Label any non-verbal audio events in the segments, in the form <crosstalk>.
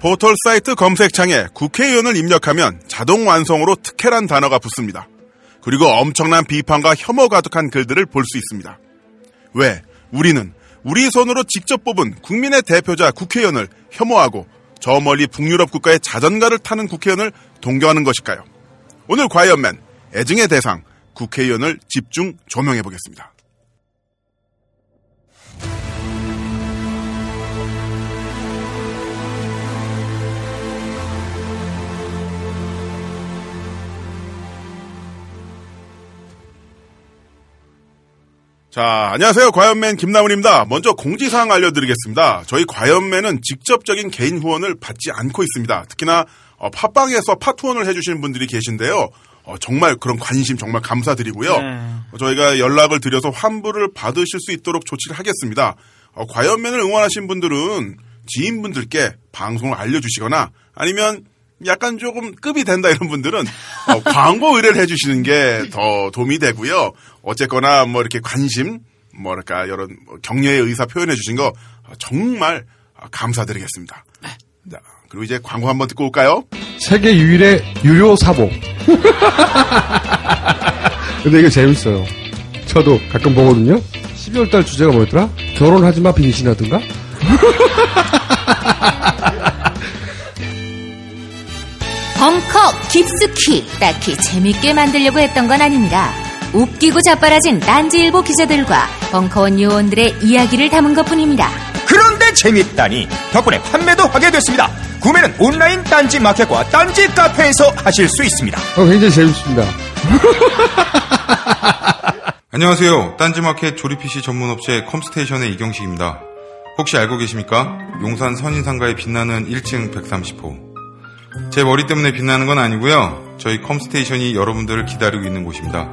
포털 사이트 검색창에 국회의원을 입력하면 자동 완성으로 특혜란 단어가 붙습니다. 그리고 엄청난 비판과 혐오 가득한 글들을 볼 수 있습니다. 왜 우리는 우리 손으로 직접 뽑은 국민의 대표자 국회의원을 혐오하고 저 멀리 북유럽 국가의 자전거를 타는 국회의원을 동경하는 것일까요? 오늘 과연맨 애증의 대상 국회의원을 집중 조명해 보겠습니다. 자, 안녕하세요. 과연맨 김나훈입니다. 먼저 공지사항 알려드리겠습니다. 저희 과연맨은 직접적인 개인 후원을 받지 않고 있습니다. 특히나 어, 팟빵에서 팟 후원을 해주시는 분들이 계신데요. 어, 정말 그런 관심 정말 감사드리고요. 네. 어, 저희가 연락을 드려서 환불을 받으실 수 있도록 조치를 하겠습니다. 어, 과연맨을 응원하신 분들은 지인분들께 방송을 알려주시거나 아니면 약간 조금 급이 된다 이런 분들은 어, 광고 의뢰를 해주시는 게 더 도움이 되고요. 어쨌거나 뭐 이렇게 관심, 뭐랄까 이런 뭐 격려의 의사 표현해 주신 거 어, 정말 어, 감사드리겠습니다. 자, 그리고 이제 광고 한번 듣고 올까요? 세계 유일의 유료 사복. <laughs> 근데 이거 재밌어요. 저도 가끔 보거든요. 12월 달 주제가 뭐였더라? 결혼하지 마 빙신하든가? <laughs> 벙커 깊숙이 딱히 재밌게 만들려고 했던 건 아닙니다. 웃기고 자빠진 딴지일보 기자들과 벙커원 요원들의 이야기를 담은 것뿐입니다. 그런데 재밌다니 덕분에 판매도 하게 됐습니다. 구매는 온라인 딴지 마켓과 딴지 카페에서 하실 수 있습니다. 어, 굉장히 재밌습니다. <laughs> 안녕하세요. 딴지마켓 조립 PC 전문 업체 컴스테이션의 이경식입니다. 혹시 알고 계십니까? 용산 선인상가에 빛나는 1층 130호. 제 머리 때문에 빛나는 건 아니고요. 저희 컴스테이션이 여러분들을 기다리고 있는 곳입니다.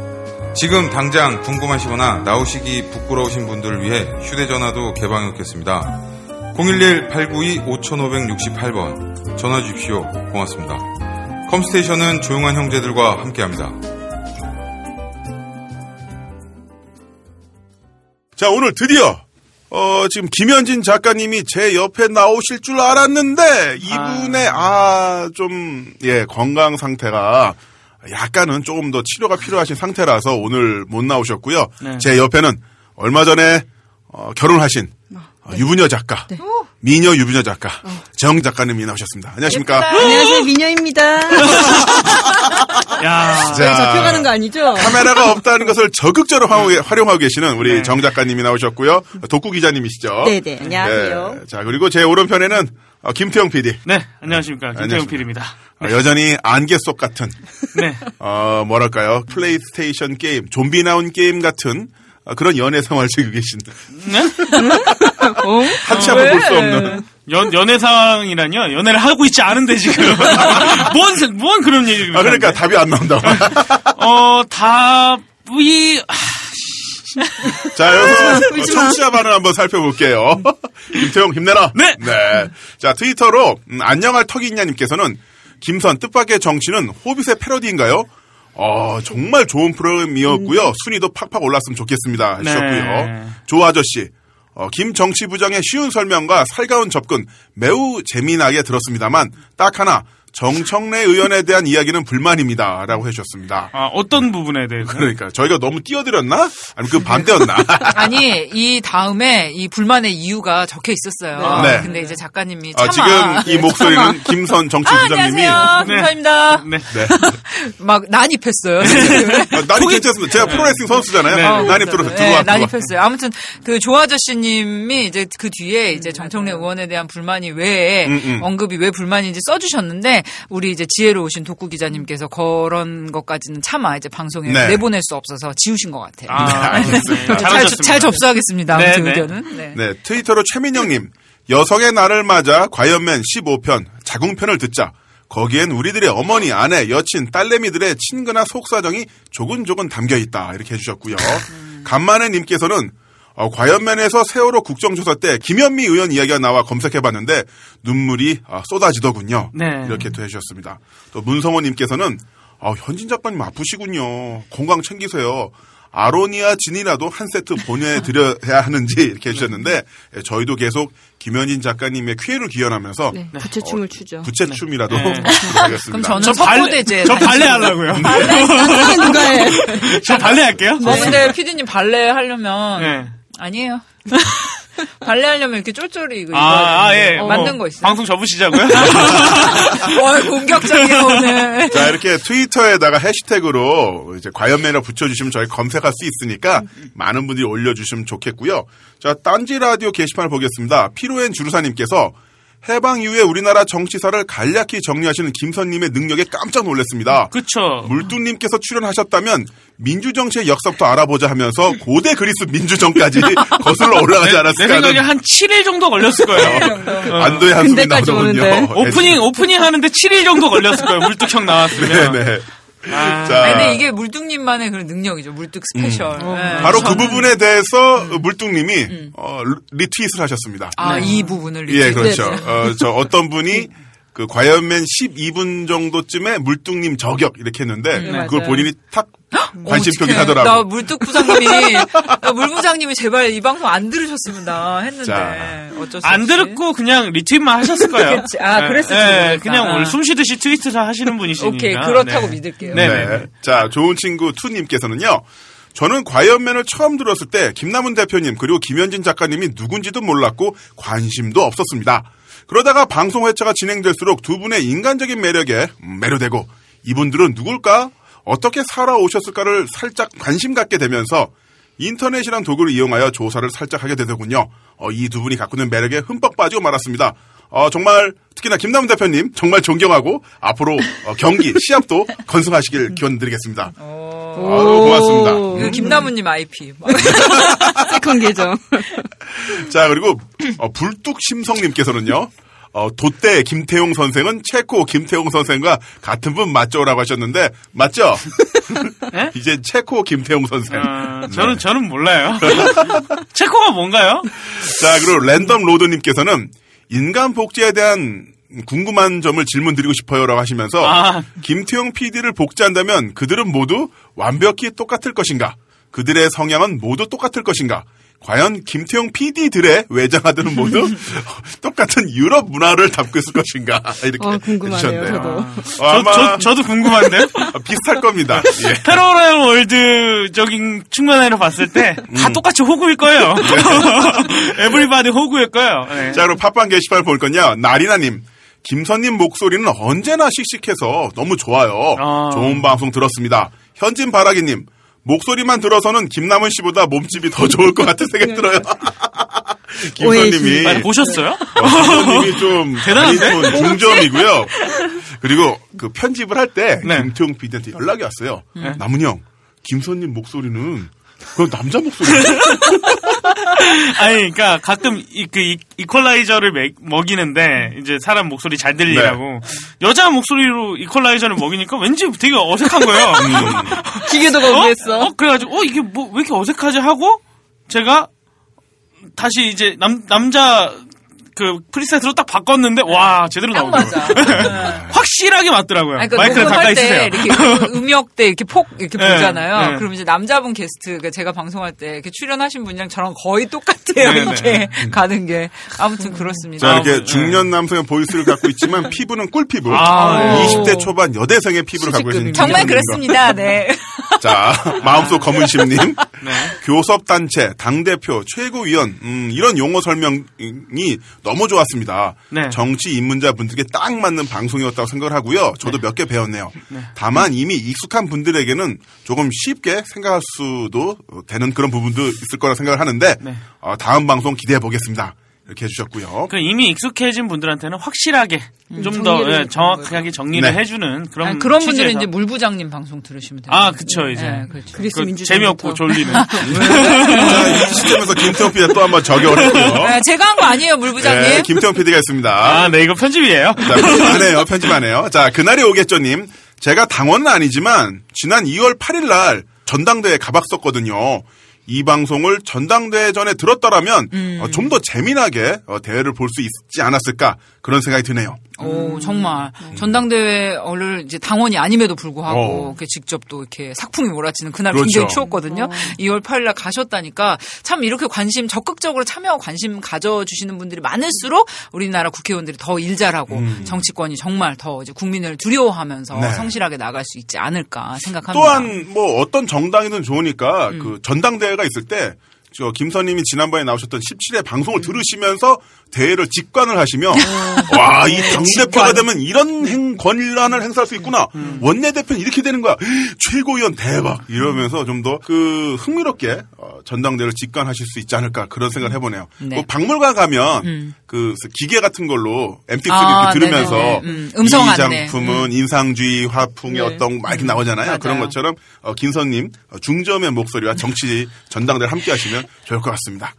지금 당장 궁금하시거나 나오시기 부끄러우신 분들을 위해 휴대전화도 개방해놓겠습니다. 011-892-5568번 전화 주십시오. 고맙습니다. 컴스테이션은 조용한 형제들과 함께합니다. 자, 오늘 드디어 어, 지금 김현진 작가님이 제 옆에 나오실 줄 알았는데 이분의 아, 좀 예, 건강 상태가 약간은 조금 더 치료가 필요하신 상태라서 오늘 못 나오셨고요. 네. 제 옆에는 얼마 전에 어, 결혼하신 어, 유부녀 작가, 미녀 유부녀 작가 정 작가님이 나오셨습니다. 안녕하십니까? 안녕하세요, 미녀입니다. <laughs> 야. 자, 잡혀가는 거 아니죠? 카메라가 없다는 것을 적극적으로 활용하고, 활용하고 계시는 우리 네. 정 작가님이 나오셨고요. 독구 기자님이시죠. 네네, 안녕하세요. 네. 자, 그리고 제 오른편에는 어, 김태형 PD. 네, 안녕하십니까. 김태형 안녕하십니까. PD입니다. 어, 여전히 안개 속 같은, 네. 어, 뭐랄까요. 플레이스테이션 게임, 좀비 나온 게임 같은 어, 그런 연애 생활 즐기고 계신. <laughs> 어? 한치 앞을 볼 수 없는. 연, 연애 상황이라뇨? 연애를 하고 있지 않은데, 지금. <laughs> 뭔, 세- 뭔 그런 얘기를. 아, 그러니까 하는데. 답이 안 나온다. 어, 답이, 아, <laughs> 자, 여기서 청취자 반응 한번 살펴볼게요. <laughs> 김태용 힘내라. 네. 자, 트위터로 음, 안녕할 턱이냐님께서는 김선 뜻밖의 정치는 호빗의 패러디인가요? 어, 정말 좋은 프로그램이었고요. 순위도 팍팍 올랐으면 좋겠습니다. 하셨고요. 네. 조 아저씨. 어, 김 정치 부장의 쉬운 설명과 살가운 접근 매우 재미나게 들었습니다만 딱 하나 정청래 의원에 대한 이야기는 불만입니다. 라고 해주셨습니다. 아, 어떤 부분에 대해서? 그러니까 저희가 너무 뛰어들었나? 아니면 그 반대였나? <laughs> 아니 이 다음에 이 불만의 이유가 적혀 있었어요. 네. 근데 이제 작가님이 아, 차마 지금 이 목소리는 <laughs> 김선 아, 정치부장님이 안녕하세요. 네. 김선입니다. 네. 네. <laughs> 막 난입했어요. 지금. 아, 난입 괜찮습니다. 제가 프로레슬링 선수잖아요. 네. 어, 난입 들어 네, 들어와. 난입했어요. 아무튼 그 조아저씨님이 이제 그 뒤에 이제 정청래 의원에 대한 불만이 왜 음, 음. 언급이 왜 불만인지 써주셨는데 우리 이제 지혜로우신 독구 기자님께서 그런 것까지는 차마 이제 방송에 네. 내보낼 수 없어서 지우신 것 같아요. 아, 네, 알겠습니다. 네, 잘. 잘 접수하겠습니다. 아무튼 네, 네. 의견은. 네. 네, 트위터로 최민영님. 여성의 날을 맞아 과연맨 15편 자궁편을 듣자 거기엔 우리들의 어머니, 아내, 여친, 딸내미들의 친근한 속사정이 조근조근 담겨 있다 이렇게 해주셨고요. 간만에 님께서는 어, 과연맨에서 세월호 국정조사 때 김현미 의원 이야기가 나와 검색해봤는데 눈물이 아, 쏟아지더군요. 네. 이렇게 또 해주셨습니다. 또 문성호님께서는 아, 현진 작가님 아프시군요. 건강 챙기세요. 아로니아 진이라도 한 세트 보내드려야 <laughs> 하는지 이렇게 해주셨는데 예, 저희도 계속 김현진 작가님의 쾌를 기원하면서 네, 부채춤을 추죠. 부채춤이라도 네. <laughs> 하겠습니다. 그럼 저는 저 석고대제. 저 발레 하려고요. 나는 누가 해? <laughs> 저 발레 할게요. 어, 근데 피디님 발레 하려면 네. 아니에요. <laughs> 발레 하려면 이렇게 쫄쫄이 이거 아, 아, 예. 만든 어, 거 있어요. 방송 접으시자고요? <laughs> 와, 공격적이에요, 오늘. <laughs> 자, 이렇게 트위터에다가 해시태그로 이제 과연맨을 붙여주시면 저희 검색할 수 있으니까 많은 분들이 올려주시면 좋겠고요. 자, 딴지 라디오 게시판을 보겠습니다. 피로엔 주루사님께서 해방 이후에 우리나라 정치사를 간략히 정리하시는 김선님의 능력에 깜짝 놀랐습니다. 그쵸. 물뚱님께서 출연하셨다면 민주정치의 역사부터 알아보자 하면서 고대 그리스 민주정까지 <laughs> 거슬러 올라가지 내 않았을까 생각에 하는 한 7일 정도 걸렸을 거예요. 안도의 한숨이 나오더군요. <laughs> 오프닝, 오프닝 하는데 7일 정도 걸렸을 거예요. 물뚝형 나왔으면. 네네. 아, 자, 아니, 근데 이게 물뚝님만의 그런 능력이죠. 물뚝 special. 네. 바로 그 부분에 대해서 물뚝님이 어, 리- retweet을 하셨습니다. 아, 이 부분을 예, 리트윗. 그렇죠. 어, 저 어떤 분이 그 과이언맨 12분 정도쯤에 물뚝님 저격 이렇게 했는데 네, 그걸 맞아요. 본인이 탁 관심 어떡해. 표기 하더라고. 나 물뚝 부장님이, 나 물뚝 부장님이 제발 이 방송 안 들으셨으면 나 했는데. 자. 어쩔 수안 없이. 들었고 그냥 리트윗만 하셨을 거예요. 그치. 아, 예, 그랬을지 예, 모르겠다. 그냥 아. 오늘 숨 쉬듯이 트위트를 하시는 분이시니까. 오케이, 그렇다고 네. 믿을게요. 네. 네. 자, 좋은 친구 투님께서는요. 저는 과연맨을 처음 들었을 때 김남훈 대표님 그리고 김현진 작가님이 누군지도 몰랐고 관심도 없었습니다. 그러다가 방송 회차가 진행될수록 두 분의 인간적인 매력에 음, 매료되고 이분들은 누굴까? 어떻게 살아오셨을까를 살짝 관심 갖게 되면서 인터넷이란 도구를 이용하여 조사를 살짝 하게 되더군요. 어, 이 두 분이 갖고 있는 매력에 흠뻑 빠지고 말았습니다. 어, 정말 특히나 김남훈 대표님 정말 존경하고 앞으로 어, 경기 <laughs> 시합도 건승하시길 기원드리겠습니다. 아유, 고맙습니다. 그 김남훈님 IP. <laughs> second 계정. <laughs> 자 그리고 어, 물뚝심송님께서는요. 어, 돛대 김태용 선생은 체코 김태용 선생과 같은 분 맞죠라고 하셨는데 맞죠? <laughs> 네? 이제 체코 김태용 선생. 어, 저는, 저는 몰라요. <laughs> 체코가 뭔가요? 자, 그리고 랜덤 로드님께서는 인간 복제에 대한 궁금한 점을 질문 드리고 싶어요라고 하시면서 아. 김태용 PD를 복제한다면 그들은 모두 완벽히 똑같을 것인가? 그들의 성향은 모두 똑같을 것인가? 과연 김태용 PD들의 외장하들은 모두 <laughs> 똑같은 유럽 문화를 담고 있을 것인가? 이렇게 어, 궁금하네요, 해주셨네요. 저도. 어, 저, 아마 저, 저 도 궁금한데요? <laughs> 비슷할 겁니다. 예. <laughs> 패러렐 월드적인 측면으로 봤을 때다 음. 똑같이 호구일 거예요. 에브리바디 호구일 거예요. 네. 자, 그럼 팟빵 게시판을 볼 건요. 나리나님. 김선님 목소리는 언제나 씩씩해서 너무 좋아요. 아. 좋은 방송 들었습니다. 현진 바라기님. 목소리만 들어서는 김남은 씨보다 몸집이 더 좋을 것 같은 생각이 들어요. <laughs> 김선님이 아니, 보셨어요? 김선님이 좀 <laughs> 대단한데? 중점이고요. 그리고 그 편집을 할때 네. 김태용 PD한테 연락이 왔어요. 남은 형, 김선님 목소리는 그 남자 목소리. <laughs> 아니, 그러니까 가끔 이, 그 이, 이퀄라이저를 먹- 먹이는데 이제 사람 목소리 잘 들리라고 여자 목소리로 이퀄라이저를 먹이니까 왠지 되게 어색한 거예요. <laughs> 기계도가 어? 오겠어. 어? 그래가지고 어 이게 뭐 왜 이렇게 어색하지 하고 제가 다시 이제 남 남자 그 프리셋으로 딱 바꿨는데 와 제대로 딱 나오더라고요. 맞아. <laughs> 확실하게 맞더라고요. 아니, 그러니까 마이크를 가까이 쓰세요. 이렇게 그 <laughs> 음역 때 이렇게 폭 이렇게 네, 보잖아요. 네. 그럼 이제 남자분 게스트 그러니까 제가 방송할 때 이렇게 출연하신 분이랑 저랑 거의 똑같아요. 네, 이게 가는 게 아무튼 그렇습니다. 자, 이렇게 네. 중년 남성의 보이스를 갖고 있지만 피부는 꿀 피부. 아, 네. 20대 초반 여대생의 피부를 갖고 계신 정말 그렇습니다. 네. <laughs> 자, 마음속 검은 심님. 네. 교섭 단체, 당 대표, 최고위원, 음, 이런 용어 설명이 너무 좋았습니다. 네. 정치 입문자 분들께 딱 맞는 방송이었다고 생각을 하고요. 저도 몇개 배웠네요. 다만 이미 익숙한 분들에게는 조금 쉽게 생각할 수도 되는 그런 부분도 있을 거라 생각을 하는데, 네. 어, 다음 방송 기대해 보겠습니다. 이렇게 해주셨고요. 그 이미 익숙해진 분들한테는 확실하게 좀 정리를 더 해주는 정확하게 정리를 네. 해주는 그런 아니, 그런 분들은 취지에서. 이제 물부장님 방송 들으시면 돼요. 아 그쵸 이제 네, 그렇죠. 그리스 그 민주주의 재미없고 졸리는 자, <laughs> 이 시점에서 김태형 PD가 또 한번 적용을 했고요. 네, 제가 한 거 아니에요, 물부장님. 네, 김태형 PD가 있습니다. 아 네 이거 편집이에요. 자, 편집 안 해요. 편집 안 해요. 자, 그날이 오겠죠님. 제가 당원은 아니지만 지난 2월 8일 날 전당대회 가봤었거든요. 이 방송을 전당대회 전에 들었더라면 음. 좀더 재미나게 어, 대회를 볼 수 있지 않았을까 그런 생각이 드네요. 오, 정말. 전당대회를 이제 당원이 아님에도 불구하고, 어. 이렇게 직접 또 이렇게 sak풍이 몰아치는 그날 그렇죠. 굉장히 추웠거든요. 2월 8일 날 가셨다니까 참 이렇게 관심, 적극적으로 참여하고 관심 가져주시는 분들이 많을수록 우리나라 국회의원들이 더 일 잘하고 정치권이 정말 더 이제 국민을 두려워하면서 네. 성실하게 나갈 수 있지 않을까 생각합니다. 또한 뭐 어떤 정당이든 좋으니까 그 전당대회가 있을 때 저 김선님이 지난번에 나오셨던 17회 방송을 들으시면서 대회를 직관을 하시며 와 이 당대표가 되면 이런 행 권한을 행사할 수 있구나. 원내 대표는 이렇게 되는 거야. 최고위원 대박. 이러면서 좀 더 그 흥미롭게 어, 전당대회를 직관하실 수 있지 않을까 그런 생각을 해보네요. 네. 그 박물관 가면 그 기계 같은 걸로 MP3 아, 이렇게 들으면서 네네네. 음, 음성 이. 작품은 인상주의 화풍의 어떤 막 이렇게 나오잖아요. 맞아요. 그런 것처럼 어, 김선님 어, 중점의 목소리와 정치 전당대를 함께 하시면 좋을 것 같습니다.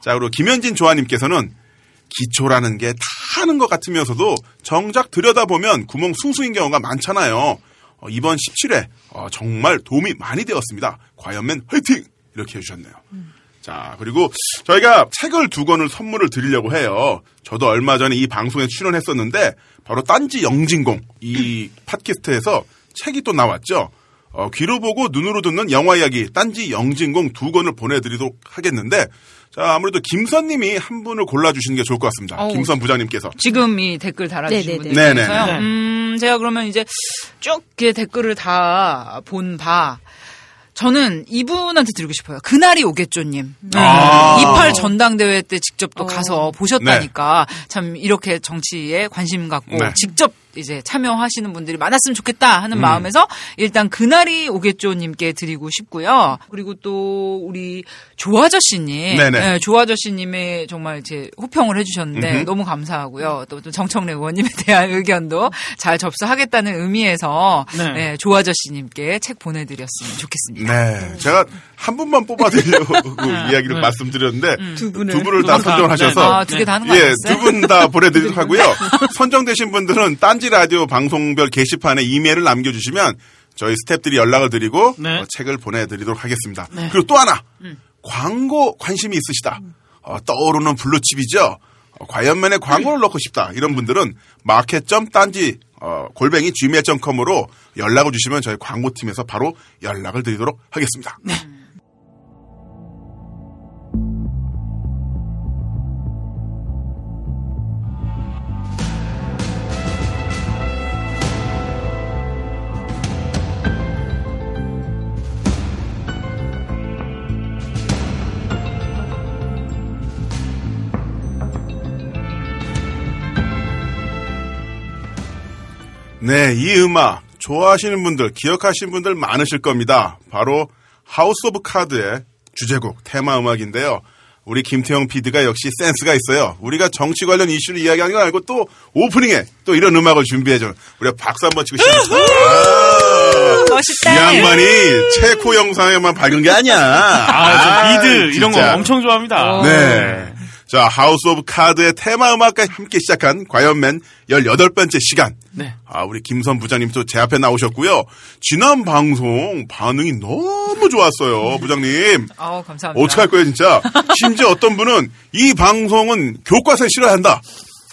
자, 그리고 김현진 조아님께서는 기초라는 게 다 하는 것 같으면서도 정작 들여다보면 구멍 숭숭인 경우가 많잖아요. 어, 이번 17회 어, 정말 도움이 많이 되었습니다. 과연맨 화이팅! 이렇게 해주셨네요. 자, 그리고 저희가 책을 두 권을 선물을 드리려고 해요. 저도 얼마 전에 이 방송에 출연했었는데 바로 딴지 영진공 이 팟캐스트에서 책이 또 나왔죠. 어, 귀로 보고 눈으로 듣는 영화 이야기 딴지 영진공 두 권을 보내드리도록 하겠는데 자 아무래도 김선님이 한 분을 골라주시는 게 좋을 것 같습니다. 어우. 김선 부장님께서 지금 이 댓글 달아주신 네네네. 분들 네네. 중에서요. 네. 음, 제가 그러면 이제 쭉 이렇게 댓글을 다 본 바. 저는 이분한테 드리고 싶어요. 그날이 오겠죠님. 아. 28 전당대회 때 직접 또 어. 가서 보셨다니까 참 이렇게 정치에 관심 갖고 네. 직접 이제 참여하시는 분들이 많았으면 좋겠다 하는 음. 마음에서 일단 그날이 오겠죠님께 드리고 싶고요. 그리고 또 우리 조아저씨님, 네네. 네, 조아저씨님의 정말 이제 호평을 해주셨는데 음흠. 너무 감사하고요. 또, 또 정청래 의원님에 대한 <laughs> 의견도 잘 접수하겠다는 의미에서 네. 네, 조아저씨님께 책 보내드렸으면 좋겠습니다. 네 제가 한 분만 뽑아드리려고 <laughs> <laughs> 이야기를 말씀드렸는데 두 분을. 두 분을 다두분 다. 선정을 하셔서 아, 두개다 하는 거 예? 두 분 다 보내드리도록 하고요. 선정되신 분들은 딴지 라디오 방송별 게시판에 이메일을 남겨주시면 저희 스탭들이 연락을 드리고 네. 어, 책을 보내드리도록 하겠습니다. 그리고 또 하나 광고 관심이 있으시다. 어, 떠오르는 블루칩이죠. 어, 과연면에 광고를 넣고 싶다. 이런 분들은 마켓점 딴지 어, 골뱅이 gmail.com으로 연락을 주시면 저희 광고팀에서 바로 연락을 드리도록 하겠습니다. 네, 이 음악 좋아하시는 분들, 기억하시는 분들 많으실 겁니다. 바로 하우스 오브 카드의 주제곡 테마 음악인데요. 우리 김태형 PD가 역시 센스가 있어요. 우리가 정치 관련 이슈를 이야기하는 거 알고 또 오프닝에 또 이런 음악을 준비해줘. 우리가 박수 한번 치고 시작합니다. 아, 멋있다. 이 양반이 체코 영상에만 밝은 게 아니야. 아, 저 미드 이런 거 진짜. 엄청 좋아합니다. 네. 자, 하우스 오브 카드의 테마 음악과 함께 시작한 과이언맨 18번째 시간. 네. 아, 우리 김선 부장님 또제 앞에 나오셨고요. 지난 방송 반응이 너무 좋았어요, 부장님. 아우, 감사합니다. 어떡할 거예요, 진짜. 심지어 어떤 분은 이 방송은 교과서에 실어야 한다.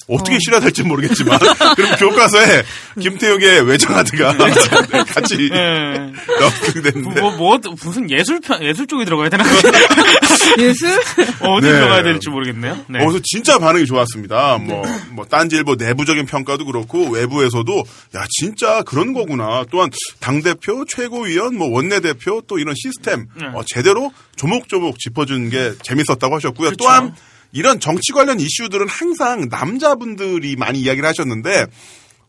어떻게 실어야 될지 모르겠지만. <laughs> 그럼 교과서에 김태욱의 외장하드가 <laughs> 같이 네. 넣게 됐는데. 뭐, 뭐, 무슨 예술 편, 예술 쪽에 들어가야 되나? <laughs> 예술? 어디 네. 들어가야 될지 모르겠네요. 네. 거기서 진짜 반응이 좋았습니다. 뭐, 뭐, 딴지일보 내부적인 평가도 그렇고, 외부에서도, 야, 진짜 그런 거구나. 또한, 당 대표, 최고위원, 뭐, 원내 대표, 또 이런 시스템, 네. 어, 제대로 조목조목 짚어준 게 재밌었다고 하셨고요. 그쵸. 또한, 이런 정치 관련 이슈들은 항상 남자분들이 많이 이야기를 하셨는데,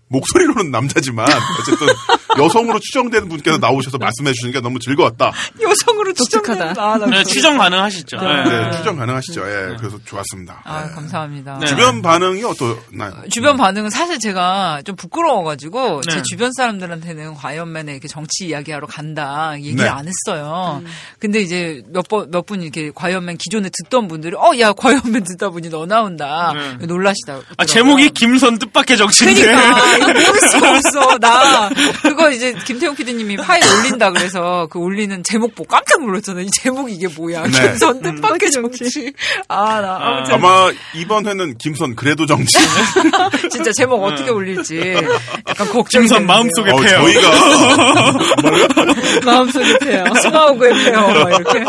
목소리로는 남자지만 어쨌든 <laughs> 여성으로 추정되는 분께서 나오셔서 말씀해 주시니까 너무 즐거웠다. 여성으로. 추정된- 아, 나 네, 추정 가능하시죠. 네. 네, 추정 가능하시죠. 예, 그래서 좋았습니다. 아, 예. 감사합니다. 네. 주변 반응이 어떠나요? 주변 반응은 사실 제가 좀 부끄러워가지고 네. 제 주변 사람들한테는 과연맨에 이렇게 정치 이야기하러 간다 얘기를 네. 안 했어요. 근데 이제 몇 번 몇 분 이렇게 과연맨 기존에 듣던 분들이 어 야 과연맨 듣다 보니 너 나온다 네. 놀라시다. 아, 제목이 김선 뜻밖의 정치인데. 그러니까 모를 수가 없어. 나 그거 이제 김태용 PD님이 파일 올린다 그래서 그 올리는 제목 보고 깜짝 놀랐잖아요. 이 제목이 이게 뭐야? 네. 김선 뜻밖의 정치. 아 나 아무튼 아마 이번 회는 김선 그래도 정치. <laughs> 진짜 제목 어떻게 올릴지 약간 걱정이 김선. 마음속에 어, 패요. 저희가 <laughs> 마음속에 패요. 스마우그에 패요. 막 이렇게.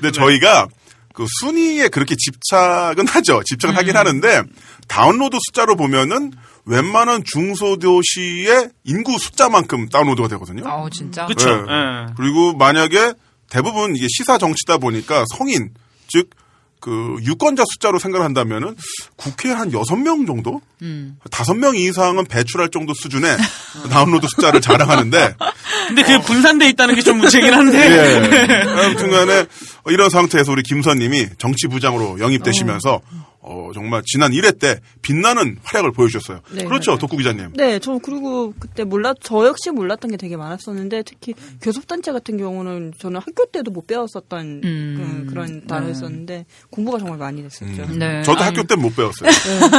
근데 저희가 그 순위에 그렇게 집착은 하죠. 집착은 음. 하긴 하는데 다운로드 숫자로 보면은 웬만한 중소도시의 인구 숫자만큼 다운로드가 되거든요. 아 진짜. 그쵸. 네. 예. 그리고 만약에 대부분 이게 시사 정치다 보니까 성인 즉 그 유권자 숫자로 생각을 한다면은 국회에 한 여섯 명 정도? 음. 다섯 명 이상은 배출할 정도 수준의 <laughs> 다운로드 숫자를 자랑하는데 근데 그게 분산돼 있다는 게 좀 문제긴 한데. 예. 아무튼 간에 이런 상태에서 우리 김선님이 정치부장으로 영입되시면서 어, 정말 지난 1회 때 빛나는 활약을 보여주셨어요. 네, 그렇죠, 맞아요. 덕구 기자님. 네, 저 그리고 그때 몰랐, 저 역시 몰랐던 게 되게 많았었는데 특히 교섭단체 같은 경우는 저는 학교 때도 못 배웠었던 음. 그, 런 단어였었는데 공부가 정말 많이 됐었죠. 네. 저도 아니, 학교 때 못 배웠어요.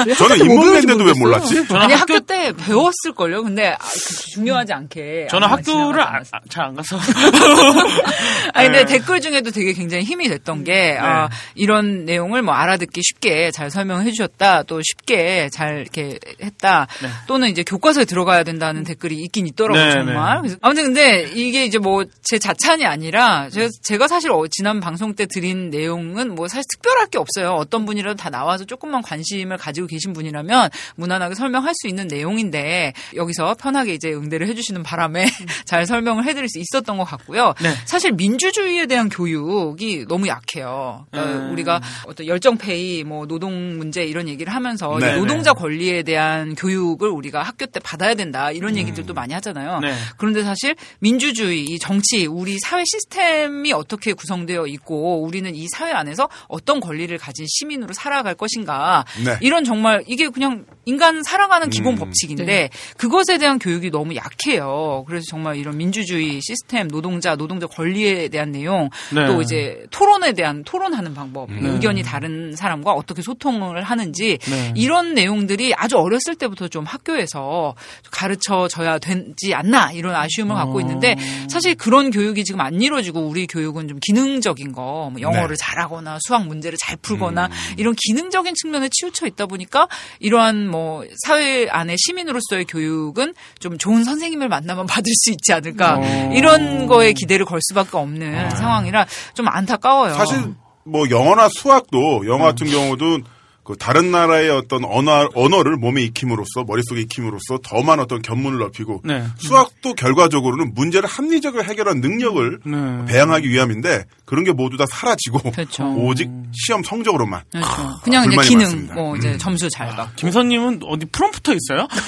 네. 저는 인문대인데도 왜 몰랐지? 저는 아니 학교, 학교 때 배웠을 걸요. 근데 아, 그 중요하지 않게. 저는 학교를 지나가지 않았어요. 잘안 가서. <laughs> 아니 근데 네. 댓글 중에도 되게 굉장히 힘이 됐던 게 아, 이런 내용을 뭐 알아듣기 쉽게 잘 설명해 주셨다. 또 쉽게 잘 이렇게 했다. 네. 또는 이제 교과서에 들어가야 된다는 댓글이 있긴 있더라고요, 네, 정말. 네. 아무튼 근데 이게 이제 뭐 제 자찬이 아니라 제가, 제가 사실 어, 지난 방송 때 드린 내용은 뭐 사실 특별할 게 없어요. 어떤 분이라도 다 나와서 조금만 관심을 가지고 계신 분이라면 무난하게 설명할 수 있는 내용인데 여기서 편하게 이제 응대를 해주시는 바람에 <laughs> 잘 설명을 해드릴 수 있었던 것 같고요. 네. 사실 민주주의에 대한 교육이 너무 약해요. 그러니까 음. 우리가 어떤 열정페이, 뭐 노동 문제 이런 얘기를 하면서 네, 노동자 권리에 대한 교육을 우리가 학교 때 받아야 된다 이런 얘기들도 많이 하잖아요. 네. 그런데 사실 민주주의, 이 정치, 우리 사회 시스템이 어떻게 구성되어 있고 우리는 이 사회 안에서 어떤 권리를 가진 시민으로 살아갈 것인가 네. 이런 정말 이게 그냥 인간 살아가는 기본 음. 법칙인데 그것에 대한 교육이 너무 약해요. 그래서 정말 이런 민주주의 시스템, 노동자, 노동자 권리에 대한 내용, 네. 또 이제 토론에 대한 토론하는 방법, 음. 의견이 다른 사람과 어떻게 소 통을 하는지 네. 이런 내용들이 아주 어렸을 때부터 좀 학교에서 가르쳐 줘야 되지 않나 이런 아쉬움을 갖고 있는데 사실 그런 교육이 지금 안 이루어지고 우리 교육은 좀 기능적인 거, 뭐 영어를 네. 잘하거나 수학 문제를 잘 풀거나 음. 이런 기능적인 측면에 치우쳐 있다 보니까 이러한 뭐 사회 안에 시민으로서의 교육은 좀 좋은 선생님을 만나면 <laughs> 받을 수 있지 않을까 어. 이런 거에 기대를 걸 수밖에 없는 상황이라 좀 안타까워요. 사실 뭐 영어나 수학도 영어 같은 경우도 그 다른 나라의 어떤 언어, 언어를 몸에 익힘으로써 머릿속에 익힘으로써 더 많은 어떤 견문을 넓히고 네. 수학도 결과적으로는 문제를 합리적으로 해결한 능력을 네. 배양하기 위함인데 그런 게 모두 다 사라지고 그렇죠. <laughs> 오직 시험 성적으로만 그렇죠. 그냥 이제 불만이 기능, 많습니다. 뭐 이제 점수 잘 받고. 김선님은 어디 프롬프터 있어요? <laughs> <laughs>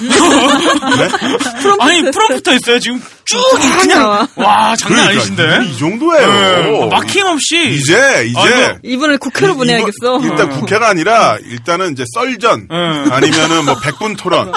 네? 아니 프롬프터 있어요 지금 쭉 그냥 나와. 와 장난 아니신데. 그러니까 이 정도예요. 네, 막힘없이 이제 이제 아이고, 이분을 국회로 이- 보내야겠어. 일단 국회가 아니라 일단은 이제 썰전 응. 아니면은 뭐 백분 토론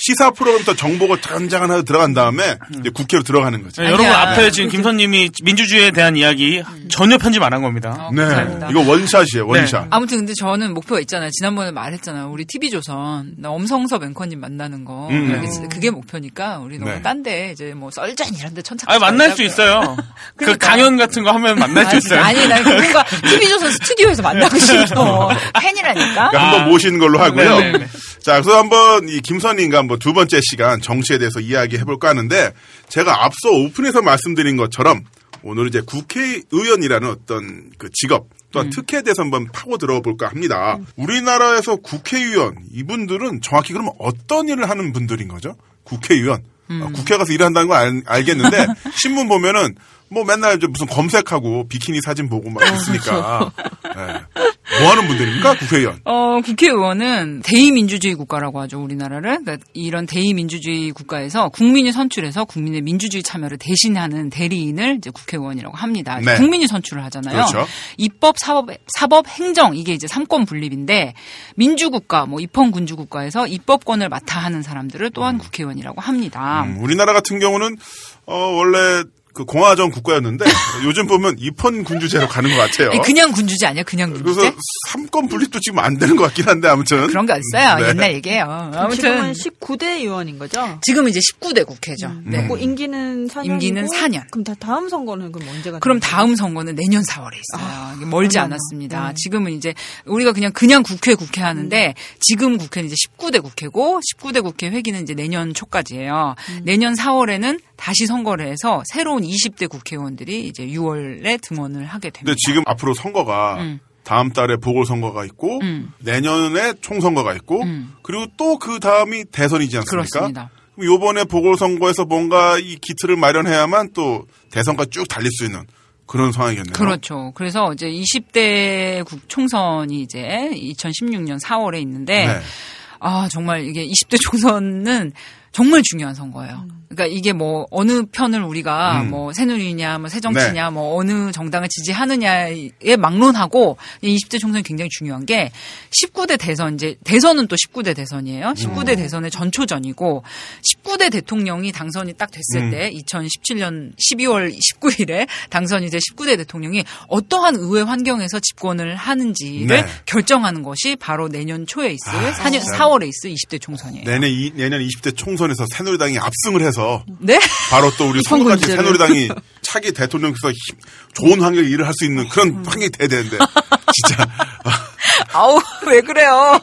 시사 프로그램부터 정보가 잔장 하나 들어간 다음에 이제 국회로 들어가는 거죠. 네. 여러분 앞에 지금 김선님이 민주주의에 대한 이야기 전혀 편집 안 한 겁니다. 어, 네, 감사합니다. 이거 원샷이에요, 원샷. 아무튼 근데 저는 목표가 있잖아요. 지난번에 말했잖아요. 우리 TV조선 나 엄성섭 앵커님 만나는 거. 음. 그게, 목표니까 우리 너무 네. 딴데 이제 뭐 썰전 이런 데 천착. 아 만날 수 있어요. <laughs> 그. 강연 같은 거 하면 만날 수 아니, 있어요. 아니, 난 그분과 <laughs> TV조선 스튜디오에서 만나고 싶어. <laughs> 팬이라니까. 그러니까 한번 모시는 걸로 하고요. 네, 네, 네. 자, 그래서 한번 이 김선인과 한번 두 번째 시간 정치에 대해서 이야기해 볼까 하는데 제가 앞서 오픈에서 말씀드린 것처럼 오늘 이제 국회의원이라는 어떤 그 직업 또한 특혜에 대해서 한번 파고 들어 볼까 합니다. 우리나라에서 국회의원 이분들은 정확히 그러면 어떤 일을 하는 분들인 거죠? 국회의원. 어, 국회 가서 일한다는 건 알, 알겠는데 <laughs> 신문 보면은 뭐 맨날 무슨 검색하고 비키니 사진 보고 막 있으니까 예. 뭐 하는 분들입니까? 국회의원. 어, 국회의원은 대의민주주의 국가라고 하죠, 우리나라를. 그러니까 이런 대의민주주의 국가에서 국민이 선출해서 국민의 민주주의 참여를 대신하는 대리인을 이제 국회의원이라고 합니다. 네. 국민이 선출을 하잖아요. 그렇죠. 입법, 사법, 사법, 행정 이게 이제 삼권 분립인데 민주국가, 뭐 입헌군주국가에서 입법권을 맡아 하는 사람들을 또한 국회의원이라고 합니다. 음, 우리나라 같은 경우는 어, 원래 그 공화정 국가였는데 <laughs> 요즘 보면 입헌 군주제로 가는 것 같아요. 아니, 그냥 군주제 아니야? 그냥 그래서 군주제? 삼권 분립도 지금 안 되는 것 같긴 한데 아무튼 그런 게 어딨어요. 네. 옛날 얘기예요. 지금은 아무튼 19대 의원인 거죠? 지금 이제 19대 국회죠. 네. 뭐 임기는 4년. 임기는 4년. 그럼 다 다음 선거는 그럼 언제가? 그럼? 다음 선거는 내년 4월에 있어요. 이게 멀지 안 않았습니다. 네. 지금은 이제 우리가 그냥 그냥 국회 국회 하는데 지금 국회는 이제 19대 국회고 19대 국회 회기는 이제 내년 초까지예요. 내년 4월에는 다시 선거를 해서 새로운 20대 국회의원들이 이제 6월에 등원을 하게 됩니다. 근데 지금 앞으로 선거가 음. 다음 달에 보궐선거가 있고 음. 내년에 총선거가 있고 음. 그리고 또 그 다음이 대선이지 않습니까? 그렇습니다. 그럼 요번에 보궐선거에서 뭔가 이 기틀을 마련해야만 또 대선까지 쭉 달릴 수 있는 그런 상황이겠네요. 그렇죠. 그래서 이제 20대 국 총선이 이제 2016년 4월에 있는데 네. 아, 정말 이게 20대 총선은 정말 중요한 선거예요. 그러니까 이게 뭐 어느 편을 우리가 음. 뭐 새누리냐, 뭐 새정치냐, 뭐 어느 정당을 지지하느냐에 막론하고 이 20대 총선이 굉장히 중요한 게 19대 대선 이제 대선은 또 19대 대선이에요. 19대 대선의 전초전이고 19대 대통령이 당선이 딱 됐을 음. 때 2017년 12월 19일에 당선이 돼 19대 대통령이 어떠한 의회 환경에서 집권을 하는지를 네. 결정하는 것이 바로 내년 초에 있을 아, 4년 진짜. 4월에 있을 20대 총선이에요. 내년 이, 내년 20대 총선에서 새누리당이 압승을 해서 네? 바로 또 우리 선거까지. 새누리당이 차기 대통령께서 힘- 좋은 환경에 일을 할 수 있는 그런 환경이 돼야 되는데 <laughs> 진짜 아우 왜 그래요?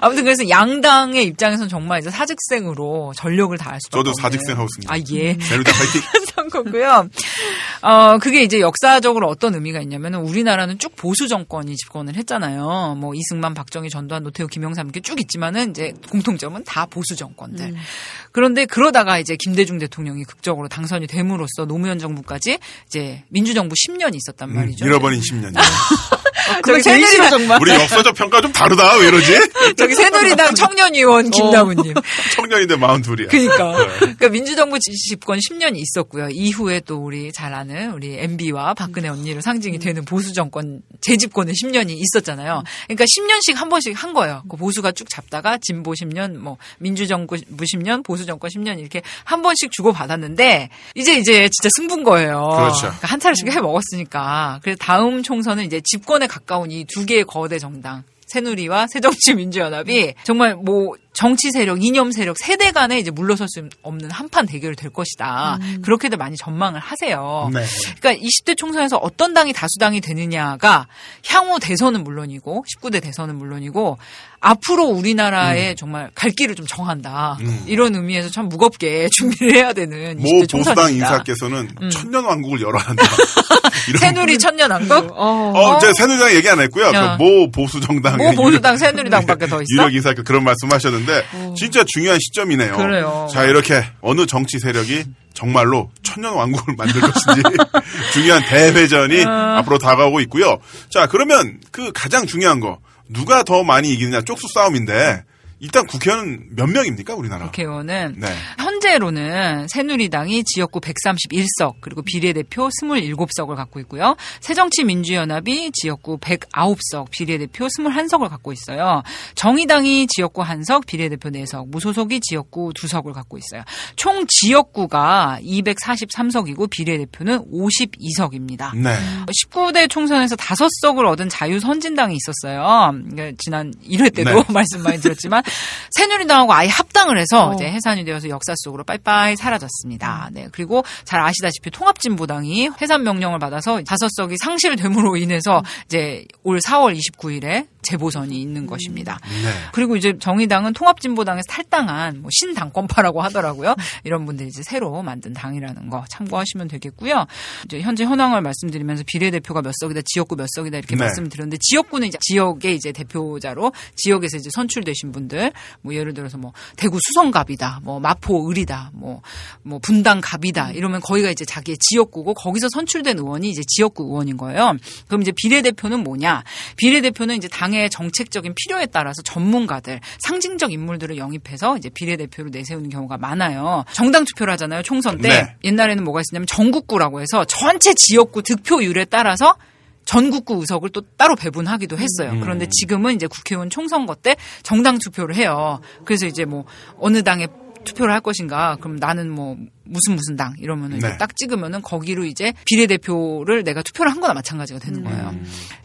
아무튼 그래서 양당의 입장에서는 정말 이제 사직생으로 전력을 다할 수밖에 저도. 사직생 하고 있습니다. 아 예. 새누리당 파이팅. <laughs> 선거고요. 어, 그게 이제 역사적으로 어떤 의미가 있냐면 우리나라는 쭉 보수 정권이 집권을 했잖아요. 뭐 이승만, 박정희, 전두환, 노태우, 김영삼 이렇게 쭉 있지만은 이제 공통점은 다 보수 정권들. 음. 그런데 그러다가 이제 김대중 대통령이 극적으로 당선이 됨으로써 노무현 정부까지 이제 민주정부 10년이 있었단 말이죠. 음, 잃어버린 10년. <laughs> 저기 새누리당 정말. 우리 역사적 평가 좀 다르다. 왜 이러지? <laughs> 저기 새누리당 청년위원 김나무님. <laughs> 청년인데 마흔 둘이야. 그러니까. 네. 그러니까 민주정부 집권 10년이 있었고요. 이후에 또 우리 잘 아는 우리 MB와 박근혜 언니로 상징이 되는 보수 정권 재집권은 10년이 있었잖아요. 그러니까 10년씩 한 번씩 한 거예요. 그 보수가 쭉 잡다가 진보 10년, 뭐 민주 정부 10년, 보수 정권 10년 이렇게 한 번씩 주고 받았는데 이제 이제 진짜 승부인 거예요. 그렇죠. 그러니까 한 차례씩 해 먹었으니까. 그래서 다음 총선은 이제 집권에 가까운 이 두 개의 거대 정당 새누리와 새정치민주연합이 정말 뭐 정치 세력, 이념 세력 세대 간에 이제 물러설 수 없는 한판 대결이 될 것이다. 그렇게들 많이 전망을 하세요. 네. 그러니까 20대 총선에서 어떤 당이 다수당이 되느냐가 향후 대선은 물론이고 19대 대선은 물론이고 앞으로 우리나라의 정말 갈 길을 좀 정한다. 음. 이런 의미에서 참 무겁게 <laughs> 준비를 해야 되는 모 20대 보수당 총선입니다. 인사께서는 천년 왕국을 열어야 한다. <laughs> 새누리 천년왕국? 어. 어, 제가 새누리당 얘기 안 했고요. 야. 그모 보수 정당의 모 보수당 새누리당밖에 더 있어? 유력 인사 그런 말씀 하셨는데 진짜 중요한 시점이네요. 그래요. 자 이렇게 어느 정치 세력이 정말로 천년 왕국을 만들 것인지 <laughs> 중요한 대회전이 아. 앞으로 다가오고 있고요. 자 그러면 그 가장 중요한 거 누가 더 많이 이기느냐 쪽수 싸움인데 일단 국회의원 몇 명입니까 우리나라? 국회의원은 네. 현재로는 새누리당이 지역구 131석 그리고 비례대표 27석을 갖고 있고요. 새정치민주연합이 지역구 109석 비례대표 21석을 갖고 있어요. 정의당이 지역구 1석 비례대표 4석 무소속이 지역구 2석을 갖고 있어요. 총 지역구가 243석이고 비례대표는 52석입니다. 네. 19대 총선에서 5석을 얻은 자유선진당이 있었어요. 그러니까 지난 1회 때도 네. <laughs> 말씀 많이 드렸지만 새누리당하고 아예 합당을 해서 어. 이제 해산이 되어서 역사 속으로 빠이빠이 사라졌습니다. 네. 그리고 잘 아시다시피 통합진보당이 해산 명령을 받아서 5석이 상실됨으로 인해서 이제 올 4월 29일에 재보선이 있는 것입니다. 네. 그리고 이제 정의당은 통합진보당에서 탈당한 뭐 신당권파라고 하더라고요. 이런 분들이 이제 새로 만든 당이라는 거 참고하시면 되겠고요. 이제 현재 현황을 말씀드리면서 비례대표가 몇 석이다, 지역구 몇 석이다 이렇게 네. 말씀을 드렸는데 지역구는 이제 지역의 이제 대표자로 지역에서 이제 선출되신 분들 분들 뭐 예를 들어서 뭐 대구 수성갑이다, 뭐 마포 을이다, 뭐뭐 분당 갑이다 이러면 거기가 이제 자기의 지역구고 거기서 선출된 의원이 이제 지역구 의원인 거예요. 그럼 이제 비례대표는 뭐냐? 비례대표는 이제 당의 정책적인 필요에 따라서 전문가들, 상징적 인물들을 영입해서 이제 비례대표로 내세우는 경우가 많아요. 정당 투표를 하잖아요. 총선 때 네. 옛날에는 뭐가 있었냐면 전국구라고 해서 전체 지역구 득표율에 따라서 전국구 의석을 또 따로 배분하기도 했어요. 그런데 지금은 이제 국회의원 총선거 때 정당 투표를 해요. 그래서 이제 뭐 어느 당에 투표를 할 것인가? 그럼 나는 뭐 무슨 무슨 당 이러면은 이제 네. 딱 찍으면은 거기로 이제 비례대표를 내가 투표를 한 거나 마찬가지가 되는 거예요.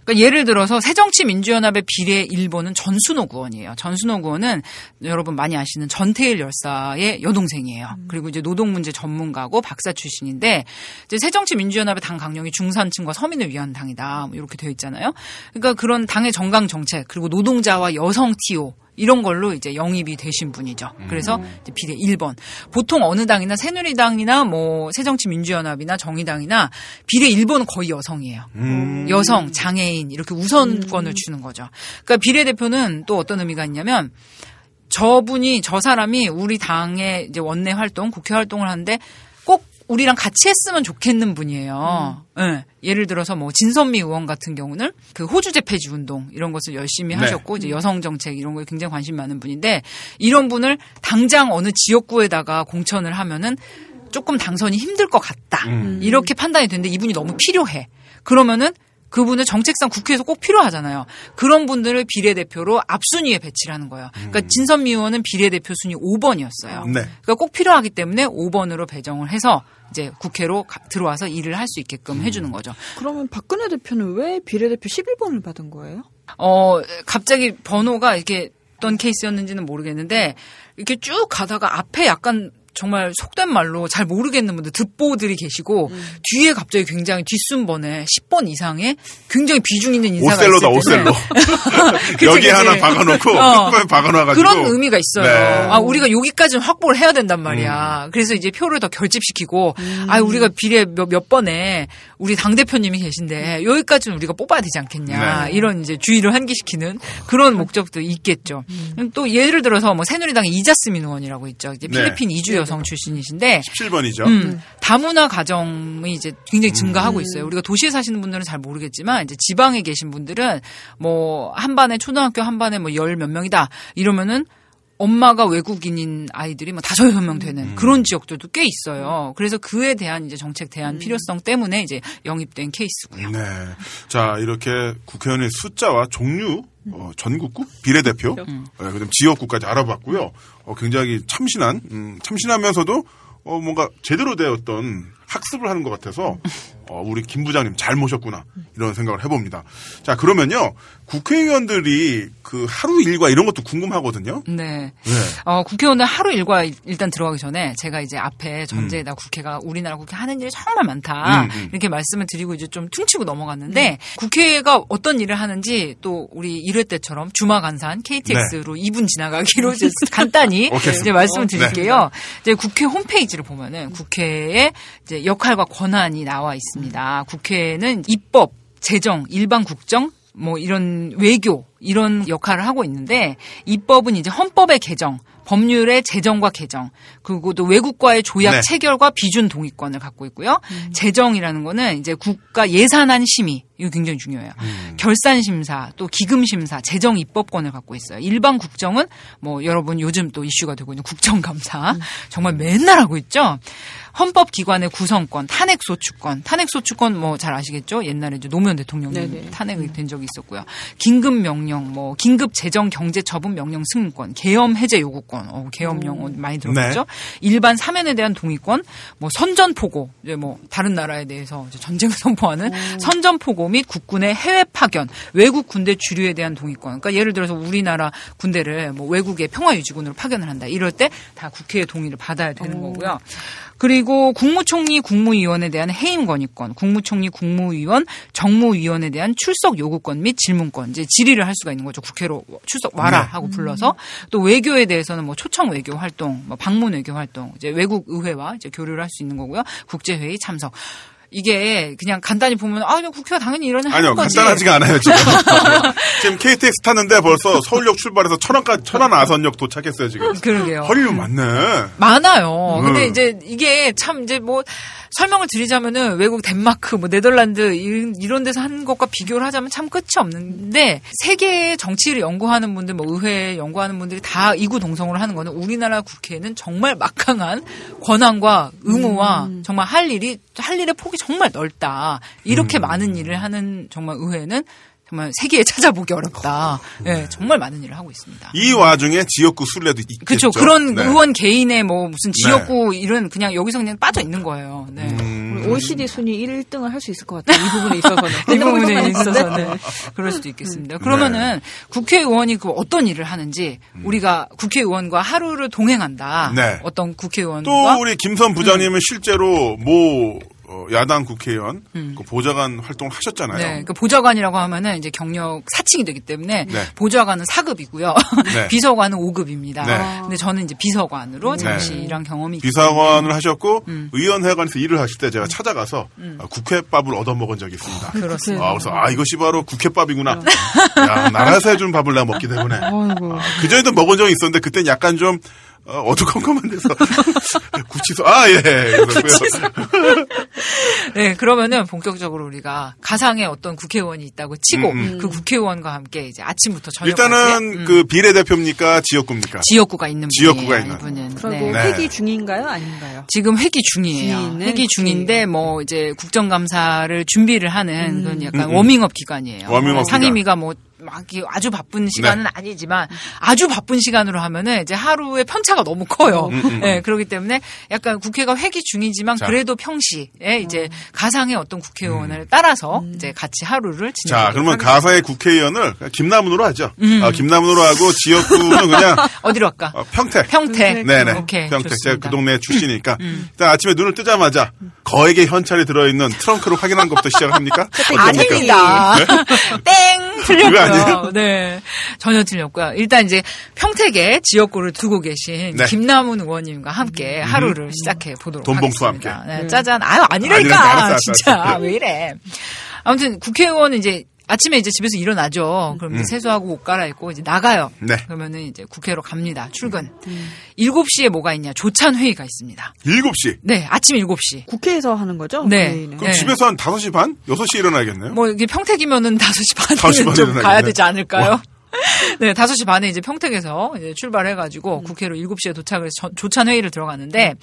그러니까 예를 들어서 새정치민주연합의 비례 1번은 전순호 구원이에요. 전순호 구원은 여러분 많이 아시는 전태일 열사의 여동생이에요. 그리고 이제 노동 문제 전문가고 박사 출신인데 이제 새정치민주연합의 당 강령이 중산층과 서민을 위한 당이다. 뭐 이렇게 되어 있잖아요. 그러니까 그런 당의 정강 정책 그리고 노동자와 여성 TO 이런 걸로 이제 영입이 되신 분이죠. 그래서 이제 비례 1번. 보통 어느 당이나 새누리당이나 뭐 새정치민주연합이나 정의당이나 비례 1번은 거의 여성이에요. 여성, 장애인 이렇게 우선권을 주는 거죠. 그러니까 비례대표는 또 어떤 의미가 있냐면 저분이 저 사람이 우리 당의 이제 원내 활동, 국회 활동을 하는데 꼭 우리랑 같이 했으면 좋겠는 분이에요. 예. 예를 들어서 뭐 진선미 의원 같은 경우는 그 호주 재폐지 운동 이런 것을 열심히 네. 하셨고 이제 여성 정책 이런 거에 굉장히 관심 많은 분인데 이런 분을 당장 어느 지역구에다가 공천을 하면은 조금 당선이 힘들 것 같다. 이렇게 판단이 되는데 이분이 너무 필요해. 그러면은 그분은 정책상 국회에서 꼭 필요하잖아요. 그런 분들을 비례대표로 앞순위에 배치를 하는 거예요. 그러니까 진선미 의원은 비례대표 순위 5번이었어요. 네. 그러니까 꼭 필요하기 때문에 5번으로 배정을 해서 이제 국회로 가- 들어와서 일을 할 수 있게끔 해주는 거죠. 그러면 박근혜 대표는 왜 비례대표 11번을 받은 거예요? 어, 갑자기 번호가 이렇게 어떤 케이스였는지는 모르겠는데 이렇게 쭉 가다가 앞에 약간 정말 속된 말로 잘 모르겠는 분들 듣보들이 계시고 뒤에 갑자기 굉장히 뒷순번에 10번 이상의 굉장히 비중 있는 인사가 오셀로다 오셀로. 여기. 하나 박아놓고 어. 끝에 박아놔가지고 그런 의미가 있어요. 네. 아, 우리가 여기까지는 확보를 해야 된단 말이야. 그래서 이제 표를 더 결집시키고, 아, 우리가 비례 몇, 몇 번에 우리 당 대표님이 계신데, 여기까지는 우리가 뽑아야 되지 않겠냐. 네. 이런 이제 주의를 환기시키는 그런 목적도 있겠죠. 또 예를 들어서 뭐 새누리당의 이자스민 의원이라고 있죠. 이제 네. 필리핀 이주 여성 출신이신데, 17번이죠. 음, 다문화 가정이 이제 굉장히 증가하고 있어요. 우리가 도시에 사시는 분들은 잘 모르겠지만 이제 지방에 계신 분들은 뭐 한 반에 초등학교 한 반에 뭐 열 몇 명이다 이러면은 엄마가 외국인인 아이들이 뭐 다섯 여섯 명 되는 그런 지역들도 꽤 있어요. 그래서 그에 대한 이제 정책 대안 필요성 때문에 이제 영입된 케이스고요. 네. 자, 이렇게 국회의원의 숫자와 종류, 어, 전국구, 비례대표, 음. 어, 그다음 지역구까지 알아봤고요. 어, 굉장히 참신한, 음, 참신하면서도 어, 뭔가 제대로 되었던 학습을 하는 것 같아서 어, 우리 김 부장님 잘 모셨구나 이런 생각을 해봅니다. 자, 그러면요 국회의원들이 그 하루 일과 이런 것도 궁금하거든요. 네. 네. 어, 국회의원들 하루 일과 일단 들어가기 전에 제가 이제 앞에 전제에다 국회가 우리나라 국회 하는 일이 정말 많다. 음, 음. 이렇게 말씀을 드리고 이제 좀 퉁치고 넘어갔는데 국회가 어떤 일을 하는지 또 우리 1회 때처럼 주마 간산 KTX로 2분 지나가기로 이제 간단히. <laughs> 이제 말씀을 드릴게요. 이제 국회 홈페이지를 보면은 국회의 이제 역할과 권한이 나와 있습니다. 국회는 입법, 재정, 일반 국정 뭐 이런 외교 이런 역할을 하고 있는데 입법은 이제 헌법의 개정, 법률의 제정과 개정, 그리고 또 외국과의 조약 네. 체결과 비준 동의권을 갖고 있고요. 재정이라는 거는 이제 국가 예산안 심의 이거 굉장히 중요해요. 결산 심사, 또 기금 심사, 재정 입법권을 갖고 있어요. 일반 국정은 뭐 여러분 요즘 또 이슈가 되고 있는 국정감사 정말 맨날 하고 있죠. 헌법 기관의 구성권, 탄핵 소추권, 탄핵 소추권 뭐 잘 아시겠죠? 옛날에 이제 노무현 대통령님 네네. 탄핵이 된 적이 있었고요. 긴급 명령, 뭐 긴급 재정 경제 처분 명령 승인권, 계엄 해제 요구권, 어, 계엄 용어 많이 들어봤죠? 일반 사면에 대한 동의권, 뭐 선전포고, 이제 뭐 다른 나라에 대해서 이제 전쟁을 <laughs> 선포하는 선전포고 및 국군의 해외 파견, 외국 군대 주류에 대한 동의권. 그러니까 예를 들어서 우리나라 군대를 뭐 외국의 평화유지군으로 파견을 한다. 이럴 때 다 국회의 동의를 받아야 되는 거고요. 그리고 국무총리 국무위원에 대한 해임 건의권, 국무총리 국무위원 정무위원에 대한 출석 요구권 및 질문권, 이제 질의를 할 수가 있는 거죠. 국회로 출석 와라 네. 하고 불러서 또 외교에 대해서는 뭐 초청 외교 활동, 뭐 방문 외교 활동, 이제 외국 의회와 이제 교류를 할 수 있는 거고요. 국제 회의 참석. 이게 그냥 간단히 보면 아 그냥 국회가 당연히 이런 아니요. 간단하지가 않아요, 지금. <laughs> 지금 KTX 탔는데 벌써 서울역 출발해서 천안까지, 천안 아선역 도착했어요, 지금. 그러게요. 허리는 많네. 많아요. 음. 근데 이제 이게 참 이제 뭐 설명을 드리자면은 외국 덴마크, 뭐 네덜란드 이- 이런 데서 하는 것과 비교를 하자면 참 끝이 없는데 세계의 정치를 연구하는 분들, 뭐 의회 연구하는 분들이 다 이구동성으로 하는 거는 우리나라 국회는 정말 막강한 권한과 의무와 정말 할 일이 할 일의 폭이 정말 넓다. 이렇게 많은 일을 하는 정말 의회는 정말 세계에 찾아보기 어렵다. 예, 정말 많은 일을 하고 있습니다. 이 와중에 지역구 순례도 있겠죠. 그렇죠. 그런 네. 의원 개인의 뭐 무슨 지역구 이런 그냥 여기서 그냥 빠져 있는 거예요. 네. 음. OECD 순위 1등을 할 수 있을 것 같아요. 이 부분에 있어서는. <laughs> 이 부분에 <laughs> 네. 있어서는 그럴 수도 있겠습니다. 그러면은 국회의원이 그 어떤 일을 하는지 우리가 국회의원과 하루를 동행한다. 네. 어떤 국회의원과 또 우리 김선 부장님은 실제로 모 어, 야당 국회의원 그 보좌관 활동을 하셨잖아요. 네, 그 보좌관이라고 하면은 이제 경력 사칭이 되기 때문에 네. 보좌관은 4급이고요. 네. <laughs> 비서관은 5급입니다. 네. 근데 저는 이제 비서관으로 잠시 네. 일한 경험이 비서관을 하셨고 음. 의원회관에서 일을 하실 때 제가 찾아가서 아, 국회밥을 얻어먹은 적이 있습니다. 그렇습니다. 아, 그래서 아 이것이 바로 국회밥이구나. 야 나라에서 해주는 밥을 내가 먹기 때문에 <laughs> 아이고. 그 전에도 먹은 적이 있었는데 그땐 약간 좀 어, 어두컴컴한 데서 <laughs> 구치소 아 예. 그래서 <laughs> 네, 그러면은 본격적으로 우리가 가상의 어떤 국회의원이 있다고 치고 음, 그 국회의원과 함께 이제 아침부터 저녁까지 일단은 음, 그 비례대표입니까 지역구입니까? 지역구가 있는 지역구가 있는. 이분은. 그리고 네. 네. 회기 중인가요? 아닌가요? 지금 회기 중이에요. 회기 중인데 뭐 이제 국정감사를 준비를 하는 그런 약간 워밍업 기간이에요. 워밍업 상임위가 뭐 막 아주 바쁜 시간은 네. 아니지만 아주 바쁜 시간으로 하면은 이제 하루의 편차가 너무 커요. 네, 그렇기 때문에 약간 국회가 회기 중이지만 음, 자. 그래도 평시에 이제 가상의 어떤 국회의원을 따라서 이제 같이 하루를 자, 지내고 그러면 가사의 국회의원을 김남훈으로 하죠. 아, 김남훈으로 하고 지역구는 그냥 <laughs> 어디로 할까? 어, 평택. 평택. 네네. 오케이. 평택. 제가 좋습니다. 그 동네 출신이니까. 일단 아침에 눈을 뜨자마자 거액의 현찰이 들어있는 트렁크를 확인하는 것부터 시작합니까? <laughs> 아닙니다. <laughs> 땡 그거 아니에요? <laughs> 틀렸고요. 네, 전혀 틀렸고요. 일단 이제 평택에 지역구를 두고 계신 네. 김남훈 의원님과 함께 하루를 시작해 보도록 돈봉투와 하겠습니다. 함께. 네, 짜잔. 아유 아니라니까, 아니라니까 알았어, 알았어, 진짜 알았어. 왜 이래? 아무튼 국회의원은 이제 아침에 이제 집에서 일어나죠. 그럼 이제 세수하고 옷 갈아입고 이제 나가요. 네. 그러면은 이제 국회로 갑니다. 출근. 7시에 뭐가 있냐? 조찬 회의가 있습니다. 7시. 네, 아침 7시. 국회에서 하는 거죠? 네. 회의는? 그럼 네. 집에서 한 5시 반? 6시에 일어나야겠네요? 뭐 이게 평택이면은 5시 5시 반에는 반에 좀 일어나겠네. 가야 되지 않을까요? <laughs> 네, 5시 반에 이제 평택에서 이제 출발해가지고 국회로 7시에 도착을 해서 저- 조찬 회의를 들어갔는데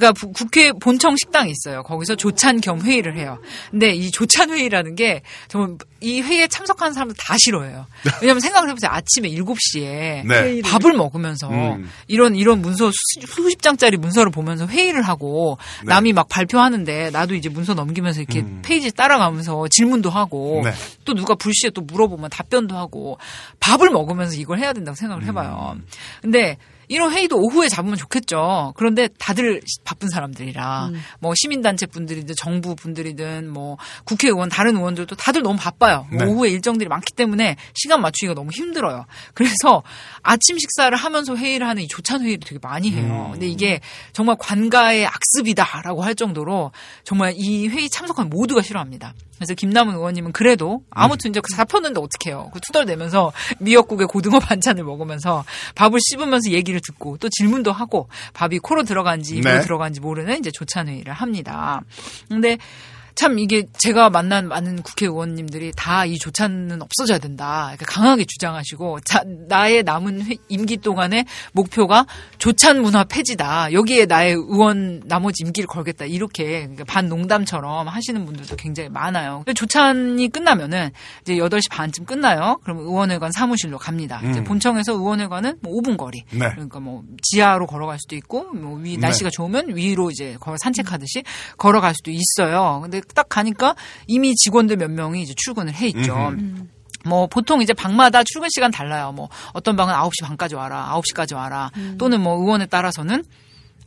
그러니까 부- 국회 본청 식당이 있어요. 거기서 조찬 겸 회의를 해요. 근데 이 조찬 회의라는 게 정말 이 회의에 참석하는 사람들 다 싫어해요. 왜냐면 생각을 해보세요. 아침에 7시에 네. 밥을 먹으면서 음. 이런 이런 문서 수, 수십 장짜리 문서를 보면서 회의를 하고 네. 남이 막 발표하는데 나도 이제 문서 넘기면서 이렇게 페이지 따라가면서 질문도 하고 음. 네. 또 누가 불시에 또 물어보면 답변도 하고 밥을 먹으면서 이걸 해야 된다고 생각을 해봐요. 음. 근데 이런 회의도 오후에 잡으면 좋겠죠. 그런데 다들 바쁜 사람들이라 뭐 시민단체 분들이든 정부 분들이든 뭐 국회의원 다른 의원들도 다들 너무 바빠요. 뭐 네. 오후에 일정들이 많기 때문에 시간 맞추기가 너무 힘들어요. 그래서 아침 식사를 하면서 회의를 하는 이 조찬 회의를 되게 많이 해요. 근데 이게 정말 관가의 악습이다라고 할 정도로 정말 이 회의 참석한 모두가 싫어합니다. 그래서 김남은 의원님은 그래도 아무튼 이제 잡혔는데 어떡해요. 그 투덜대면서 미역국에 고등어 반찬을 먹으면서 밥을 씹으면서 얘기를 듣고 또 질문도 하고 밥이 코로 들어간지 입으로 네. 들어간지 모르는 이제 조찬 회의를 합니다. 근데 참 이게 제가 만난 많은 국회의원님들이 다 이 조찬은 없어져야 된다. 이렇게 강하게 주장하시고 자, 나의 남은 회- 임기 동안의 목표가 조찬 문화 폐지다. 여기에 나의 의원 나머지 임기를 걸겠다. 이렇게 그러니까 반농담처럼 하시는 분들도 굉장히 많아요. 조찬이 끝나면은 이제 8시 반쯤 끝나요. 그럼 의원회관 사무실로 갑니다. 이제 본청에서 의원회관은 뭐 5분 거리. 네. 그러니까 뭐 지하로 걸어갈 수도 있고 뭐위 네. 날씨가 좋으면 위로 이제 걸어 산책하듯이 걸어갈 수도 있어요. 근데 딱 가니까 이미 직원들 몇 명이 이제 출근을 해 있죠. 뭐 보통 이제 방마다 출근 시간 달라요. 뭐 어떤 방은 9시 반까지 와라. 9시까지 와라. 또는 뭐 의원에 따라서는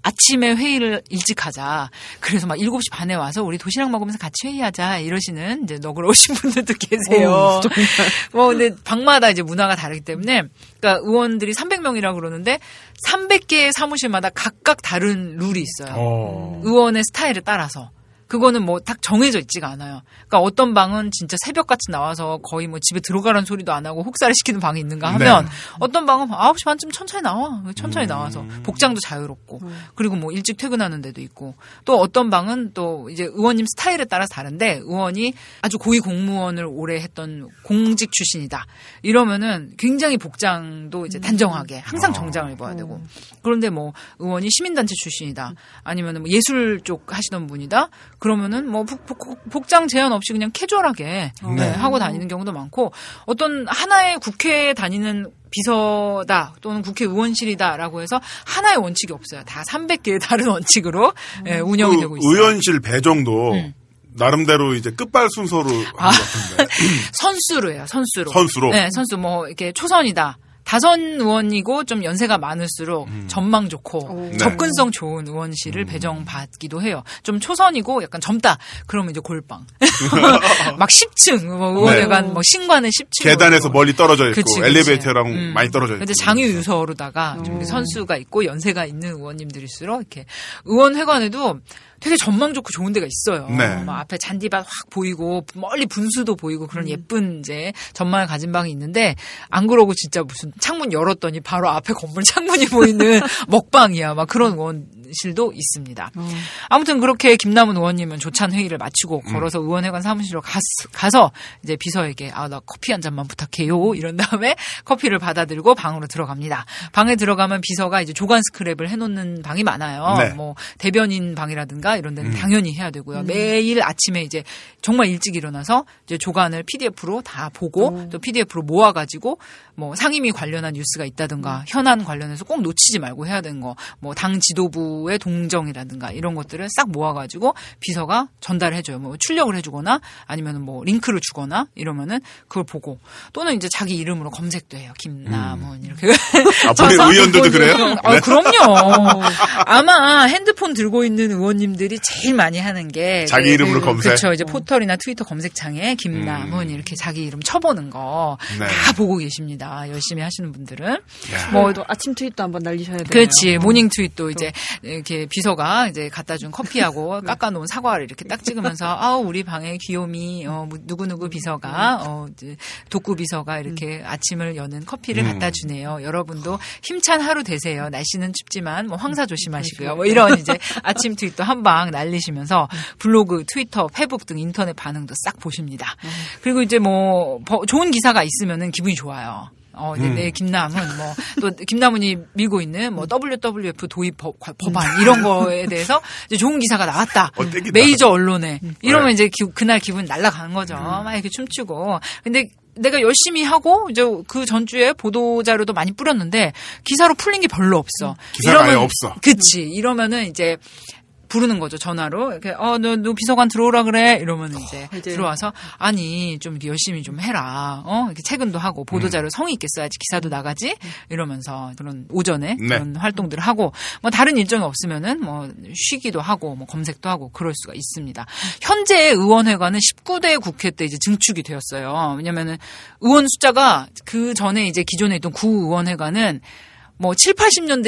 아침에 회의를 일찍 하자. 그래서 막 7시 반에 와서 우리 도시락 먹으면서 같이 회의하자. 이러시는 이제 너그러우신 <laughs> 분들도 계세요. 뭐 근데 방마다 이제 문화가 다르기 때문에 그러니까 의원들이 300명이라고 그러는데 300개의 사무실마다 각각 다른 룰이 있어요. 의원의 스타일에 따라서. 그거는 뭐 딱 정해져 있지가 않아요. 그러니까 어떤 방은 진짜 새벽같이 나와서 거의 뭐 집에 들어가라는 소리도 안 하고 혹사를 시키는 방이 있는가 하면 네. 어떤 방은 9시 반쯤 천천히 나와. 천천히 음. 나와서 복장도 자유롭고 그리고 뭐 일찍 퇴근하는 데도 있고 또 어떤 방은 또 이제 의원님 스타일에 따라서 다른데 의원이 아주 고위 공무원을 오래 했던 공직 출신이다. 이러면은 굉장히 복장도 이제 단정하게 항상 정장을 입어야 되고 그런데 뭐 의원이 시민단체 출신이다. 아니면은 뭐 예술 쪽 하시던 분이다. 그러면은 뭐 복, 복- 복장 제한 없이 그냥 캐주얼하게 네, 하고 다니는 경우도 많고 어떤 하나의 국회에 다니는 비서다 또는 국회의원실이다라고 해서 하나의 원칙이 없어요. 다 300개의 다른 원칙으로 예, 운영이 그 되고 있어요. 의원실 배정도 음. 나름대로 이제 끝발 순서로 한것 같은데 <laughs> 선수로 해요. 선수로. 선수로? 네, 선수 뭐 이렇게 초선이다. 다선 의원이고 좀 연세가 많을수록 전망 좋고 네. 접근성 좋은 의원실을 배정받기도 해요. 좀 초선이고 약간 젊다. 그러면 이제 골방. <laughs> 막 10층 뭐 의원회관 뭐 신관은 10층. 계단에서 멀리 떨어져 있고 그치, 그치. 엘리베이터랑 음. 많이 떨어져 있고. 근데 장유 유서로다가 좀 선수가 있고 연세가 있는 의원님들일수록 이렇게 의원회관에도 되게 전망 좋고 좋은 데가 있어요. 네. 막 앞에 잔디밭 확 보이고 멀리 분수도 보이고 그런 예쁜 이제 전망을 가진 방이 있는데 안 그러고 진짜 무슨 창문 열었더니 바로 앞에 건물 <laughs> 창문이 보이는 먹방이야. 막 그런 의 원실도 있습니다. 아무튼 그렇게 김남은 의원님은 조찬 회의를 마치고 걸어서 의원회관 사무실로 갔, 가서 이제 비서에게 아 나 커피 한 잔만 부탁해요 <laughs> 이런 다음에 커피를 받아들고 방으로 들어갑니다. 방에 들어가면 비서가 이제 조간 스크랩을 해놓는 방이 많아요. 네. 뭐 대변인 방이라든가 이런 데는 당연히 해야 되고요. 매일 아침에 이제 정말 일찍 일어나서 이제 조간을 PDF로 다 보고 또 PDF로 모아가지고 뭐 상임위 관련한 뉴스가 있다든가 현안 관련해서 꼭 놓치지 말고 해야 되는 거, 뭐 당 지도부 의 동정이라든가 이런 것들을 싹 모아가지고 비서가 전달해줘요. 뭐 출력을 해주거나 아니면 뭐 링크를 주거나 이러면은 그걸 보고 또는 이제 자기 이름으로 검색도 해요. 김남은 이렇게. 아, <laughs> 본인 쳐서 의원들도 그래요? 아, 네. 그럼요. 아마 핸드폰 들고 있는 의원님들이 제일 많이 하는 게 자기 이제 이름으로 그- 검색? 그쵸. 이제 포털이나 트위터 검색창에 김남은 이렇게 자기 이름 쳐보는 거다 네. 보고 계십니다. 열심히 하시는 분들은. 야. 뭐뭐또 아침 tweet도 한번 날리셔야 돼요. 그렇지 모닝 트윗도 이제 이렇게 비서가 이제 갖다 준 커피하고 <laughs> 네. 깎아놓은 사과를 이렇게 딱 찍으면서 <laughs> 아우 우리 방에 귀요미 어 누구 누구 비서가 어 이제 독구 비서가 이렇게 음. 아침을 여는 커피를 갖다 주네요. 여러분도 힘찬 하루 되세요. 날씨는 춥지만 뭐 황사 조심하시고요. 뭐 이런 이제 아침 tweet도 한 방 날리시면서 블로그, 트위터, 페북 등 인터넷 반응도 싹 보십니다. 그리고 이제 뭐 버- 좋은 기사가 있으면은 기분이 좋아요. 어, 이제 내 김남은 뭐, 또 김남은이 밀고 있는 뭐 WWF 도입 법, 안 이런 거에 대해서 이제 좋은 기사가 나왔다. 어. 메이저 언론에. 이러면 네. 이제 기- 그날 기분 날아가는 거죠. 막 이렇게 춤추고. 근데 내가 열심히 하고 이제 그 전주에 보도 자료도 많이 뿌렸는데 기사로 풀린 게 별로 없어. 기사가 아예 없어. 그치. 이러면은 이제 부르는 거죠 전화로. 이렇게 어너 너 비서관 들어오라 그래. 이러면 이제 이제. 들어와서 아니 좀 이렇게 열심히 좀 해라. 어? 이렇게 퇴근도 하고 보도 자료 성의 있게 써야지 기사도 나가지? 이러면서 그런 오전에 네. 그런 활동들을 하고 뭐 다른 일정이 없으면은 뭐 쉬기도 하고 뭐 검색도 하고 그럴 수가 있습니다. 현재 의원회관은 19대 국회 때 이제 증축이 되었어요. 왜냐면은 의원 숫자가 그 전에 이제 기존에 있던 구 의원회관은 뭐 7, 80년대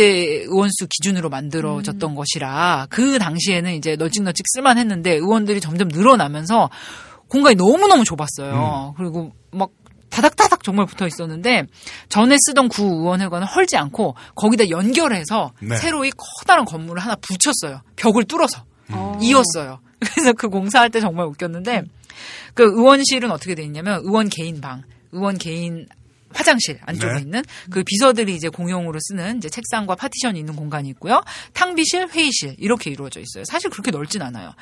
의원수 기준으로 만들어졌던 것이라 그 당시에는 이제 널찍널찍 쓸만했는데 의원들이 점점 늘어나면서 공간이 너무너무 좁았어요. 그리고 막 다닥다닥 정말 붙어 있었는데 전에 쓰던 구 의원회관을 헐지 않고 거기다 연결해서 네. 새로이 커다란 건물을 하나 붙였어요. 벽을 뚫어서 이었어요. <laughs> 그래서 그 공사할 때 정말 웃겼는데 그 의원실은 어떻게 돼 있냐면 의원 개인 방, 의원 개인 화장실 안쪽에 네. 있는 그 비서들이 이제 공용으로 쓰는 이제 책상과 파티션이 있는 공간이 있고요. 탕비실, 회의실 이렇게 이루어져 있어요. 사실 그렇게 넓진 않아요.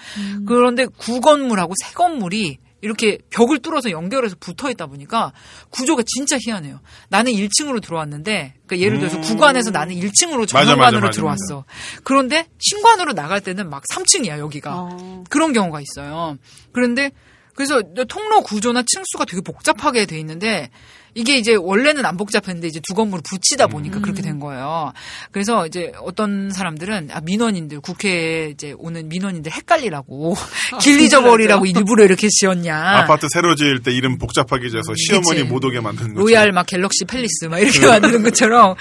그런데 구 건물하고 새 건물이 이렇게 벽을 뚫어서 연결해서 붙어 있다 보니까 구조가 진짜 희한해요. 나는 1층으로 들어왔는데, 그러니까 예를 들어서 구간에서 나는 1층으로 음. 맞아, 정관으로 맞아, 들어왔어. 그런데 신관으로 나갈 때는 막 3층이야 여기가. 어. 그런 경우가 있어요. 그런데 그래서 통로 구조나 층수가 되게 복잡하게 돼 있는데 이게 이제 원래는 안 복잡했는데 이제 두 건물을 붙이다 보니까 그렇게 음. 된 거예요. 그래서 이제 어떤 사람들은 아, 민원인들 국회에 이제 오는 민원인들 헷갈리라고 <laughs> 길 잊어버리라고 일부러 이렇게 지었냐. 아파트 새로 지을 때 이름 복잡하게 지어서 시어머니 그치. 못 오게 만드는 거죠. 로얄 막 갤럭시 팰리스 막 이렇게 만드는 것처럼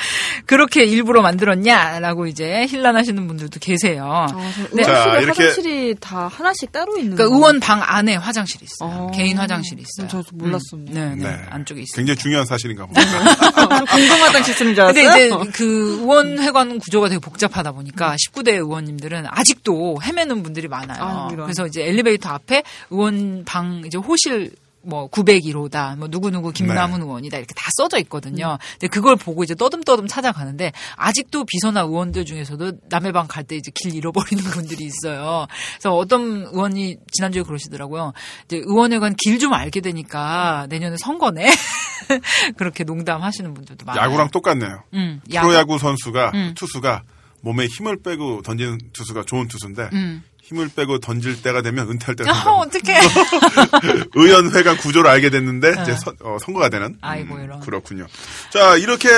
그렇게 일부러 만들었냐라고 이제 힐난하시는 분들도 계세요. 아, 네. 자, 의원실에 이렇게- 화장실이 다 하나씩 따로 있는 그러니까 거예요? 의원 방 안에 화장실이 있어요. 어. 개인 화장실이 있어요. 저도 몰랐었네요. 음. 네, 네. 네. 안쪽에 있어요. 굉장히 중요한 사실인가 봅니다. 좀 궁금하던 시스템인 줄 근데 알았어요. 이제 그 의원회관 구조가 되게 복잡하다 보니까 19대 의원님들은 아직도 헤매는 분들이 많아요. 아. 그래서 이제 엘리베이터 앞에 의원 방 이제 호실 뭐 901호다, 뭐 누구누구 김남훈 네. 의원이다 이렇게 다 써져 있거든요. 근데 그걸 보고 이제 떠듬떠듬 찾아가는데 아직도 비서나 의원들 중에서도 남의 방 갈 때 이제 길 잃어버리는 <laughs> 분들이 있어요. 그래서 어떤 의원이 지난주에 그러시더라고요. 이제 의원회관 길 좀 알게 되니까 내년에 선거네. <laughs> 그렇게 농담하시는 분들도 많아요. 야구랑 똑같네요. 음, 야구. 프로야구 선수가 음. 투수가 몸에 힘을 빼고 던지는 투수가 좋은 투수인데 음. 힘을 빼고 던질 때가 되면 은퇴할 때가 아, 된다고. 어떡해. <laughs> 의원회관 구조를 알게 됐는데 이제 선, 어, 선거가 되는. 네. 아이고, 이런. 그렇군요. 자 이렇게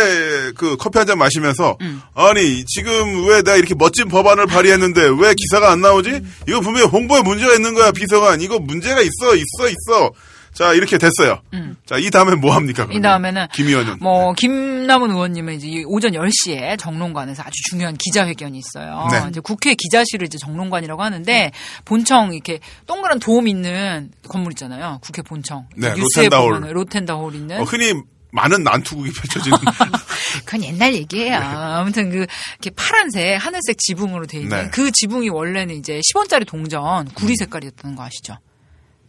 그 커피 한 잔 마시면서 음. 아니 지금 왜 내가 이렇게 멋진 법안을 발의했는데 왜 기사가 안 나오지? 음. 이거 분명히 홍보에 문제가 있는 거야 비서관. 이거 문제가 있어 있어 있어. 자 이렇게 됐어요. 자이 다음에 뭐 합니까? 음. 이 다음에는 김 의원은 뭐 김남훈 의원님은 이제 이 오전 10시에 정론관에서 아주 중요한 기자회견이 있어요. 네. 이제 국회 기자실을 이제 정론관이라고 하는데 본청 이렇게 동그란 도움 있는 건물 있잖아요. 국회 본청. 네, 로텐다홀. 로텐다홀 있는 어, 흔히 많은 난투극이 펼쳐지는 <laughs> 그건 옛날 얘기예요. 아무튼 그 이렇게 파란색 하늘색 지붕으로 돼 있는 네. 그 지붕이 원래는 이제 10원짜리 동전 구리 색깔이었다는 거 아시죠?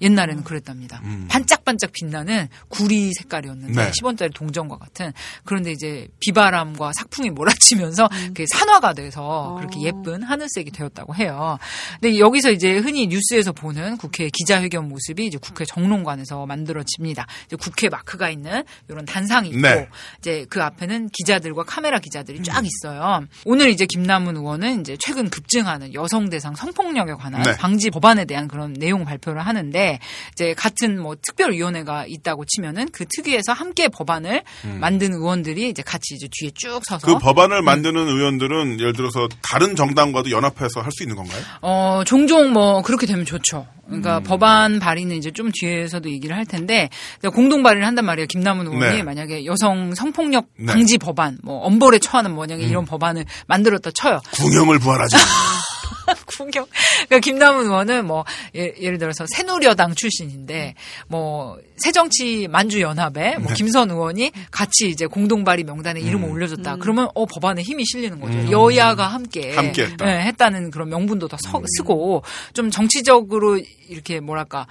옛날에는 그랬답니다. 반짝반짝 빛나는 구리 색깔이었는데 음. 네. 10원짜리 동전과 같은 그런데 이제 비바람과 삭풍이 몰아치면서 그게 산화가 돼서 그렇게 예쁜 하늘색이 되었다고 해요. 근데 여기서 이제 흔히 뉴스에서 보는 국회 기자회견 모습이 이제 국회 정론관에서 만들어집니다. 이제 국회 마크가 있는 이런 단상이 있고 네. 이제 그 앞에는 기자들과 카메라 기자들이 쫙 있어요. 오늘 이제 김남훈 의원은 이제 최근 급증하는 여성 대상 성폭력에 관한 네. 방지 법안에 대한 그런 내용 발표를 하는데 이제 같은 뭐 특별위원회가 있다고 치면은 그 특위에서 함께 법안을 만든 의원들이 이제 같이 이제 뒤에 쭉 서서 음. 그 법안을 만드는 의원들은 예를 들어서 다른 정당과도 연합해서 할 수 있는 건가요? 어, 종종 뭐 그렇게 되면 좋죠. 음. 그러니까 법안 발의는 이제 좀 뒤에서도 얘기를 할 텐데 공동 발의를 한단 말이에요. 김남훈 의원이 네. 만약에 여성 성폭력 네. 음. 방지 법안, 뭐 엄벌에 처하는 만약에 이런 법안을 만들었다 쳐요. 궁형을 부활하지. <laughs> <laughs> 풍경. 그러니까 김남훈 의원은 뭐 예, 를 들어서 새누려당 출신인데 뭐 새정치 만주 연합에 네. 뭐 김선 의원이 같이 이제 공동 발의 명단에 음. 이름을 올려줬다. 그러면 어 법안에 힘이 실리는 거죠. 여야가 함께 함께 했다. 예, 했다는 그런 명분도 더 음. 서- 쓰고 좀 정치적으로 이렇게 뭐랄까.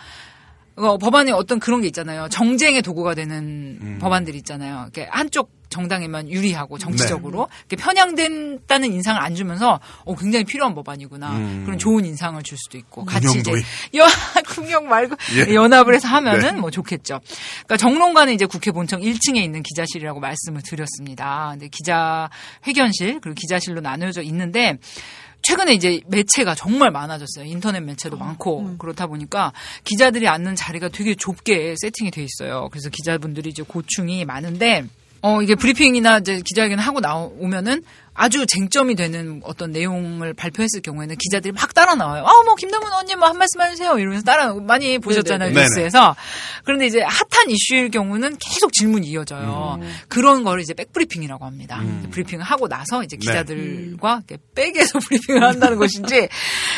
어, 법안에 어떤 그런 게 있잖아요. 정쟁의 도구가 되는 음. 법안들이 있잖아요. 이렇게 한쪽 정당에만 유리하고 네. 정치적으로 이렇게 편향된다는 인상을 안 주면서 어, 굉장히 필요한 법안이구나. 음. 그런 좋은 인상을 줄 수도 있고 같이 이제. <laughs> 여 국영 말고 예. 연합을 해서 하면은 네. 뭐 좋겠죠. 그러니까 정론관은 이제 국회 본청 1층에 있는 기자실이라고 말씀을 드렸습니다. 근데 기자 회견실 그리고 기자실로 나누어져 있는데 최근에 이제 매체가 정말 많아졌어요. 인터넷 매체도 많고 그렇다 보니까 기자들이 앉는 자리가 되게 좁게 세팅이 돼 있어요. 그래서 기자분들이 이제 고충이 많은데 어 이게 브리핑이나 이제 기자회견 하고 나오면은 아주 쟁점이 되는 어떤 내용을 발표했을 경우에는 기자들이 막 따라 나와요. 아, 뭐 김남훈 의원님 뭐한 말씀 해주세요. 이러면서 따라 많이 보셨잖아요 네네. 뉴스에서. 그런데 이제 핫한 이슈일 경우는 계속 질문이 이어져요. 그런 거를 이제 백브리핑이라고 합니다. 브리핑을 하고 나서 이제 기자들과 이렇게 백에서 <laughs> 브리핑을 한다는 것인지.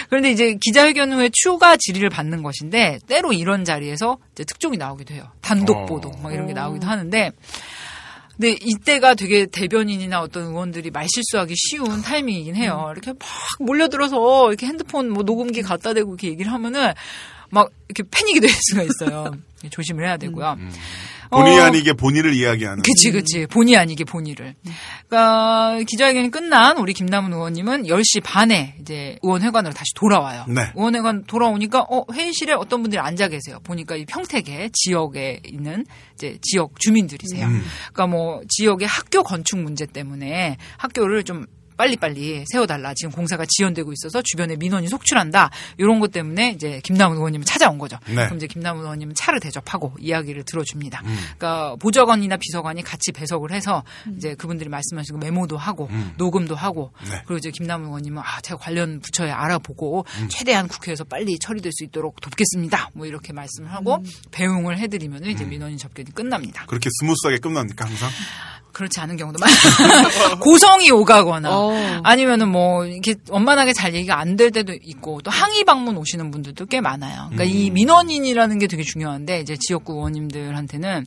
그런데 이제 기자회견 후에 추가 질의를 받는 것인데 때로 이런 자리에서 이제 특종이 나오기도 해요. 단독 어. 보도 막 이런 게 나오기도 하는데. 근데 이때가 되게 대변인이나 어떤 의원들이 말실수하기 쉬운 타이밍이긴 해요. 이렇게 막 몰려들어서 이렇게 핸드폰 뭐 녹음기 갖다 대고 이렇게 얘기를 하면은 막 이렇게 패닉이 될 <laughs> 수가 있어요. <laughs> 조심을 해야 되고요. 본의 어, 아니게 본의를 이야기하는. 그치, 그치. 본의 아니게 본의를. 그러니까 기자회견이 끝난 우리 김남훈 의원님은 10시 반에 이제 의원회관으로 다시 돌아와요. 네. 의원회관 돌아오니까 어, 회의실에 어떤 분들이 앉아 계세요. 보니까 이 평택에 지역에 있는 이제 지역 주민들이세요. 그러니까 뭐 지역의 학교 건축 문제 때문에 학교를 좀 빨리빨리 세워달라. 지금 공사가 지연되고 있어서 주변에 민원이 속출한다. 이런 것 때문에 이제 김남훈 의원님을 찾아온 거죠. 네. 그럼 이제 김남훈 의원님은 차를 대접하고 이야기를 들어줍니다. 음. 그러니까 보좌관이나 비서관이 같이 배석을 해서 이제 그분들이 말씀하신 거 메모도 하고 녹음도 하고 음. 네. 그리고 이제 김남훈 의원님은 아 제가 관련 부처에 알아보고 음. 최대한 국회에서 빨리 처리될 수 있도록 돕겠습니다. 뭐 이렇게 말씀을 하고 배웅을 해드리면 음. 이제 민원인 접견이 끝납니다. 그렇게 스무스하게 끝납니까 항상? 그렇지 않은 경우도 많아요. <laughs> 고성이 오가거나 어. 아니면은 뭐 이렇게 원만하게 잘 얘기가 안 될 때도 있고 또 항의 방문 오시는 분들도 꽤 많아요. 그러니까 이 민원인이라는 게 되게 중요한데 이제 지역구 의원님들한테는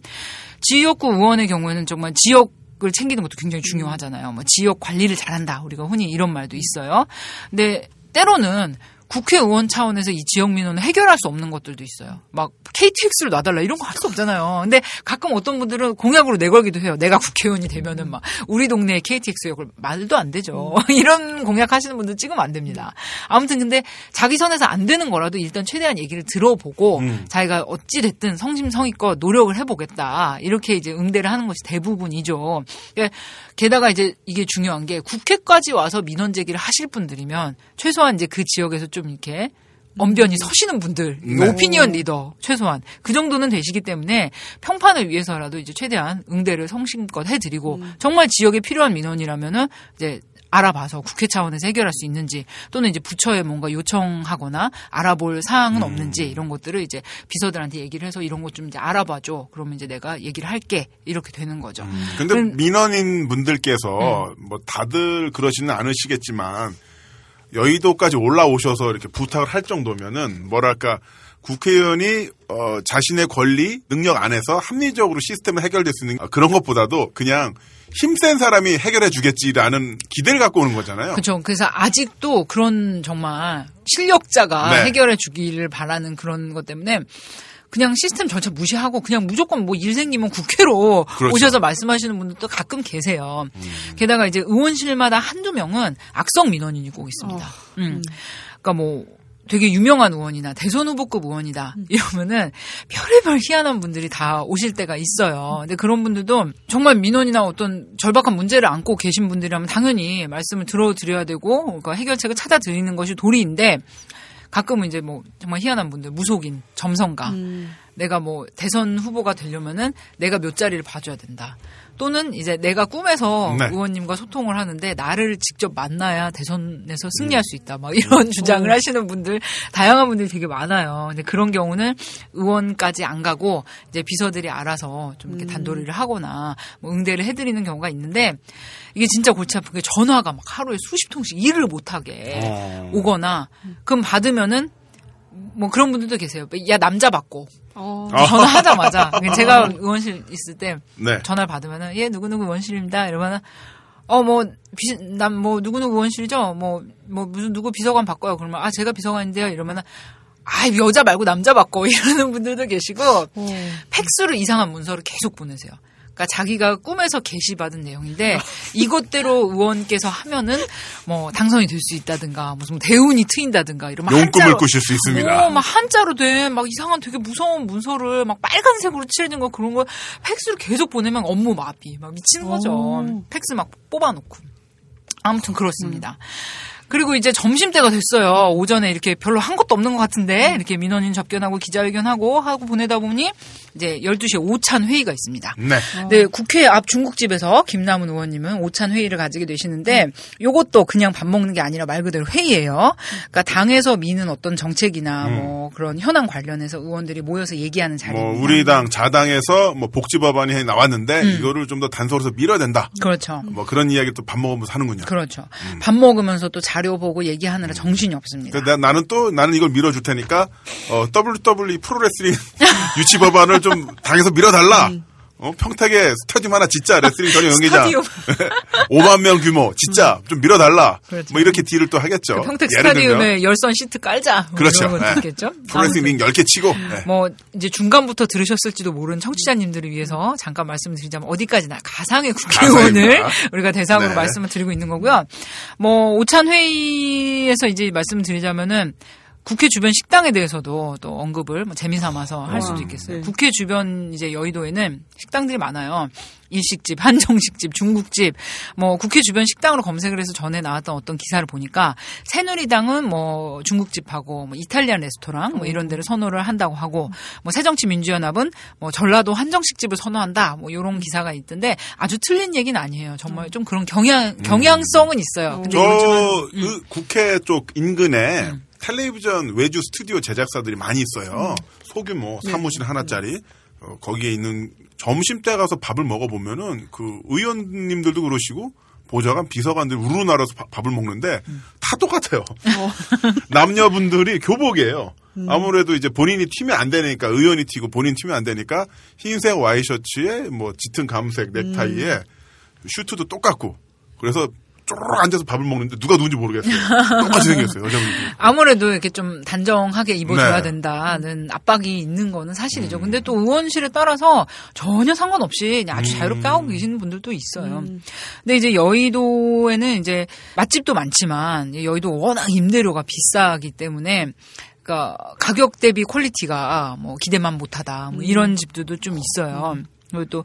지역구 의원의 경우에는 정말 지역 을 챙기는 것도 굉장히 중요하잖아요. 뭐 지역 관리를 잘한다. 우리가 흔히 이런 말도 있어요. 근데 때로는 국회의원 차원에서 이 지역 민원을 해결할 수 없는 것들도 있어요. 막 KTX를 놔달라 이런 거 할 수 없잖아요. 근데 가끔 어떤 분들은 공약으로 내걸기도 해요. 내가 국회의원이 되면은 막 우리 동네에 KTX 역을 말도 안 되죠. <laughs> 이런 공약 하시는 분들 찍으면 안 됩니다. 아무튼 근데 자기 선에서 안 되는 거라도 일단 최대한 얘기를 들어보고 음. 자기가 어찌 됐든 성심성의껏 노력을 해보겠다 이렇게 이제 응대를 하는 것이 대부분이죠. 그러니까 게다가 이제 이게 중요한 게 국회까지 와서 민원 제기를 하실 분들이면 최소한 이제 그 지역에서 좀 이렇게 언변이 서시는 분들, 네. 오피니언 리더 최소한 그 정도는 되시기 때문에 평판을 위해서라도 이제 최대한 응대를 성심껏 해드리고 정말 지역에 필요한 민원이라면은 이제 알아봐서 국회 차원에서 해결할 수 있는지 또는 이제 부처에 뭔가 요청하거나 알아볼 사항은 없는지 이런 것들을 이제 비서들한테 얘기를 해서 이런 것 좀 이제 알아봐줘. 그러면 이제 내가 얘기를 할게 이렇게 되는 거죠. 근데 그럼- 민원인 분들께서 뭐 다들 그러지는 않으시겠지만 여의도까지 올라오셔서 이렇게 부탁을 할 정도면은 뭐랄까 국회의원이 어, 자신의 권리 능력 안에서 합리적으로 시스템을 해결될 수 있는 어, 그런 것보다도 그냥 힘센 사람이 해결해 주겠지라는 기대를 갖고 오는 거잖아요. 그렇죠. 그래서 아직도 그런 정말 실력자가 네. 해결해 주기를 바라는 그런 것 때문에 그냥 시스템 전체 무시하고 그냥 무조건 뭐 일 생기면 국회로 그렇죠. 오셔서 말씀하시는 분들도 가끔 계세요. 게다가 이제 의원실마다 한두 명은 악성 민원인이 꼭 있습니다. 음. 그러니까 뭐 되게 유명한 의원이나 대선 후보급 의원이다 <laughs> 이러면은 별의별 희한한 분들이 다 오실 때가 있어요. 근데 그런 분들도 정말 민원이나 어떤 절박한 문제를 안고 계신 분들이라면 당연히 말씀을 들어드려야 되고 그러니까 해결책을 찾아드리는 것이 도리인데 가끔은 이제 뭐 정말 희한한 분들 무속인 점성가 내가 뭐 대선 후보가 되려면은 내가 몇 자리를 봐줘야 된다. 또는 이제 내가 꿈에서 네. 의원님과 소통을 하는데 나를 직접 만나야 대선에서 승리할 수 있다. 막 이런 주장을 하시는 분들 다양한 분들이 되게 많아요. 근데 그런 경우는 의원까지 안 가고 이제 비서들이 알아서 좀 이렇게 단도리를 하거나 뭐 응대를 해드리는 경우가 있는데 이게 진짜 골치 아픈 게 전화가 막 하루에 수십 통씩 일을 못하게 어. 오거나 그럼 받으면은 뭐 그런 분들도 계세요. 야 남자 받고 어. 전화하자마자 제가 의원실 있을 때 네. 전화를 받으면은 예 누구 누구 의원실입니다 이러면은 어뭐 난 뭐 누구 누구 의원실이죠 뭐뭐 무슨 누구 비서관 바꿔요 그러면 아 제가 비서관인데요 이러면은 아 여자 말고 남자 바꿔 <laughs> 이러는 분들도 계시고 팩스로 이상한 문서를 계속 보내세요. 그러니까 자기가 꿈에서 게시받은 내용인데 이것대로 의원께서 하면은 뭐 당선이 될 수 있다든가 무슨 대운이 트인다든가 이러면 용꿈을 한자로- 꾸실 수 있습니다. 어, 막 한자로 된 막 이상한 되게 무서운 문서를 막 빨간색으로 칠해진 거 그런 거 팩스로 계속 보내면 업무 마비 막 미치는 거죠. 팩스 막 뽑아놓고 아무튼 그렇습니다. 그리고 이제 점심때가 됐어요. 오전에 이렇게 별로 한 것도 없는 것 같은데 이렇게 민원인 접견하고 기자회견하고 하고 보내다 보니 이제 12시에 오찬 회의가 있습니다. 네. 네, 국회 앞 중국집에서 김남은 의원님은 오찬 회의를 가지게 되시는데 요것도 그냥 밥 먹는 게 아니라 말 그대로 회의예요. 그러니까 당에서 미는 어떤 정책이나 뭐 그런 현안 관련해서 의원들이 모여서 얘기하는 뭐 자리입니다. 우리 당 자당에서 뭐 복지 법안이 나왔는데 이거를 좀 더 단서로서 밀어야 된다. 그렇죠. 뭐 그런 이야기 또 밥 먹으면서 하는군요. 그렇죠. 밥 먹으면서 또 자료 보고 얘기하느라 정신이 없습니다. 그러니까 나, 나는 또 나는 이걸 밀어줄 테니까 어, WWE 프로레슬링 <laughs> 유치 법안을 좀 당에서 밀어달라. 어, 평택에 스타디움 하나 짓자 레슬링 전용 <laughs> 경기장 스타디움. <laughs> 5만 명 규모 진짜 좀 밀어달라. 그렇죠. 뭐 이렇게 deal을 또 하겠죠. 평택 예를 들면 스타디움에 열선 시트 깔자. 뭐 그렇죠. 예. 있겠죠. 프로레슬링 링 10개 치고 네. 뭐 이제 중간부터 들으셨을지도 모르는 청취자님들을 위해서 잠깐 말씀드리자면 어디까지나 가상의 국회의원을. <laughs> 우리가 대상으로 네. 말씀을 드리고 있는 거고요. 뭐 오찬 회의에서 이제 말씀드리자면은 국회 주변 식당에 대해서도 또 언급을 뭐 재미삼아서 할 수도 있겠어요. 네. 국회 주변 이제 여의도에는 식당들이 많아요. 일식집, <laughs> 한정식집, 중국집, 뭐 국회 주변 식당으로 검색을 해서 전에 나왔던 어떤 기사를 보니까 새누리당은 뭐 중국집하고 뭐 이탈리안 레스토랑 뭐 이런 데를 선호를 한다고 하고 뭐 새정치민주연합은 뭐 전라도 한정식집을 선호한다 뭐 이런 기사가 있던데 아주 틀린 얘기는 아니에요. 정말 좀 그런 경향 경향성은 있어요. 근데 저 요즘은 그 국회 쪽 인근에 텔레비전 외주 스튜디오 제작사들이 많이 있어요. 소규모 사무실 하나짜리. 어, 거기에 있는 점심 때 가서 밥을 먹어보면은 그 의원님들도 그러시고 보좌관 비서관들이 우르르 날아서 밥- 밥을 먹는데 다 똑같아요. <laughs> 남녀분들이 교복이에요. 아무래도 이제 본인이 튀면 안 되니까 의원이 튀고 본인 튀면 안 되니까 흰색 와이셔츠에 뭐 짙은 감색 넥타이에 슈트도 똑같고 그래서 쪼르르 앉아서 밥을 먹는데 누가 누군지 모르겠어요. 똑같이 생겼어요 여자분들. 아무래도 이렇게 좀 단정하게 입어줘야 네. 된다는 압박이 있는 거는 사실이죠. 근데 또 의원실에 따라서 전혀 상관없이 아주 자유롭게 하고 계시는 분들도 있어요. 근데 이제 여의도에는 이제 맛집도 많지만 여의도 워낙 임대료가 비싸기 때문에 그러니까 가격 대비 quality가 뭐 기대만 못하다 뭐 이런 집들도 좀 있어요. 그리고 또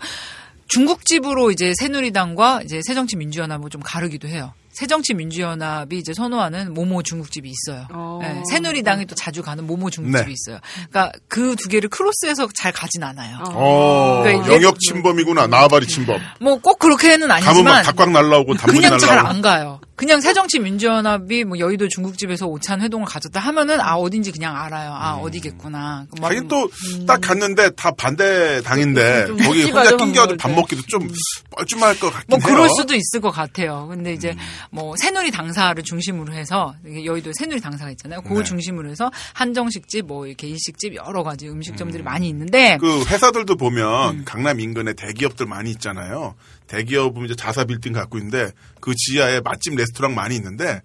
중국집으로 이제 새누리당과 이제 새정치민주연합을 좀 가르기도 해요. 새정치민주연합이 이제 선호하는 모모 중국집이 있어요. 어. 네, 새누리당이 또 자주 가는 모모 중국집이 네. 있어요. 그러니까 그 두 개를 크로스해서 잘 가진 않아요. 어, 그러니까 영역 침범이구나. 나와바리 침범. 뭐 꼭 그렇게는 가면 막 아니지만 닭광 날라오고 단무지 그냥 잘 날라오고. 안 가요. 그냥 새정치민주연합이 뭐 여의도 중국집에서 오찬 회동을 가졌다 하면은 아 어딘지 그냥 알아요. 아 어디겠구나. 막 자기 또딱 갔는데 다 반대 당인데 좀 거기 혼자 낑겨가지고 밥 먹기도 좀 뻘쭘할 것 같긴 뭐 해요. 그럴 수도 있을 것 같아요. 근데 이제 뭐 새누리 당사를 중심으로 해서 이게 여의도에 새누리 당사가 있잖아요. 그걸 네. 중심으로 해서 한정식집, 뭐 이렇게 일식집 여러 가지 음식점들이 많이 있는데 그 회사들도 보면 음. 강남 인근에 대기업들 많이 있잖아요. 대기업은 이제 자사 빌딩 갖고 있는데 그 지하에 맛집 레스토랑 많이 있는데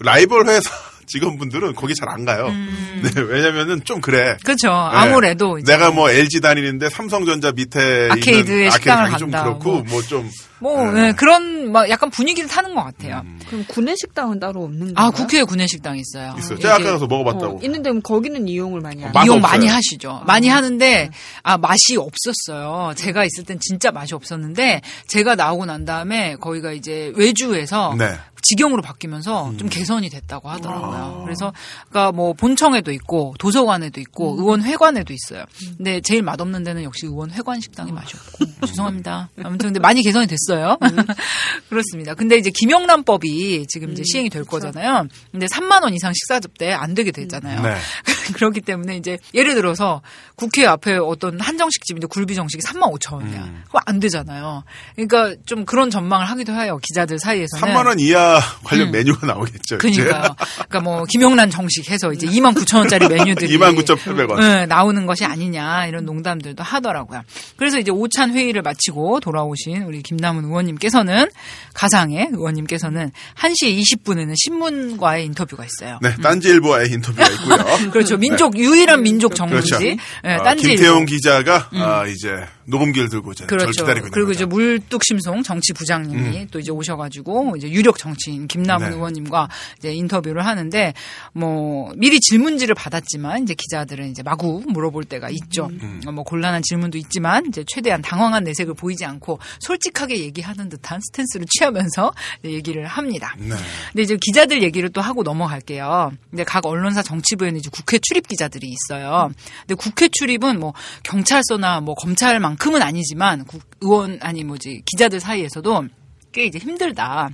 라이벌 회사 <laughs> 직원분들은 거기 잘 안 가요. 네, 왜냐면은 좀 그래. 그렇죠. 네. 음. 아무래도 이제 내가 뭐 LG 다니는데 삼성전자 밑에 아케이드에 있는 식당을 아케이드 좀 간다, 그렇고 뭐. 뭐좀뭐 네. 네, 그런 막 약간 분위기를 타는 것 같아요. 그럼 구내식당은 따로 없는 아 건가요? 국회에 구내식당이 있어요. 있어요. 제가 이게 아까 가서 먹어봤다고. 어, 있는데 거기는 이용을 많이 안맛 이용 없어요. 많이 하시죠. 많이 하는데 아 맛이 없었어요. 제가 있을 땐 진짜 맛이 없었는데 제가 나오고 난 다음에 거기가 이제 외주에서 네. 직영으로 바뀌면서 좀 개선이 됐다고 하더라고요. 그래서 그러니까 뭐 본청에도 있고 도서관에도 있고 의원회관에도 있어요. 근데 제일 맛없는 데는 역시 의원회관 식당이 맛이 없고 <laughs> 죄송합니다. 아무튼 근데 많이 개선이 됐어요. <laughs> 그렇습니다. 근데 이제 김영란법이 지금 이제 시행이 될 거잖아요. 근데 3만 원 이상 식사 접대 안 되게 됐잖아요. 네. <laughs> 그렇기 때문에 이제 예를 들어서 국회 앞에 어떤 한정식집인데 굴비 정식이 3만 5천 원이야. 음. 그럼 안 되잖아요. 그러니까 좀 그런 전망을 하기도 해요. 기자들 사이에서는. 3만 원 이하 관련 메뉴가 나오겠죠. 그러니까요. 그러니까 뭐 김용란 정식 해서 이제 2만 9천 원짜리 메뉴들이 29,800원. 네, 나오는 것이 아니냐 이런 농담들도 하더라고요. 그래서 이제 오찬 회의를 마치고 돌아오신 우리 김남은 의원님께서는 가상의 의원님께서는 1시 20분에는 신문과의 인터뷰가 있어요. 네, 딴지일보와의 인터뷰가 있고요. <laughs> 그렇죠. 민족 유일한 민족 정문지. 그렇죠. 네, 아, 딴지일보. 김태용 기자가 아, 이제 녹음기를 들고 이제 절 그렇죠. 기다리고 그리고. 음. 이제 물뚝심송 정치부장님이 또 이제 오셔가지고 이제 유력 정치인 김남훈 네. 의원님과 이제 인터뷰를 하는데 뭐 미리 질문지를 받았지만 이제 기자들은 이제 마구 물어볼 때가 있죠. 음. 어, 뭐 곤란한 질문도 있지만 이제 최대한 당황한 내색을 보이지 않고 솔직하게 얘기하는 듯한 스탠스를 취하면서 <laughs> 얘기를 합니다. 네. 근데 이제 기자들 얘기를 또 하고 넘어갈게요. 근데 각 언론사 정치부에는 이제 국회 출입 기자들이 있어요. 근데 국회 출입은 뭐 경찰서나 뭐 검찰만 큼은 아니지만 국- 의원 아니 뭐지 기자들 사이에서도 꽤 이제 힘들다.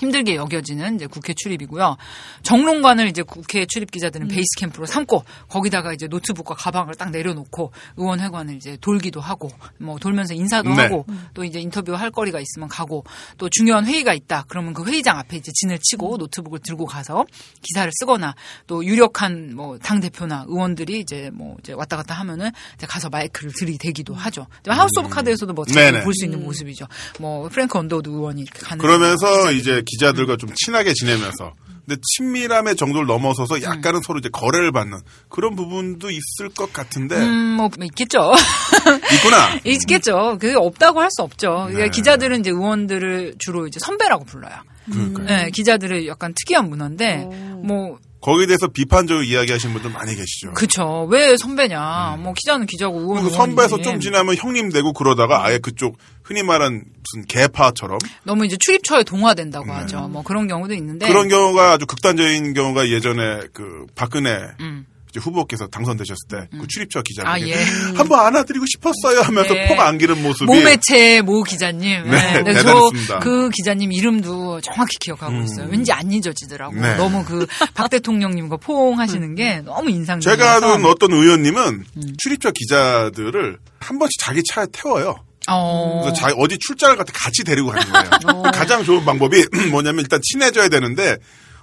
힘들게 여겨지는 이제 국회 출입이고요. 정론관을 이제 국회 출입 기자들은 베이스 캠프로 삼고 거기다가 이제 노트북과 가방을 딱 내려놓고 의원회관을 이제 돌기도 하고 뭐 돌면서 인사도 네. 하고 또 이제 인터뷰 할 거리가 있으면 가고 또 중요한 회의가 있다. 그러면 그 회의장 앞에 이제 진을 치고 노트북을 들고 가서 기사를 쓰거나 또 유력한 뭐 당 대표나 의원들이 이제 뭐 이제 왔다 갔다 하면은 이제 가서 마이크를 들이대기도 하죠. 하우스 오브 카드에서도 뭐 네네. 자주 볼수 있는 모습이죠. 뭐 프랭크 언더우드 의원이 이렇게 가는 그러면서 이제 기자들과 좀 친하게 지내면서 근데 친밀함의 정도를 넘어서서 약간은 서로 이제 거래를 받는 그런 부분도 있을 것 같은데 음, 뭐 있겠죠. <laughs> 있구나. 있겠죠. 그게 없다고 할 수 없죠. 그러니까 네. 기자들은 이제 의원들을 주로 이제 선배라고 불러요. 그러니까요. 네, 기자들의 약간 특이한 문화인데 뭐 거기에 대해서 비판적으로 이야기하시는 분들 많이 계시죠. 그쵸. 왜 선배냐. 뭐 기자는 기자고 의원은 선배에서 의원이지. 좀 지나면 형님 되고 그러다가 아예 그쪽 흔히 말한 무슨 개파처럼 너무 이제 출입처에 동화된다고 하죠. 뭐 그런 경우도 있는데. 네. 그런 경우가 아주 극단적인 경우가 예전에 그 박근혜 음. 이제 후보께서 당선되셨을 때 그 출입처 기자분이 아, 예. 한번 안아드리고 싶었어요 하면서 네. 폭 안기는 모습이 모매체 모 기자님. 네, 네. 저그 기자님 이름도 정확히 기억하고 있어요. 왠지 안 잊어지더라고. 네. 너무 그 박 대통령님과 포옹하시는 게 너무 인상적이어서. 제가 아는 어떤 의원님은 음. 출입처 기자들을 한 번씩 자기 차에 태워요. 어. 그래서 자기 어디 출장을 갈 때 같이 데리고 가는 거예요. <laughs> 가장 좋은 방법이 <clears throat> 뭐냐면 일단 친해져야 되는데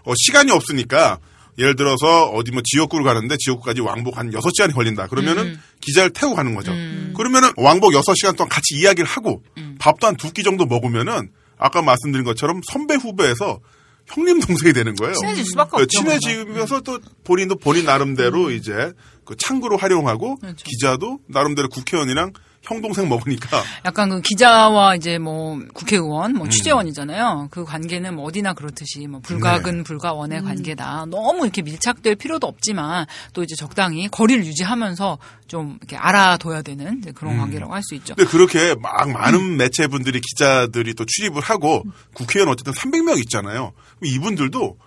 어, 시간이 없으니까 예를 들어서 어디 뭐 지역구를 가는데 지역구까지 왕복 한 6시간이 걸린다. 그러면은 음. 기자를 태우고 가는 거죠. 그러면은 왕복 6시간 동안 같이 이야기를 하고 음. 밥도 한 두 끼 정도 먹으면은 아까 말씀드린 것처럼 선배 후배에서 형님 동생이 되는 거예요. 친해질 수밖에 네, 없죠. 친해지면서 또 본인도 본인 나름대로 이제 그 창구로 활용하고 음. 그렇죠. 기자도 나름대로 국회의원이랑 형 동생 먹으니까 <laughs> 약간 그 기자와 이제 뭐 국회의원, 음. 뭐 취재원이잖아요. 그 관계는 뭐 어디나 그렇듯이 뭐 불가근 네. 불가원의 관계다. 너무 이렇게 밀착될 필요도 없지만 또 이제 적당히 거리를 유지하면서 좀 이렇게 알아둬야 되는 이제 그런 관계라고 할 수 있죠. 근데 그렇게 막 많은 매체분들이 기자들이 또 출입을 하고 국회의원 어쨌든 300명 있잖아요. 이분들도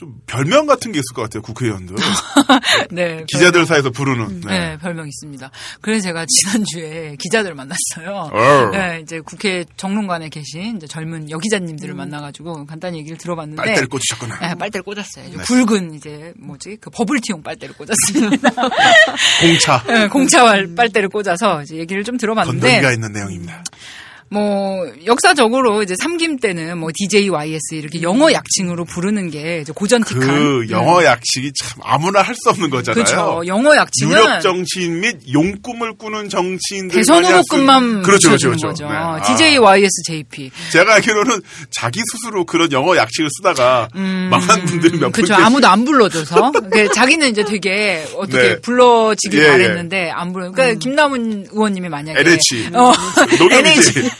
좀 별명 같은 게 있을 것 같아요. 국회의원들 <laughs> 네. 기자들 사이에서 부르는. 네. 네. 별명 있습니다. 그래서 제가 지난주에 기자들 만났어요. 어. 네, 이제 국회 정론관에 계신 이제 젊은 여기자님들을 만나가지고 간단히 얘기를 들어봤는데. 빨대를 꽂으셨구나. 네, 빨대를 꽂았어요. 이제 네. 굵은 이제 뭐지 그 버블티용 빨대를 꽂았습니다. <laughs> 공차 네, 공차 빨대를 꽂아서 이제 얘기를 좀 들어봤는데 건더기가 있는 내용입니다. 뭐 역사적으로 이제 삼김 때는 뭐 DJYS 이렇게 영어 약칭으로 부르는 게 이제 고전틱한 그 영어 약식이 참 아무나 할 수 없는 거잖아요. 그렇죠. 영어 약칭은 유력 정치인 및 용꿈을 꾸는 정치인들 대선 후보급만 그렇죠, 그렇죠, 그렇죠. 거죠. 네. 아. DJYSJP. 제가 알기로는 자기 스스로 그런 영어 약식을 쓰다가 망한 분들이 몇 분 그렇죠. 아무도 안 불러줘서. <laughs> 그 자기는 이제 되게 어떻게 네. 불러지길 예, 예. 잘했는데 안 불러. 그러니까 김남은 의원님이 만약에 LH 어, 농 <laughs>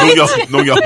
농협 농협.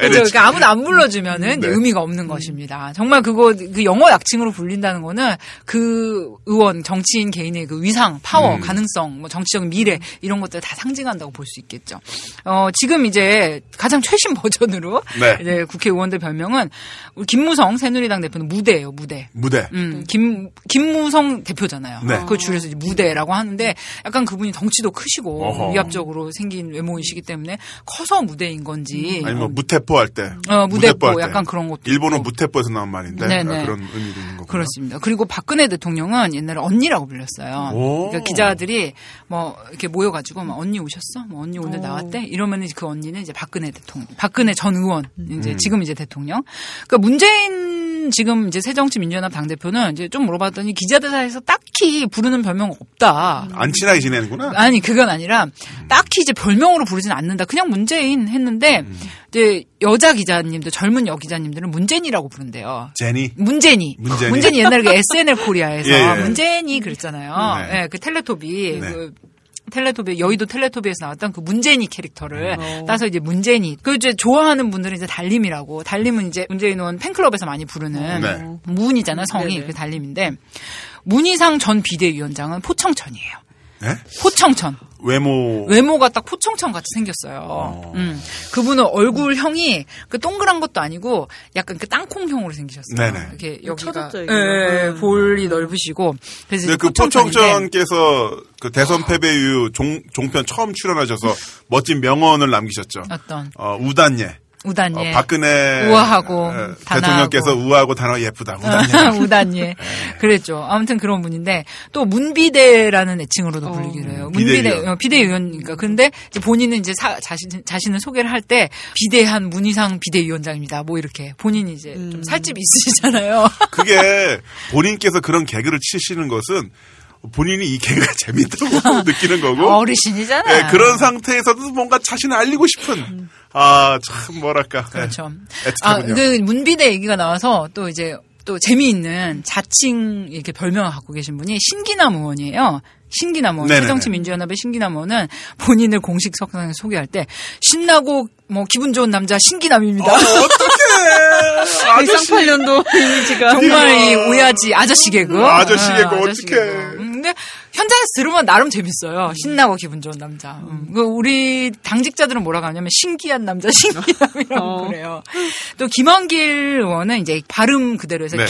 그렇죠. 아무도 안 불러주면은 네. 의미가 없는 것입니다. 정말 그거 그 영어 약칭으로 불린다는 거는 그 의원 정치인 개인의 그 위상, 파워, 음. 가능성, 뭐 정치적 미래 이런 것들 다 상징한다고 볼 수 있겠죠. 어 지금 이제 가장 최신 <laughs> 버전으로 네. 이제 국회의원들 별명은 우리 김무성 새누리당 대표는 무대예요, 무대. 무대. 음, 김, 김무성 대표잖아요. 네. 그걸 줄여서 무대라고 하는데 약간 그분이 덩치도 크시고 어허. 위압적으로 생긴 외모이시기 때문에 커서 무대 인 건지 아니 뭐 무태포 할 때. 어, 무대포 할 때. 약간 그런 것도 일본어. 무태포에서 나온 말인데 네네. 아, 그런 의미도 있는 거고. 그렇습니다. 그리고 박근혜 대통령은 옛날에 언니라고 불렸어요. 오. 그러니까 기자들이 뭐 이렇게 모여가지고 뭐 언니 오셨어? 뭐 언니 오늘 나왔대? 이러면 이제 그 언니는 이제 박근혜 대통령, 박근혜 전 의원, 이제 음. 지금 이제 대통령. 그러니까 문재인 지금 이제 새정치민주연합 당 대표는 이제 좀 물어봤더니 기자들 사이에서 딱히 부르는 별명 없다. 안 친하게 지내는구나. 아니 그건 아니라 딱히 이제 별명으로 부르진 않는다. 그냥 문재인 했는데 음. 이제 여자 기자님들 젊은 여 기자님들은 문재인이라고 부른대요. 제니. 문재니. 문재니. 옛날에 그 SNL 코리아에서 <laughs> 예, 예. 문재니 그랬잖아요. 네. 예, 그 텔레토비 네. 그 텔레토비 여의도 텔레토비에서 나왔던 그 문재니 캐릭터를 따서 이제 문재니. 그 이제 좋아하는 분들은 이제 달림이라고. 달림은 이제 문재인 의원 팬클럽에서 많이 부르는 네. 문이잖아 성이 그 달림인데 문희상 전 비대위원장은 포청천이에요. 네? 포청천. 외모. 외모가 딱 포청천 같이 생겼어요. 음. 그분은 얼굴형이 그 동그란 것도 아니고 약간 그 땅콩형으로 생기셨어요. 네네. 이렇게 여기가 쳐졌죠, 예. 예, 볼이 넓으시고 그래서 네, 이제 그 포청천께서 그 대선 패배 이후 종, 종편 처음 출연하셔서 멋진 명언을 남기셨죠. 어떤 어, 우단예. 우단예 어, 박근혜 우아하고 에, 단아하고. 대통령께서 우아하고 단어 예쁘다. 우단예. <laughs> 우단예. 그랬죠. 아무튼 그런 분인데 또 문비대라는 애칭으로도 불리기로 해요. 문비대 비대위원. 어, 비대위원이니까. 그런데 이제 본인은 이제 사- 자신 자신을 소개를 할 때 비대한 문희상 비대위원장입니다. 뭐 이렇게 본인이 이제 좀 살집이 있으시잖아요. 그게 본인께서 그런 개그를 치시는 것은 본인이 이 개그가 <laughs> 재밌다고 <laughs> 느끼는 거고 어르신이잖아요. 네, 그런 상태에서도 뭔가 자신을 알리고 싶은 아 참 뭐랄까 네, 그렇죠. 아, 애틋하군요. 그 문비대 얘기가 나와서 또 이제 또 재미있는 자칭 이렇게 별명을 갖고 계신 분이 신기남 의원이에요. 신기남 의원, 네네네. 새정치 민주연합의 신기남 의원은 본인을 공식 석상에 소개할 때 신나고 뭐 기분 좋은 남자 신기남입니다. 어! <laughs> 아저씨. 쌍팔년도 이미지가 정말 이 오야지 아저씨 개그. 아저씨 개그, 어, 아저씨 어떡해. 음, 근데 현장에서 들으면 나름 재밌어요. 신나고 기분 좋은 남자. 음. 그 우리 당직자들은 뭐라고 하냐면 신기한 남자, <laughs> 신기남이라고 어. 그래요. 또 김원길 의원은 이제 발음 그대로 해서 네.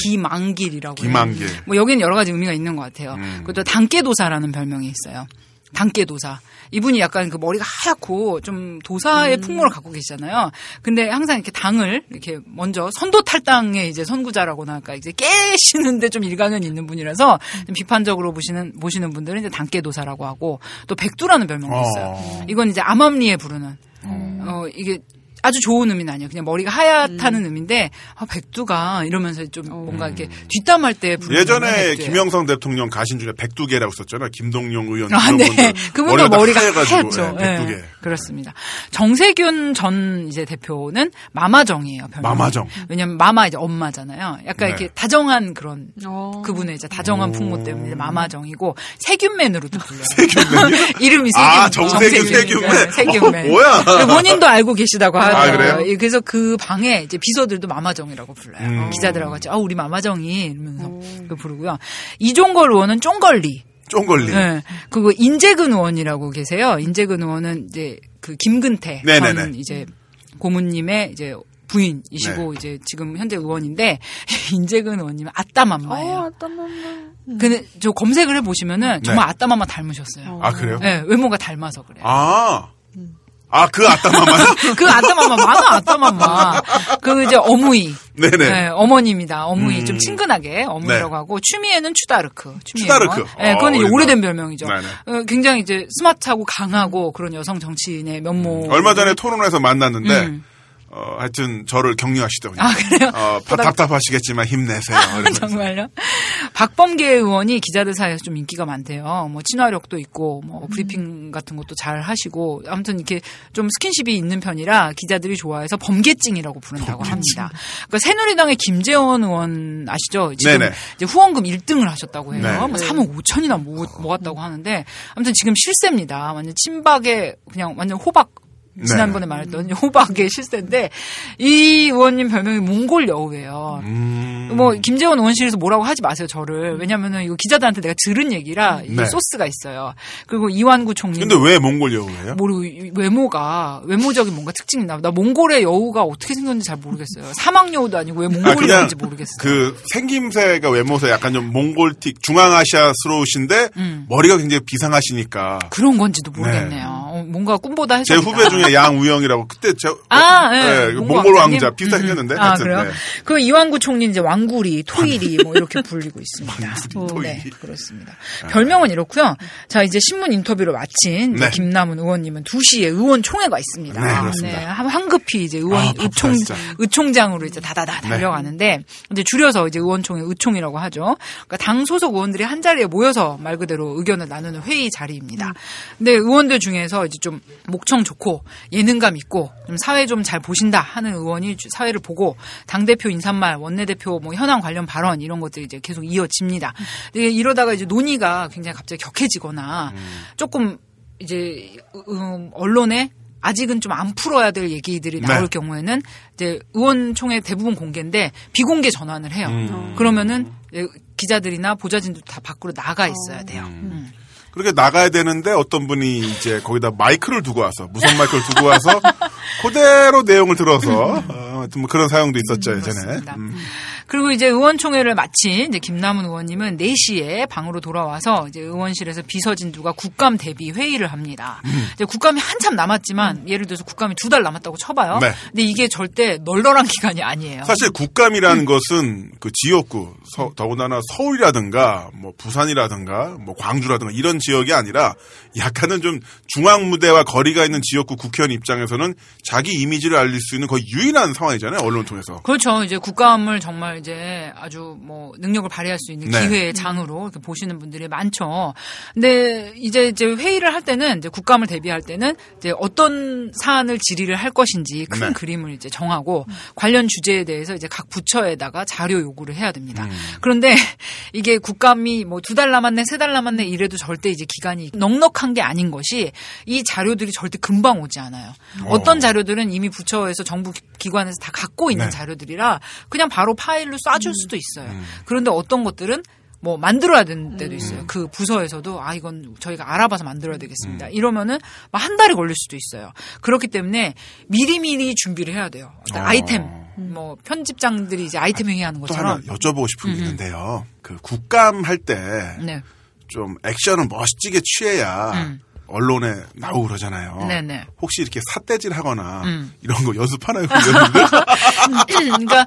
해요. 김한길. 뭐 여기는 여러 가지 의미가 있는 것 같아요. 음. 그리고 또 단깨도사라는 별명이 있어요. 단깨도사. 이분이 약간 그 머리가 하얗고 좀 도사의 풍모를 갖고 계시잖아요. 근데 항상 이렇게 당을 이렇게 먼저 선도 탈당의 이제 선구자라고나 할까 이제 깨시는데 좀 일가견 있는 분이라서 좀 비판적으로 보시는 보시는 분들은 이제 단깨도사라고 하고 또 백두라는 별명도 있어요. 어. 이건 이제 암암리에 부르는 어 이게 아주 좋은 의미는 아니에요. 그냥 머리가 하얗다는 의미인데 아, 백두가 이러면서 좀 뭔가 이렇게 뒷담할 때 예전에. 김영성 대통령 가신 중에 백두개라고 썼잖아요. 김동용 의원 아, 네. 분들. 그분도 머리가 하얗죠. 네, 백두개. 네, 그렇습니다. 정세균 전 이제 대표는 마마정이에요. 별명이. 마마정. 왜냐면 마마 이제 엄마잖아요. 약간 네. 이렇게 다정한 그런 어. 그분의 이제 다정한 오. 풍모 때문에 이제 마마정이고 세균맨으로도 불려요. 세균맨? <laughs> 이름이 세균. 아, 정세균, 세균맨. 네, 세균맨. 어, 뭐야? 그 본인도 알고 계시다고 하 더라고요. 아, 그래요? 예, 그래서 그 방에 이제 비서들도 마마정이라고 불러요. 음. 기자들하고 같이 아 우리 마마정이 이러면서 그 부르고요. 이종걸 의원은 쫑걸리. 쫑걸리. 네. 그리고 인재근 의원이라고 계세요. 인재근 의원은 이제 그 김근태 네네네. 전 이제 고문님의 이제 부인이시고 이제 지금 현재 의원인데 <laughs> 인재근 의원님은 아따맘마예요. 어, 아따맘마. 근데 저 검색을 해 보시면은 정말 아따맘마 닮으셨어요. 아, 그래요? 네, 외모가 닮아서 그래요. 아. 아, 그 아따마마요? <laughs> 그 아따맘마 많아 아따맘마. 그 이제 어무이. 네네. 네, 어머님이다. 어무이 음. 좀 친근하게 어무이라고 네. 하고 취미에는 추다르크. 추미애 추다르크. 네, 아, 그건 어린다. 오래된 별명이죠. 어, 굉장히 이제 스마트하고 강하고 그런 여성 정치인의 면모. 얼마 전에 토론에서 만났는데, 음. 어, 하여튼 저를 격려하시더군요. 아, 그래요? 어, 바- 답답하시겠지만 힘내세요. 이러면서. <laughs> 정말요? 박범계 의원이 기자들 사이에서 좀 인기가 많대요. 뭐 친화력도 있고 뭐 브리핑 같은 것도 잘 하시고 아무튼 이렇게 좀 스킨십이 있는 편이라 기자들이 좋아해서 범계증이라고 부른다고 합니다. 그러니까 새누리당의 김재원 의원 아시죠? 지금 네네. 이제 후원금 1등을 하셨다고 해요. 네. 뭐 3억 5천이나 모, 모았다고 하는데 아무튼 지금 실세입니다. 완전 친박의 그냥 완전 호박 지난번에 말했던 호박의 실세인데 이 의원님 별명이 몽골 여우예요. 음. 뭐 김재원 의원실에서 뭐라고 하지 마세요 저를 왜냐면은 이거 기자들한테 내가 들은 얘기라 이게 네. 소스가 있어요. 그리고 이완구 총리 근데 왜 몽골 여우예요? 모르고 이 외모가 외모적인 뭔가 특징이 있나 봐. 나 몽골의 여우가 어떻게 생겼는지 잘 모르겠어요. 사막 여우도 아니고 왜 아, 몽골 그냥 여우인지 모르겠어요. 그 생김새가 외모서 약간 좀 몽골틱 중앙아시아스러우신데 음. 머리가 굉장히 비상하시니까 그런 건지도 모르겠네요. 어, 뭔가 꿈보다 제 해서 후배 중에 <laughs> 양우영이라고 그때 저 아, 예. 몽골, 몽골 왕자? 비슷하게 음, 생겼는데 아, 하여튼, 그래요? 네. 그 이완구 총리는 이제 왕구리, 토일이 뭐 이렇게 불리고 있습니다. 토일이. 네, 그렇습니다. 별명은 이렇고요. 자, 이제 신문 인터뷰를 마친 네. 김남은 의원님은 2시에 의원 총회가 있습니다. 네, 그렇습니다. 한- 황급히 이제 의원 아, 의총. 의총장으로 이제 다다다 네. 달려가는데 이제 줄여서 이제 의원총회 의총이라고 하죠. 그러니까 당 소속 의원들이 한 자리에 모여서 말 그대로 의견을 나누는 회의 자리입니다. 근데 의원들 중에서 이제 좀 목청 좋고 예능감 있고 좀 사회 좀 잘 보신다 하는 의원이 주- 사회를 보고 당 대표 인사말, 원내 대표 뭐 현안 관련 발언 이런 것들이 이제 계속 이어집니다. 근데 이러다가 이제 논의가 굉장히 갑자기 격해지거나 조금 이제 음, 언론에 아직은 좀 안 풀어야 될 얘기들이 나올 네. 경우에는 이제 의원총회 대부분 공개인데 비공개 전환을 해요. 음. 그러면은 기자들이나 보좌진도 다 밖으로 나가 있어야 돼요. 음. 그렇게 나가야 되는데 어떤 분이 이제 거기다 마이크를 두고 와서 무선 마이크를 두고 와서 <laughs> 그대로 내용을 들어서 어, 하여튼 뭐 그런 사용도 있었죠 예전에. 그렇습니다. 음. 그리고 이제 의원총회를 마친 이제 김남은 의원님은 4시에 방으로 돌아와서 이제 의원실에서 비서진두가 국감 대비 회의를 합니다. 이제 국감이 한참 남았지만 예를 들어서 국감이 두 달 남았다고 쳐봐요. 네. 근데 이게 절대 널널한 <laughs> 기간이 아니에요. 사실 국감이라는 것은 그 지역구 서- 더군다나 서울이라든가 뭐 부산이라든가 뭐 광주라든가 이런 지역이 아니라 약간은 좀 중앙 무대와 거리가 있는 지역구 국회의원 입장에서는 자기 이미지를 알릴 수 있는 거의 유일한 상황이잖아요 언론 을 통해서. 그렇죠. 이제 국감을 정말 정말 이제 아주 뭐 능력을 발휘할 수 있는 네. 기회의 장으로 이렇게 보시는 분들이 많죠. 근데 이제 이제 회의를 할 때는 이제 국감을 대비할 때는 이제 어떤 사안을 질의를 할 것인지 큰 네. 그림을 이제 정하고 관련 주제에 대해서 이제 각 부처에다가 자료 요구를 해야 됩니다. 음. 그런데 이게 국감이 뭐 두 달 남았네, 세 달 남았네 이래도 절대 이제 기간이 넉넉한 게 아닌 것이 이 자료들이 절대 금방 오지 않아요. 어떤 자료들은 이미 부처에서 정부 기- 기관에서 다 갖고 있는 네. 자료들이라 그냥 바로 파일 로 쏴줄 수도 있어요. 음. 그런데 어떤 것들은 뭐 만들어야 되는 때도 있어요. 그 부서에서도 아 이건 저희가 알아봐서 만들어야 음. 되겠습니다. 이러면은 막 한 달이 걸릴 수도 있어요. 그렇기 때문에 미리미리 준비를 해야 돼요. 어. 아이템 뭐 편집장들이 이제 아이템 회의하는 또 하나 것처럼 여쭤보고 싶은 게 있는데요. 그 국감 할때좀 네. 액션을 멋지게 취해야 음. 언론에 나오고 그러잖아요. 네네. 혹시 이렇게 삿대질 하거나 음. 이런 거 연습하나요? <laughs> 그러니까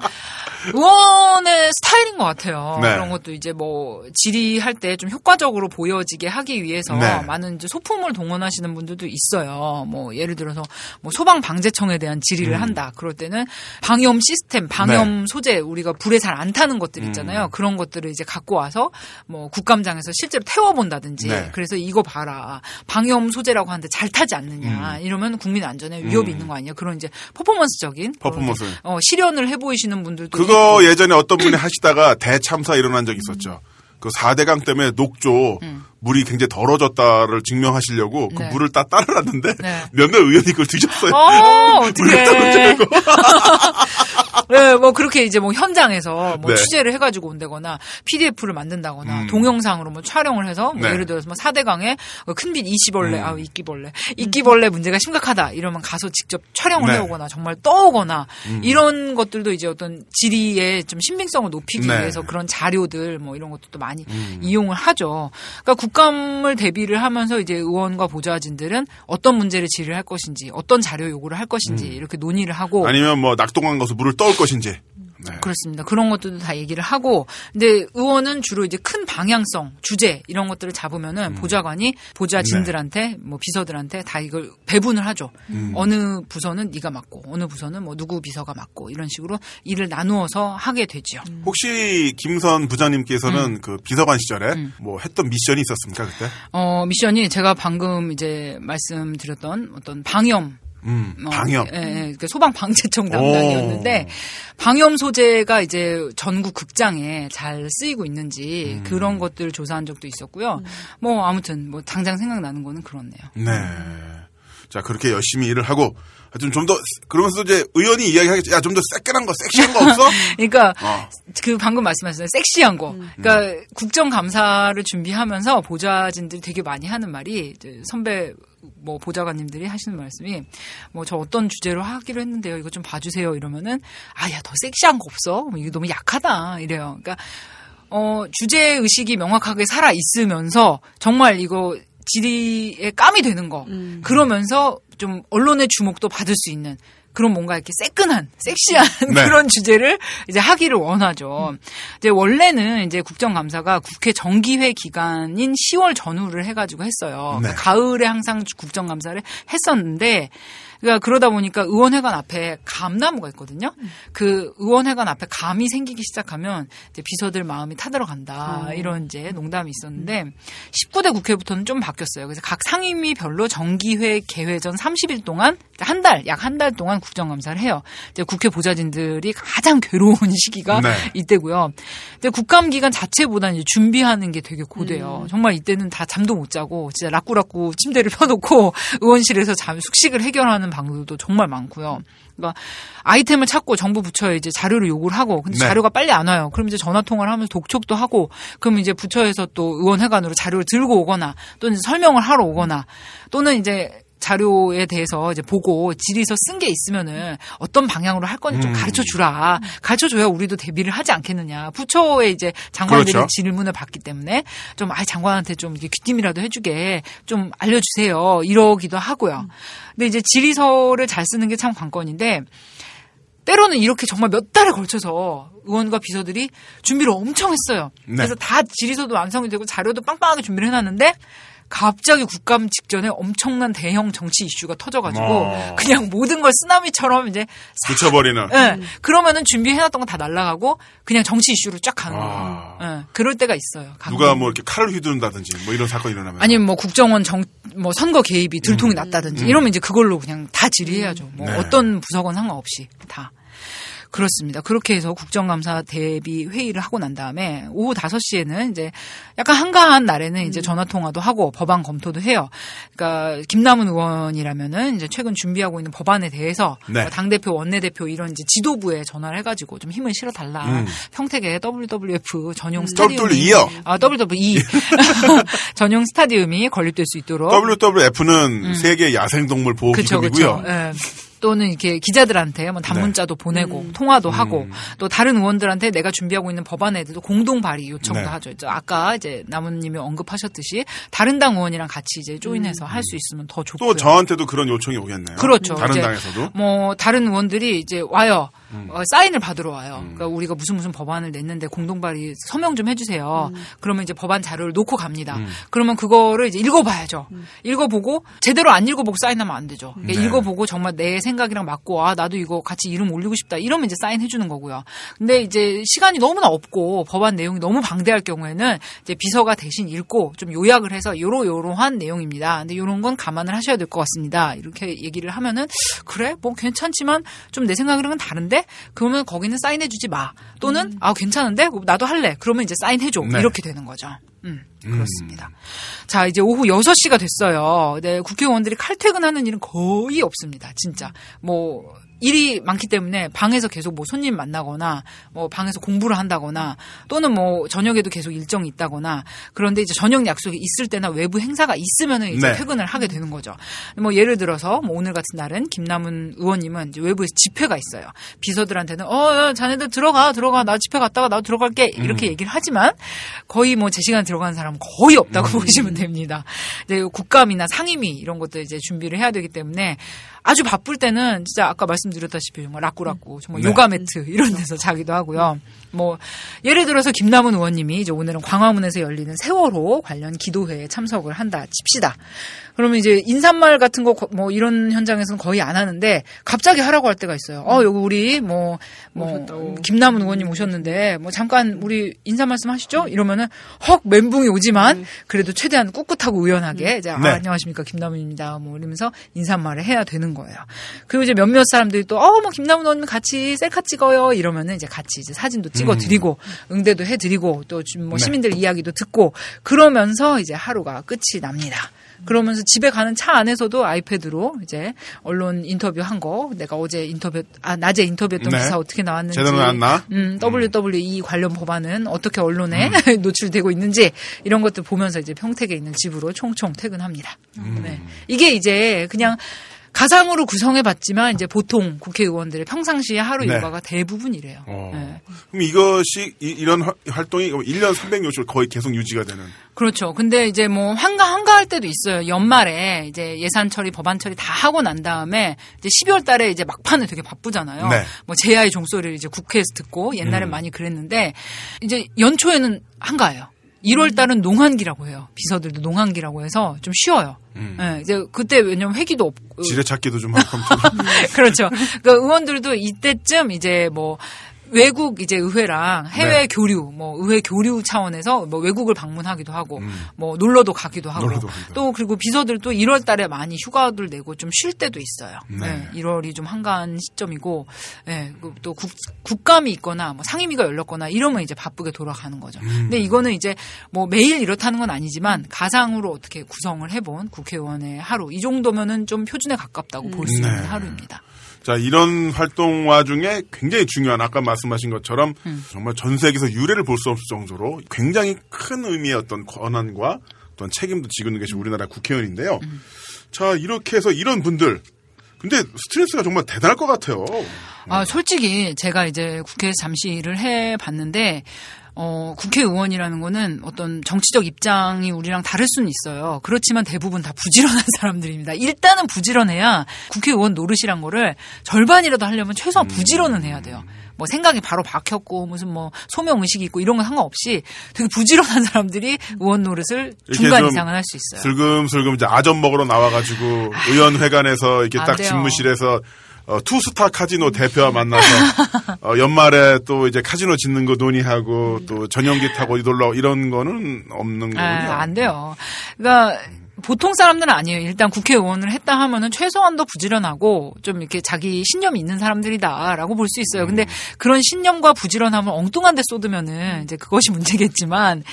의원의 스타일인 것 같아요. 네. 그런 것도 이제 뭐 질의할 때 좀 효과적으로 보여지게 하기 위해서 네. 많은 이제 소품을 동원하시는 분들도 있어요. 뭐 예를 들어서 뭐 소방 방재청에 대한 질의를 음. 한다. 그럴 때는 방염 시스템, 방염 네. 소재 우리가 불에 잘 안 타는 것들 음. 있잖아요. 그런 것들을 이제 갖고 와서 뭐 국감장에서 실제로 태워본다든지 네. 그래서 이거 봐라 방염 소재라고 하는데 잘 타지 않느냐 이러면 국민 안전에 위협이 음. 있는 거 아니에요? 그런 이제 퍼포먼스적인 퍼포먼스. 어, 실현을 해보이시는 분들도 그거. 예전에 어떤 분이 하시다가 대참사 일어난 적이 있었죠. 그 4대강 때문에 녹조 물이 굉장히 더러졌다를 증명하시려고 그 음. 네. 물을 다 따라놨는데 네. 몇몇 의원이 그걸 뒤졌어요. 어, <laughs> 물을. 떨어뜨리고. 네, 뭐 그렇게 이제 뭐 현장에서 뭐 네. 취재를 해가지고 온다거나 PDF를 만든다거나 음. 동영상으로 뭐 촬영을 해서 뭐 네. 예를 들어서 뭐 4대강에 큰빛 이시벌레, 음. 아 이끼벌레, 이끼벌레 문제가 심각하다 이러면 가서 직접 촬영을 네. 해오거나 정말 떠오거나 음. 이런 것들도 이제 어떤 질의의 좀 신빙성을 높이기 네. 위해서 그런 자료들 뭐 이런 것도 또 많이 음. 이용을 하죠. 그러니까 국감을 대비를 하면서 이제 의원과 보좌진들은 어떤 문제를 질의를 할 것인지 어떤 자료 요구를 할 것인지 이렇게 논의를 하고 음. 아니면 뭐 낙동강 가서 물을 떠올 것인지. 네. 그렇습니다. 그런 것들도 다 얘기를 하고, 근데 의원은 주로 이제 큰 방향성, 주제 이런 것들을 잡으면은 보좌관이 보좌진들한테 뭐 비서들한테 다 이걸 배분을 하죠. 어느 부서는 네가 맡고, 어느 부서는 뭐 누구 비서가 맡고 이런 식으로 일을 나누어서 하게 되죠. 혹시 김선 부장님께서는 음. 그 비서관 시절에 뭐 했던 미션이 있었습니까 그때? 어 미션이 제가 방금 이제 말씀드렸던 어떤 방염 음, 어, 방역. 예, 예, 그러니까 소방 방재청 담당이었는데 방염 소재가 이제 전국 극장에 잘 쓰이고 있는지 음. 그런 것들을 조사한 적도 있었고요. 뭐 아무튼 뭐 당장 생각나는 거는 그렇네요. 네. 자 그렇게 열심히 일을 하고 하여튼 좀 더 그러면서 이제 의원이 이야기하겠죠. 야 좀 더 새끈한 거 섹시한 거 없어? <laughs> 그러니까 어. 그 방금 말씀하셨어요. 섹시한 거. 그러니까 국정감사를 준비하면서 보좌진들이 되게 많이 하는 말이 이제 선배 뭐 보좌관님들이 하시는 말씀이 뭐 저 어떤 주제로 하기로 했는데요. 이거 좀 봐주세요. 이러면은 아 야 더 섹시한 거 없어? 뭐 이거 너무 약하다 이래요. 그러니까 어 주제 의식이 명확하게 살아 있으면서 정말 이거 질의에 깜이 되는 거 그러면서 좀 언론의 주목도 받을 수 있는 그런 뭔가 이렇게 새끈한 섹시한 <laughs> 네. 그런 주제를 이제 하기를 원하죠. 이제 원래는 이제 국정감사가 국회 정기회 기간인 10월 전후를 해가지고 했어요. 네. 그러니까 가을에 항상 국정감사를 했었는데 그러니까 그러다 보니까 의원회관 앞에 감나무가 있거든요. 그 의원회관 앞에 감이 생기기 시작하면 이제 비서들 마음이 타들어간다 이런 이제 농담이 있었는데 19대 국회부터는 좀 바뀌었어요. 그래서 각 상임위별로 정기회 개회 전 30일 동안 한 달, 약 한 달 동안 국정감사를 해요. 이제 국회 보좌진들이 가장 괴로운 <laughs> 시기가 네. 이때고요. 근데 국감 기간 자체보다는 이제 준비하는 게 되게 고돼요. 정말 이때는 다 잠도 못 자고 진짜 라꾸라꾸 침대를 <laughs> 펴놓고 의원실에서 잠 숙식을 해결하는 방법도 정말 많고요. 그러니까 아이템을 찾고 정부 부처에 이제 자료를 요구를 하고 근데 네. 자료가 빨리 안 와요. 그럼 이제 전화 통화를 하면서 독촉도 하고 그럼 이제 부처에서 또 의원회관으로 자료를 들고 오거나 또는 설명을 하러 오거나 또는 이제 자료에 대해서 이제 보고 질의서 쓴 게 있으면은 어떤 방향으로 할 건지 좀 음. 가르쳐 주라. 가르쳐 줘야 우리도 대비를 하지 않겠느냐. 부처에 이제 장관들이 그렇죠. 질문을 받기 때문에 좀 아이 장관한테 좀 이게 귀띔이라도 해주게 좀 알려주세요. 이러기도 하고요. 근데 이제 질의서를 잘 쓰는 게 참 관건인데 때로는 이렇게 정말 몇 달에 걸쳐서 의원과 비서들이 준비를 엄청 했어요. 네. 그래서 다 질의서도 완성이 되고 자료도 빵빵하게 준비를 해놨는데 갑자기 국감 직전에 엄청난 대형 정치 이슈가 터져가지고 어. 그냥 모든 걸 쓰나미처럼 이제 싹 붙여버리는. 예. 그러면은 준비해놨던 거다 날라가고 그냥 정치 이슈로 쫙 가는 거예요. 아. 예. 그럴 때가 있어요. 가끔. 누가 뭐 이렇게 칼을 휘두른다든지 뭐 이런 사건이 일어나면. 아니면 뭐 국정원 정, 뭐 선거 개입이 들통이 났다든지 이러면 이제 그걸로 그냥 다 질의해야죠. 뭐 네. 어떤 부서건 상관없이 다. 그렇습니다. 그렇게 해서 국정감사 대비 회의를 하고 난 다음에 오후 5시에는 이제 약간 한가한 날에는 이제 전화 통화도 하고 법안 검토도 해요. 그러니까 김남은 의원이라면은 이제 최근 준비하고 있는 법안에 대해서 네. 당 대표, 원내 대표 이런 이제 지도부에 전화를 해가지고 좀 힘을 실어 달라. 음. 평택에 WWF <laughs> <laughs> 전용 스타디움이? 아 WWE 전용 스타디움이 건립될 수 있도록 WWF는 세계 야생동물 보호 음. 그쵸, 기금이고요. 또는 이렇게 기자들한테 뭐 단문자도 네. 보내고 음. 통화도 하고 또 다른 의원들한테 내가 준비하고 있는 법안에 대해서 공동 발의 요청도 네. 하죠. 이제 아까 이제 나무님이 언급하셨듯이 다른 당 의원이랑 같이 이제 조인해서 할 수 있으면 더 좋고요. 또 저한테도 그런 요청이 오겠네요. 그렇죠. 다른 이제 당에서도. 뭐 다른 의원들이 이제 와요. 음. 어, 사인을 받으러 와요. 그러니까 우리가 무슨 무슨 법안을 냈는데 공동 발의 서명 좀 해주세요. 그러면 이제 법안 자료를 놓고 갑니다. 음. 그러면 그거를 이제 읽어봐야죠. 읽어보고 제대로 안 읽어보고 사인하면 안 되죠. 그러니까 네. 읽어보고 정말 내 생 각이랑 맞고 아 나도 이거 같이 이름 올리고 싶다 이러면 이제 사인해 주는 거고요. 근데 이제 시간이 너무나 없고 법안 내용이 너무 방대할 경우에는 이제 비서가 대신 읽고 좀 요약을 해서 요러 요러한 내용입니다. 근데 요런 건 감안을 하셔야 될 것 같습니다. 이렇게 얘기를 하면은 그래 뭐 괜찮지만 좀 내 생각이랑은 다른데 그러면 거기는 사인해 주지 마. 또는 아 괜찮은데 나도 할래. 그러면 이제 사인해 줘. 네. 이렇게 되는 거죠. 음. 그렇습니다. 자, 이제 오후 6시가 됐어요. 네, 국회의원들이 칼퇴근하는 일은 거의 없습니다. 진짜. 뭐, 일이 많기 때문에 방에서 계속 뭐 손님 만나거나 뭐 방에서 공부를 한다거나 또는 뭐 저녁에도 계속 일정이 있다거나 그런데 이제 저녁 약속이 있을 때나 외부 행사가 있으면은 이제 네. 퇴근을 하게 되는 거죠. 뭐 예를 들어서 뭐 오늘 같은 날은 김남은 의원님은 이제 외부에서 집회가 있어요. 비서들한테는 어, 야, 자네들 들어가 들어가 나 집회 갔다가 나도 들어갈게 이렇게 얘기를 하지만 거의 뭐 제 시간 들어가는 사람은 거의 없다고 <laughs> 보시면 됩니다. 이제 국감이나 상임위 이런 것들 이제 준비를 해야 되기 때문에 아주 바쁠 때는 진짜 아까 말씀드렸다시피 정말 라꾸라꾸 정말 네. 요가 매트 이런 데서 자기도 하고요. 뭐 예를 들어서 김남은 의원님이 이제 오늘은 광화문에서 열리는 세월호 관련 기도회에 참석을 한다 칩시다. 그러면 이제 인사말 같은 거 뭐 이런 현장에서는 거의 안 하는데 갑자기 하라고 할 때가 있어요. 어 여기 우리 뭐뭐 김남은 의원님 오셨는데 뭐 잠깐 우리 인사 말씀 하시죠? 이러면은 헉 멘붕이 오지만 그래도 최대한 꿋꿋하고 의연하게 이제 아, 네. 안녕하십니까 김남은입니다. 뭐 이러면서 인사말을 해야 되는 거예요. 그리고 이제 몇몇 사람들이 또 어 뭐 김남은 의원님 같이 셀카 찍어요 이러면은 이제 같이 이제 사진도 찍 어드리고 응대도 해드리고 또뭐 네. 시민들 이야기도 듣고 그러면서 이제 하루가 끝이 납니다. 그러면서 집에 가는 차 안에서도 아이패드로 이제 언론 인터뷰 한 거 내가 어제 인터뷰 아 낮에 인터뷰했던 네. 기사 어떻게 나왔는지 제대로 나왔나? 음, WWE 관련 법안은 어떻게 언론에 음. <laughs> 노출되고 있는지 이런 것들 보면서 이제 평택에 있는 집으로 총총 퇴근합니다. 음. 네. 이게 이제 그냥 가상으로 구성해봤지만 이제 보통 국회의원들의 평상시에 하루 네. 일과가 대부분 이래요. 어. 네. 그럼 이것이 이, 런 활동이 1년 360일 거의 계속 유지가 되는. 그렇죠. 근데 이제 뭐 한가 한가할 때도 있어요. 연말에 이제 예산 처리, 법안 처리 다 하고 난 다음에 이제 12월 달에 이제 막판에 되게 바쁘잖아요. 네. 뭐 제야의 종소리를 이제 국회에서 듣고 옛날엔 음. 많이 그랬는데 이제 연초에는 한가해요. 1월 달은 농한기라고 해요. 비서들도 농한기라고 해서 좀 쉬어요. 음. 예, 이제 그때 왜냐면 회기도 없고 지뢰 찾기도 좀 하고. <laughs> 그렇죠. 그러니까 의원들도 이때쯤 이제 뭐 외국 이제 의회랑 해외 네. 교류, 뭐 의회 교류 차원에서 뭐 외국을 방문하기도 하고, 뭐 놀러도 가기도 하고, 음. 놀러도 또 그리고 비서들도 1월 달에 많이 휴가를 내고 좀 쉴 때도 있어요. 네. 네, 1월이 좀 한가한 시점이고, 예, 그또 국, 국감이 있거나 뭐 상임위가 열렸거나 이러면 이제 바쁘게 돌아가는 거죠. 음. 근데 이거는 이제 뭐 매일 이렇다는 건 아니지만 가상으로 어떻게 구성을 해본 국회의원의 하루 이 정도면은 좀 표준에 가깝다고 볼수 있는 네. 하루입니다. 자, 이런 활동 와중에 굉장히 중요한 아까 말씀하신 것처럼 음. 정말 전 세계에서 유례를 볼 수 없을 정도로 굉장히 큰 의미의 어떤 권한과 어떤 책임도 지고 있는 것이 우리나라 국회의원인데요. 음. 자, 이렇게 해서 이런 분들 근데 스트레스가 정말 대단할 것 같아요. 아, 솔직히 제가 이제 국회에서 잠시 일을 해 봤는데 어, 국회의원이라는 거는 어떤 정치적 입장이 우리랑 다를 수는 있어요. 그렇지만 대부분 다 부지런한 <laughs> 사람들입니다. 일단은 부지런해야 국회의원 노릇이란 거를 절반이라도 하려면 최소한 부지런은 해야 돼요. 뭐 생각이 바로 박혔고 무슨 뭐 소명 의식이 있고 이런 건 상관없이 되게 부지런한 사람들이 의원 노릇을 중간 좀 이상은 할 수 있어요. 슬금슬금 이제 아점 먹으러 나와가지고 의원회관에서 이렇게 안딱 돼요. 집무실에서 어, 투스타 카지노 대표와 만나서 <laughs> 어, 연말에 또 이제 카지노 짓는 거 논의하고 또 전용기 타고 놀러 이런 거는 없는 거군요. 아, 안 돼요. 그러니까 보통 사람들은 아니에요. 일단 국회의원을 했다 하면은 최소한도 부지런하고 좀 이렇게 자기 신념이 있는 사람들이다라고 볼 수 있어요. 근데 그런 신념과 부지런함을 엉뚱한 데 쏟으면은 이제 그것이 문제겠지만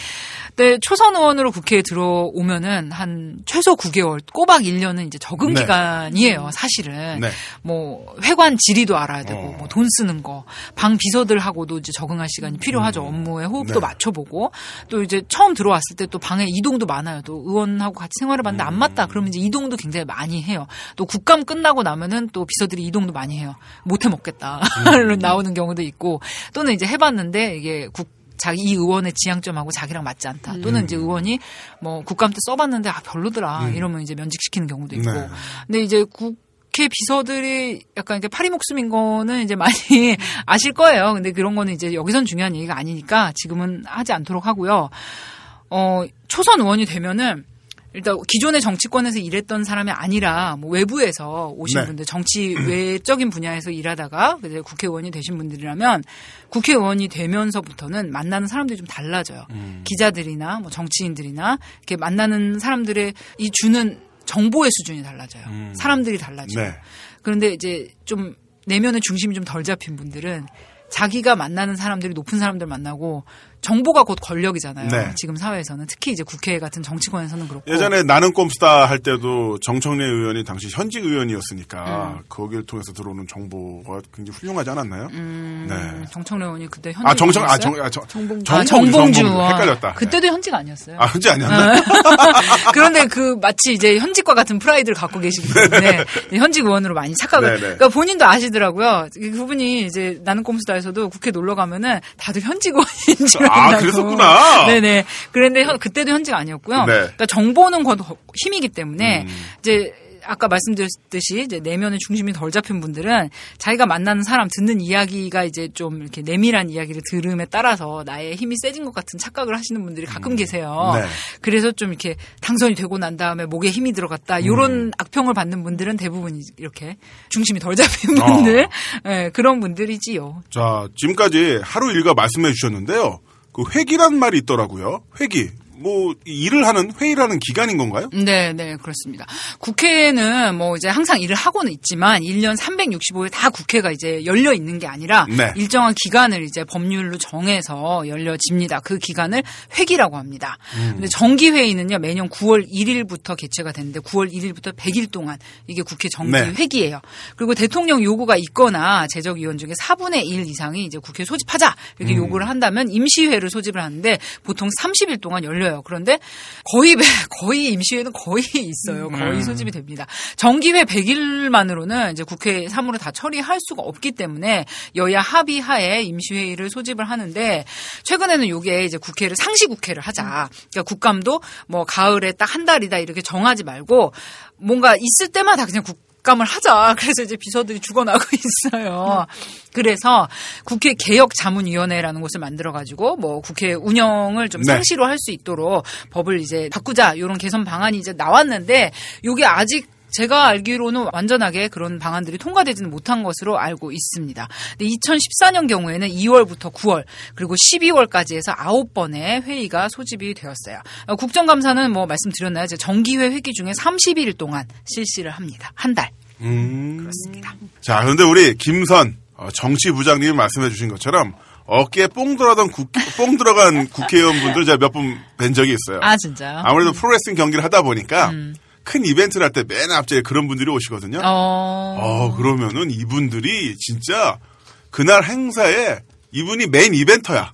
근데 초선 의원으로 국회에 들어오면은 한 최소 9개월, 꼬박 1년은 이제 적응 네. 기간이에요, 사실은. 네. 뭐 회관 지리도 알아야 되고 어. 뭐돈 쓰는 거, 방 비서들하고도 이제 적응할 시간이 필요하죠. 업무에 호흡도 네. 맞춰보고 또 이제 처음 들어왔을 때 또 방에 이동도 많아요. 또 의원하고 같이 생활을 봤는데 안 맞다. 그러면 이제 이동도 굉장히 많이 해요. 또 국감 끝나고 나면은 또 비서들이 이동도 많이 해요. 못해 먹겠다 <laughs> 나오는 경우도 있고 또는 이제 해봤는데 이게 국 자기 이 의원의 지향점하고 자기랑 맞지 않다. 또는 이제 의원이 뭐 국감 때 써봤는데 아 별로더라 이러면 이제 면직시키는 경우도 있고. 네. 근데 이제 국회 비서들이 약간 이렇게 파리 목숨인 거는 이제 많이 <laughs> 아실 거예요. 근데 그런 거는 이제 여기선 중요한 얘기가 아니니까 지금은 하지 않도록 하고요. 어, 초선 의원이 되면은 일단 기존의 정치권에서 일했던 사람이 아니라 뭐 외부에서 오신 네. 분들 정치 외적인 분야에서 일하다가 국회의원이 되신 분들이라면 국회의원이 되면서부터는 만나는 사람들이 좀 달라져요. 음. 기자들이나 뭐 정치인들이나 이렇게 만나는 사람들의 이 주는 정보의 수준이 달라져요. 사람들이 달라져요. 네. 그런데 이제 좀 내면의 중심이 좀 덜 잡힌 분들은 자기가 만나는 사람들이 높은 사람들 만나고 정보가 곧 권력이잖아요. 네. 지금 사회에서는 특히 이제 국회 같은 정치권에서는 그렇고 예전에 나는 꼼수다 할 때도 정청래 의원이 당시 현직 의원이었으니까 거기를 통해서 들어오는 정보가 굉장히 훌륭하지 않았나요? 네. 음, 정청래 의원이 그때 현직 아 정청 아? 정, 아, 정, 정봉주. 아, 정봉주 의원. 헷갈렸다. 그때도 현직 아니었어요. 아 현직 아니었나? <laughs> 그런데 그 마치 이제 현직과 같은 프라이드를 갖고 계시기 때문에 현직 의원으로 많이 착각을. 네네. 그러니까 본인도 아시더라고요. 그분이 이제 나는 꼼수다에서도 국회 놀러 가면은 다들 현직 의원인 줄 아. 그랬었구나. 네네. 그런데 현- 그때도 현직 아니었고요. 네. 그러니까 정보는 곧 힘이기 때문에 음. 이제. 아까 말씀드렸듯이 이제 내면의 중심이 덜 잡힌 분들은 자기가 만나는 사람 듣는 이야기가 이제 좀 이렇게 내밀한 이야기를 들음에 따라서 나의 힘이 세진 것 같은 착각을 하시는 분들이 가끔 계세요. 네. 그래서 좀 이렇게 당선이 되고 난 다음에 목에 힘이 들어갔다. 음. 이런 악평을 받는 분들은 대부분 이렇게 중심이 덜 잡힌 어. 분들, 예, 그런 분들이지요. 자 지금까지 하루 일과 말씀해 주셨는데요. 그 회기란 말이 있더라고요. 회기. 뭐 일을 하는 회의라는 기간인 건가요? 네, 네, 그렇습니다. 국회는 뭐 이제 항상 일을 하고는 있지만 1년 365일 다 국회가 이제 열려 있는 게 아니라 네. 일정한 기간을 이제 법률로 정해서 열려집니다. 그 기간을 회기라고 합니다. 음. 근데 정기 회의는요, 매년 9월 1일부터 개최가 되는데 9월 1일부터 100일 동안 이게 국회 정기 네. 회기예요. 그리고 대통령 요구가 있거나 재적위원 중에 4분의 1 이상이 이제 국회 소집하자 이렇게 음. 요구를 한다면 임시회를 소집을 하는데 보통 30일 동안 열려 요. 그런데 거의 배- <laughs> 거의 임시회는 거의 있어요. 음. 거의 소집이 됩니다. 정기회 100일만으로는 이제 국회 사무를 다 처리할 수가 없기 때문에 여야 합의하에 임시회의를 소집을 하는데 최근에는 이게 이제 국회를 상시 국회를 하자. 그러니까 국감도 뭐 가을에 딱 한 달이다 이렇게 정하지 말고 뭔가 있을 때마다 그냥 국 감을 하자. 그래서 이제 비서들이 죽어나고 <laughs> 있어요. 그래서 국회 개혁 자문위원회라는 곳을 만들어 가지고 뭐 국회 운영을 좀 네. 상시로 할수 있도록 법을 이제 바꾸자 이런 개선 방안이 이제 나왔는데 이게 아직 제가 알기로는 완전하게 그런 방안들이 통과되지는 못한 것으로 알고 있습니다. 근데 2014년 경우에는 2월부터 9월 그리고 12월까지 해서 9번의 회의가 소집이 되었어요. 어, 국정감사는 뭐 말씀드렸나요? 이제 정기회 회기 중에 30일 동안 실시를 합니다. 한 달. 음. 그렇습니다. 자, 그런데 우리 김선 어, 정치 부장님이 말씀해 주신 것처럼 어깨에 뽕 들어간 국, 뽕 들어간 국회의원분들 제가 몇 분 뵌 적이 있어요. 아, 진짜요? 아무래도 프로레슬링 경기를 하다 보니까 큰 이벤트를 할 때 맨 앞자리에 그런 분들이 오시거든요. 어. 어, 그러면은 이분들이 진짜 그날 행사에 이분이 메인 이벤터야.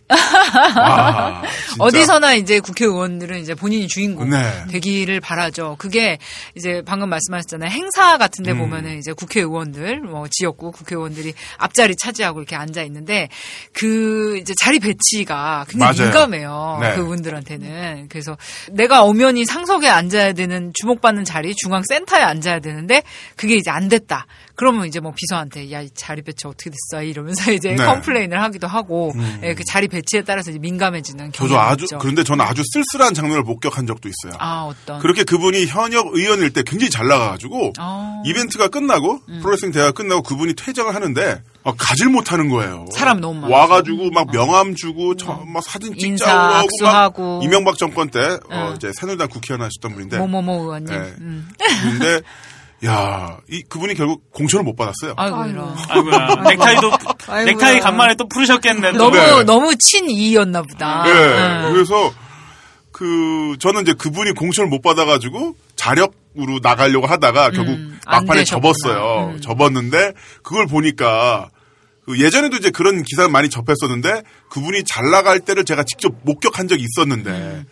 와. 어디서나 이제 국회의원들은 이제 본인이 주인공 네. 되기를 바라죠. 그게 이제 방금 말씀하셨잖아요. 행사 같은 데 음. 보면은 이제 국회의원들, 뭐 지역구 국회의원들이 앞자리 차지하고 이렇게 앉아 있는데 그 이제 자리 배치가 굉장히 맞아요. 민감해요. 네. 그분들한테는. 그래서 내가 엄연히 상석에 앉아야 되는 주목받는 자리 중앙 센터에 앉아야 되는데 그게 이제 안 됐다. 그러면 이제 뭐 비서한테 야 이 자리 배치 어떻게 됐어 이러면서 이제 네. 음. complain을 하기도 하고 예, 그 자리 배치에 따라서 이제 민감해지는 저도 아주 있죠. 그런데 저는 아주 쓸쓸한 장면을 목격한 적도 있어요. 아 어떤 그렇게 그분이 현역 의원일 때 굉장히 잘 나가가지고 어. 음. 이벤트가 끝나고 프로레슬링 대회가 끝나고 그분이 퇴장을 하는데 아, 가질 못하는 거예요. 사람 너무 많아서. 와가지고 막 명함 주고 저, 막 사진 찍자고 하고 막 악수하고. 이명박 정권 때 어, 응. 이제 새누리당 국회의원 하셨던 분인데 뭐뭐뭐 의원님. 네. 음. 근데 <laughs> 야, 이 그분이 결국 공천을 못 받았어요. 아이고 이런. 아이고야. 넥타이도, 아이고야. 넥타이 간만에 또 부르셨겠네. 또. 너무 네. 너무 친이였나 보다. 예. 응. 그래서 그 저는 이제 그분이 공천을 못 받아가지고 자력으로 나가려고 하다가 결국 음, 안 막판에. 접었어요. 음. 접었는데 그걸 보니까 그 예전에도 이제 그런 기사를 많이 접했었는데 그분이 잘 나갈 때를 제가 직접 목격한 적이 있었는데 음.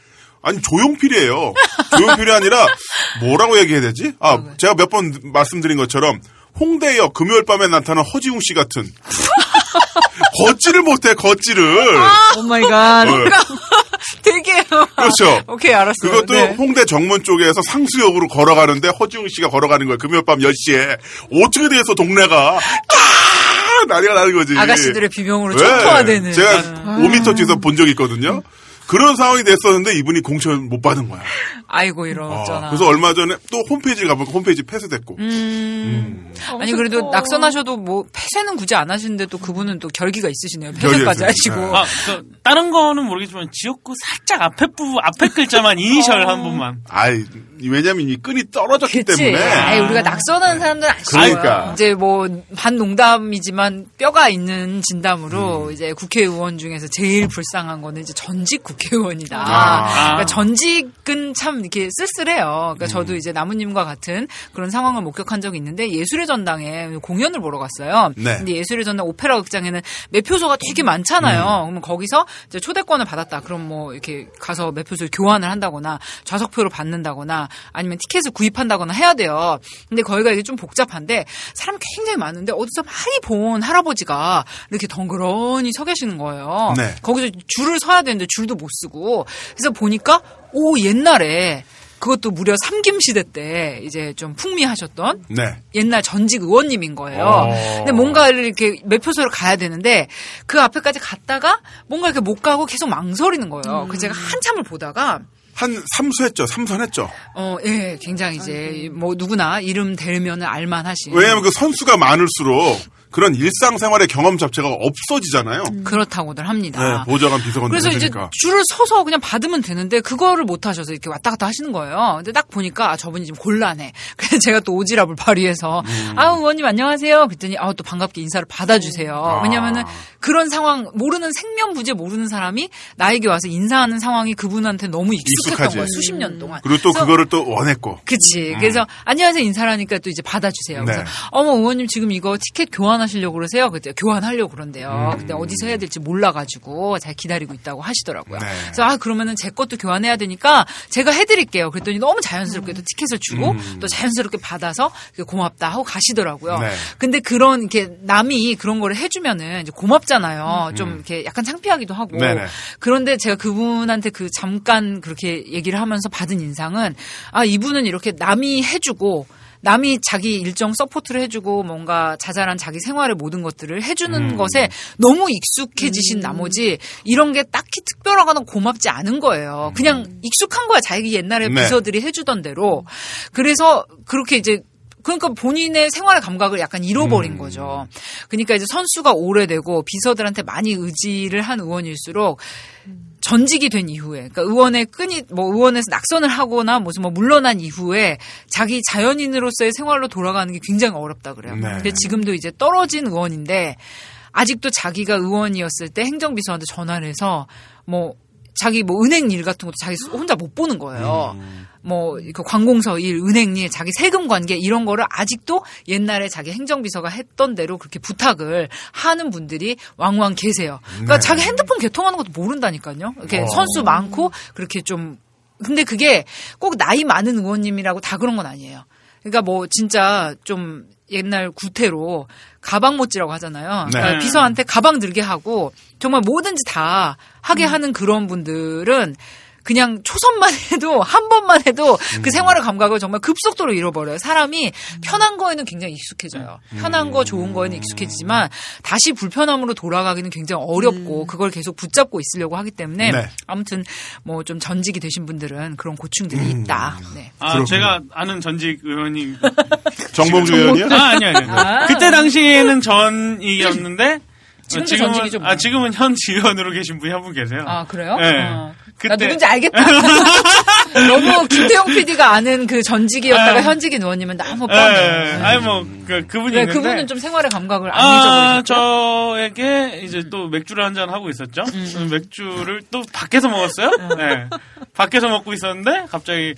아니 조용필이에요. 조용필이 아니라 뭐라고 얘기해야 되지? 아 제가 몇 번 말씀드린 것처럼 홍대역 금요일 밤에 나타난 허지웅 씨 같은 <laughs> 걷지를 못해 걷지를 oh my God. 네. <laughs> 되게 그렇죠. 오케이 알았어요. 그것도 네. 홍대 정문 쪽에서 상수역으로 걸어가는데 허지웅 씨가 걸어가는 거예요. 금요일 밤 10시에. 어떻게 돼서 동네가 까 난리가 나는 거지. 아가씨들의 비명으로 네. 초토화되는. 제가 아. 5m 뒤에서 본 적이 있거든요. 그런 상황이 됐었는데 이분이 공천 못 받은 거야. 아이고 어, 이러잖아. 그래서 얼마 전에 또 홈페이지를 가보니까 홈페이지 폐쇄됐고. 음. 아니 그래도 낙선하셔도 뭐 폐쇄는 굳이 안 하시는데 또 그분은 또 결기가 있으시네요. 폐쇄까지. 하시고. 네. 아, 저, 다른 거는 모르겠지만 지역구 살짝 앞에 부 앞에 글자만 이니셜 한 번만. 아이, 왜냐면 이 끈이 떨어졌기 그치. 때문에. 아이, 우리가 낙선하는 사람들은 아시죠. 그러니까. 이제 뭐, 반 농담이지만 뼈가 있는 진담으로 음. 이제 국회의원 중에서 제일 불쌍한 거는 이제 전직 국회 의원이다. 아. 그러니까 전직은 참 이렇게 쓸쓸해요. 그러니까 음. 저도 이제 나무님과 같은 그런 상황을 목격한 적이 있는데 예술의 전당에 공연을 보러 갔어요. 네. 근데 예술의 전당 오페라 극장에는 매표소가 되게 많잖아요. 음. 그러면 거기서 이제 초대권을 받았다. 그럼 뭐 이렇게 가서 매표소를 교환을 한다거나 좌석표를 받는다거나 아니면 티켓을 구입한다거나 해야 돼요. 근데 거기가 이게 좀 복잡한데 사람이 굉장히 많은데 어디서 많이 본 할아버지가 이렇게 덩그러니 서 계시는 거예요. 네. 거기서 줄을 서야 되는데 줄도 못 쓰고 그래서 보니까 오 옛날에 그것도 무려 삼김 시대 때 이제 좀 풍미하셨던 네. 옛날 전직 의원님인 거예요. 어. 근데 뭔가를 이렇게 매표소를 가야 되는데 그 앞에까지 갔다가 뭔가 이렇게 못 가고 계속 망설이는 거예요. 그래서 제가 한참을 보다가 한 삼수했죠. 삼선했죠. 어, 예, 굉장히 이제 뭐 누구나 이름 대면은 알만하신 왜냐하면 그 선수가 많을수록 그런 일상생활의 경험 자체가 없어지잖아요. 그렇다고들 합니다. 네, 보좌관 비서관 그래서 이제 되니까. 줄을 서서 그냥 받으면 되는데 그거를 못 하셔서 이렇게 왔다 갔다 하시는 거예요. 근데 딱 보니까 아, 저분이 지금 곤란해. <laughs> 그래서 제가 또 오지랖을 발휘해서 음. 아 의원님 안녕하세요. 그랬더니 아 또 반갑게 인사를 받아주세요. 아. 왜냐면은 그런 상황 모르는 생면부재 모르는 사람이 나에게 와서 인사하는 상황이 그분한테 너무 익숙했던 익숙하지. 거예요. 수십 년 동안. 그리고 또 그래서 그거를 또 원했고. 그치. 그래서 안녕하세요 인사하니까 또 이제 받아주세요. 그래서 음. 네. 어머 의원님 지금 이거 티켓 교환 하시려고 그러세요? 그때 교환하려고 그런대요. 음. 근데 어디서 해야 될지 몰라가지고 잘 기다리고 있다고 하시더라고요. 네. 그래서 아 그러면은 제 것도 교환해야 되니까 제가 해드릴게요. 그랬더니 너무 자연스럽게 또 티켓을 주고 또 자연스럽게 받아서 고맙다 하고 가시더라고요. 음. 네. 근데 그런 이렇게 남이 그런 거를 해주면은 이제 고맙잖아요. 좀 이렇게 약간 창피하기도 하고. 음. 네네. 그런데 제가 그분한테 그 잠깐 그렇게 얘기를 하면서 받은 인상은 아 이분은 이렇게 남이 해주고 남이 자기 일정 support를 해주고 뭔가 자잘한 자기 생활의 모든 것들을 해주는 음. 것에 너무 익숙해지신 나머지 이런 게 딱히 특별하거나 고맙지 않은 거예요. 그냥 익숙한 거야 자기 옛날에 네. 비서들이 해주던 대로. 그래서 그렇게 이제 그러니까 본인의 생활의 감각을 약간 잃어버린 거죠. 그러니까 이제 선수가 오래되고 비서들한테 많이 의지를 한 의원일수록 전직이 된 이후에, 그러니까 의원의 끈이 뭐 의원에서 낙선을 하거나 무슨 뭐 물러난 이후에 자기 자연인으로서의 생활로 돌아가는 게 굉장히 어렵다 그래요. 네. 근데 지금도 이제 떨어진 의원인데 아직도 자기가 의원이었을 때 행정비서한테 전화를 해서 뭐 자기 뭐 은행 일 같은 것도 자기 혼자 못 보는 거예요. 뭐, 그 관공서 일, 은행 일, 자기 세금 관계 이런 거를 아직도 옛날에 자기 행정비서가 했던 대로 그렇게 부탁을 하는 분들이 왕왕 계세요. 그러니까 자기 핸드폰 개통하는 것도 모른다니까요. 이렇게 선수 많고 그렇게 좀 근데 그게 꼭 나이 많은 의원님이라고 다 그런 건 아니에요. 그러니까 뭐 진짜 좀 옛날 구태로 가방 못지라고 하잖아요. 네. 그러니까 비서한테 가방 들게 하고 정말 뭐든지 다 하게 하는 그런 분들은 그냥 초선만 해도 한 번만 해도 그 생활의 감각을 정말 급속도로 잃어버려요. 사람이 편한 거에는 굉장히 익숙해져요. 편한 거 좋은 거에는 익숙해지지만 다시 불편함으로 돌아가기는 굉장히 어렵고 그걸 계속 붙잡고 있으려고 하기 때문에 네. 아무튼 뭐 좀 전직이 되신 분들은 그런 고충들이 있다. 네. 아, 그렇군요. 제가 아는 전직 의원이 <laughs> 정봉주 의원이요? 아, 아니요, 아니요. 아. 그때 당시에는 전이었는데 지금은 전직이죠, 뭐. 아, 지금은 현 지원으로 계신 분이 한 분 계세요. 아 그래요? 네. 어. 그때- 나 누군지 알겠다. <laughs> 너무 김태형 PD가 아는 그 전직이었다가 아. 현직인 의원님은 너무 예, 뻔해. 아니 뭐 그, 그분이 네, 그분은 좀 생활의 감각을 안 아, 잊어버리셨죠? 저에게 이제 또 맥주를 한 잔 하고 있었죠. 음. 맥주를 또 밖에서 먹었어요. 네. 밖에서 먹고 있었는데 갑자기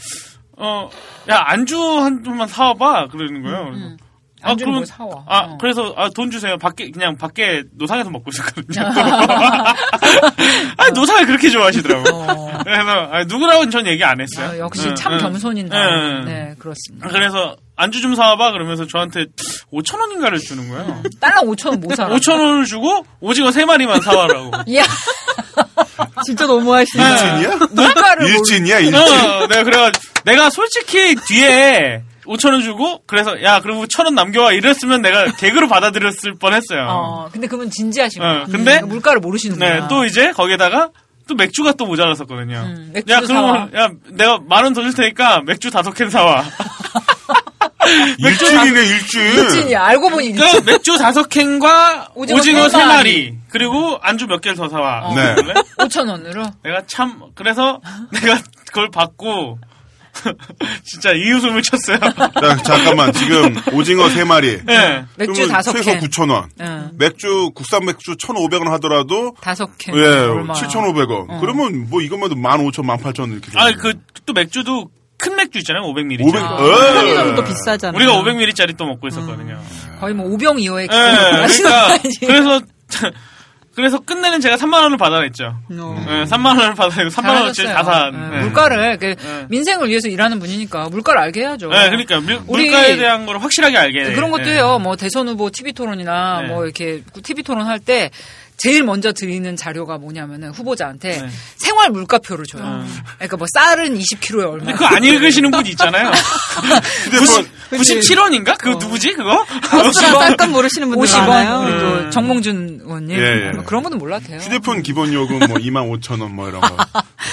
어, 야 안주 한 잔만 사와봐 그러는 거예요. 그래서 음, 안주를 뭘 사와. 아, 어. 그래서, 아, 돈 주세요. 밖에, 그냥 밖에 노상에서 먹고 있었거든요. <laughs> 아, 노상을 그렇게 좋아하시더라고요. 그래서, 아, 누구라고는 전 얘기 안 했어요. 어, 역시 응, 참 응. 겸손인다. 응. 네, 그렇습니다. 그래서, 안주 좀 사와봐. 그러면서 저한테 5천원인가를 주는 거예요. <laughs> 딸랑 5천 원못 살아. 5천원을 주고, 오징어 3마리만 사와라고. 이야, <laughs> 진짜 너무하시네. 일진이야? 물가를 모르- 일진이야, 일진? 어, 내가 그래가지고, 내가 솔직히 뒤에 5천 원 주고, 그래서, 야, 그리고 천 원 남겨와. 이랬으면 내가 개그로 받아들였을 뻔 했어요. 어, 근데 그분 진지하시구나. 어, 근데- 음, 물가를 모르시는구나. 네, 또 이제 거기다가 또 맥주가 또 모자랐었거든요. 음, 야, 그러면 사와. 야, 내가 만 원 더 줄 테니까 맥주 다섯 캔 사와. 일진이네, 일진. 일진이야. 알고 보니 일진. 그러니까 맥주 다섯 캔과 오징어 세세 마리. 그리고 안주 몇 개를 더 사와. 네. 그래? 5천 원으로. 내가 참 그래서 내가 그걸 받고 <laughs> 진짜 이 웃음을 쳤어요. <laughs> 자, 잠깐만, 지금 오징어 3마리. 네. 맥주 그러면 다섯 최소 캔. 9,000원. 응. 맥주, 국산 맥주 1,500원 하더라도, 다섯 캔. 예, 얼마. 7,500원. 그러면 뭐 이것만 해도 15,000원, 18,000원 이렇게. 아, 되는 그또 맥주도 큰 맥주 있잖아요. 500ml. 500, 짜리. 에. 편의점은 또 비싸잖아. 우리가 500ml짜리 또 먹고 있었거든요. 거의 뭐 오병 이어의 예, 그러니까 <laughs> 그래서 그래서 끝내는 제가 3만 원을 받아냈죠. 어. 예, 3만 원을 받아내고 3만 원어치 다 산. 네, 예. 물가를 그 네. 민생을 위해서 일하는 분이니까 물가를 알게 해야죠. 예, 그러니까 물, 우리- 물가에 대한 걸 확실하게 알게. 네, 그런 것도 예. 해요. 뭐 대선 후보 TV 토론이나 네. 뭐 이렇게 TV 토론 할 때 제일 먼저 드리는 자료가 뭐냐면은 후보자한테 네. 생활 물가표를 줘요. 그러니까 뭐 쌀은 20kg에 얼마. 그거 안 읽으시는 분 있잖아요. <laughs> 휴대폰, 97원인가? 그거 누구지? 그거? 버스랑 <laughs> 쌀값 모르시는 분들 50원. 많아요. 우리 또 음. 정몽준 의원님. 예, 예. 뭐 그런 분은 몰라도 돼요. 휴대폰 기본 요금 뭐 25,000원 뭐 이런 거.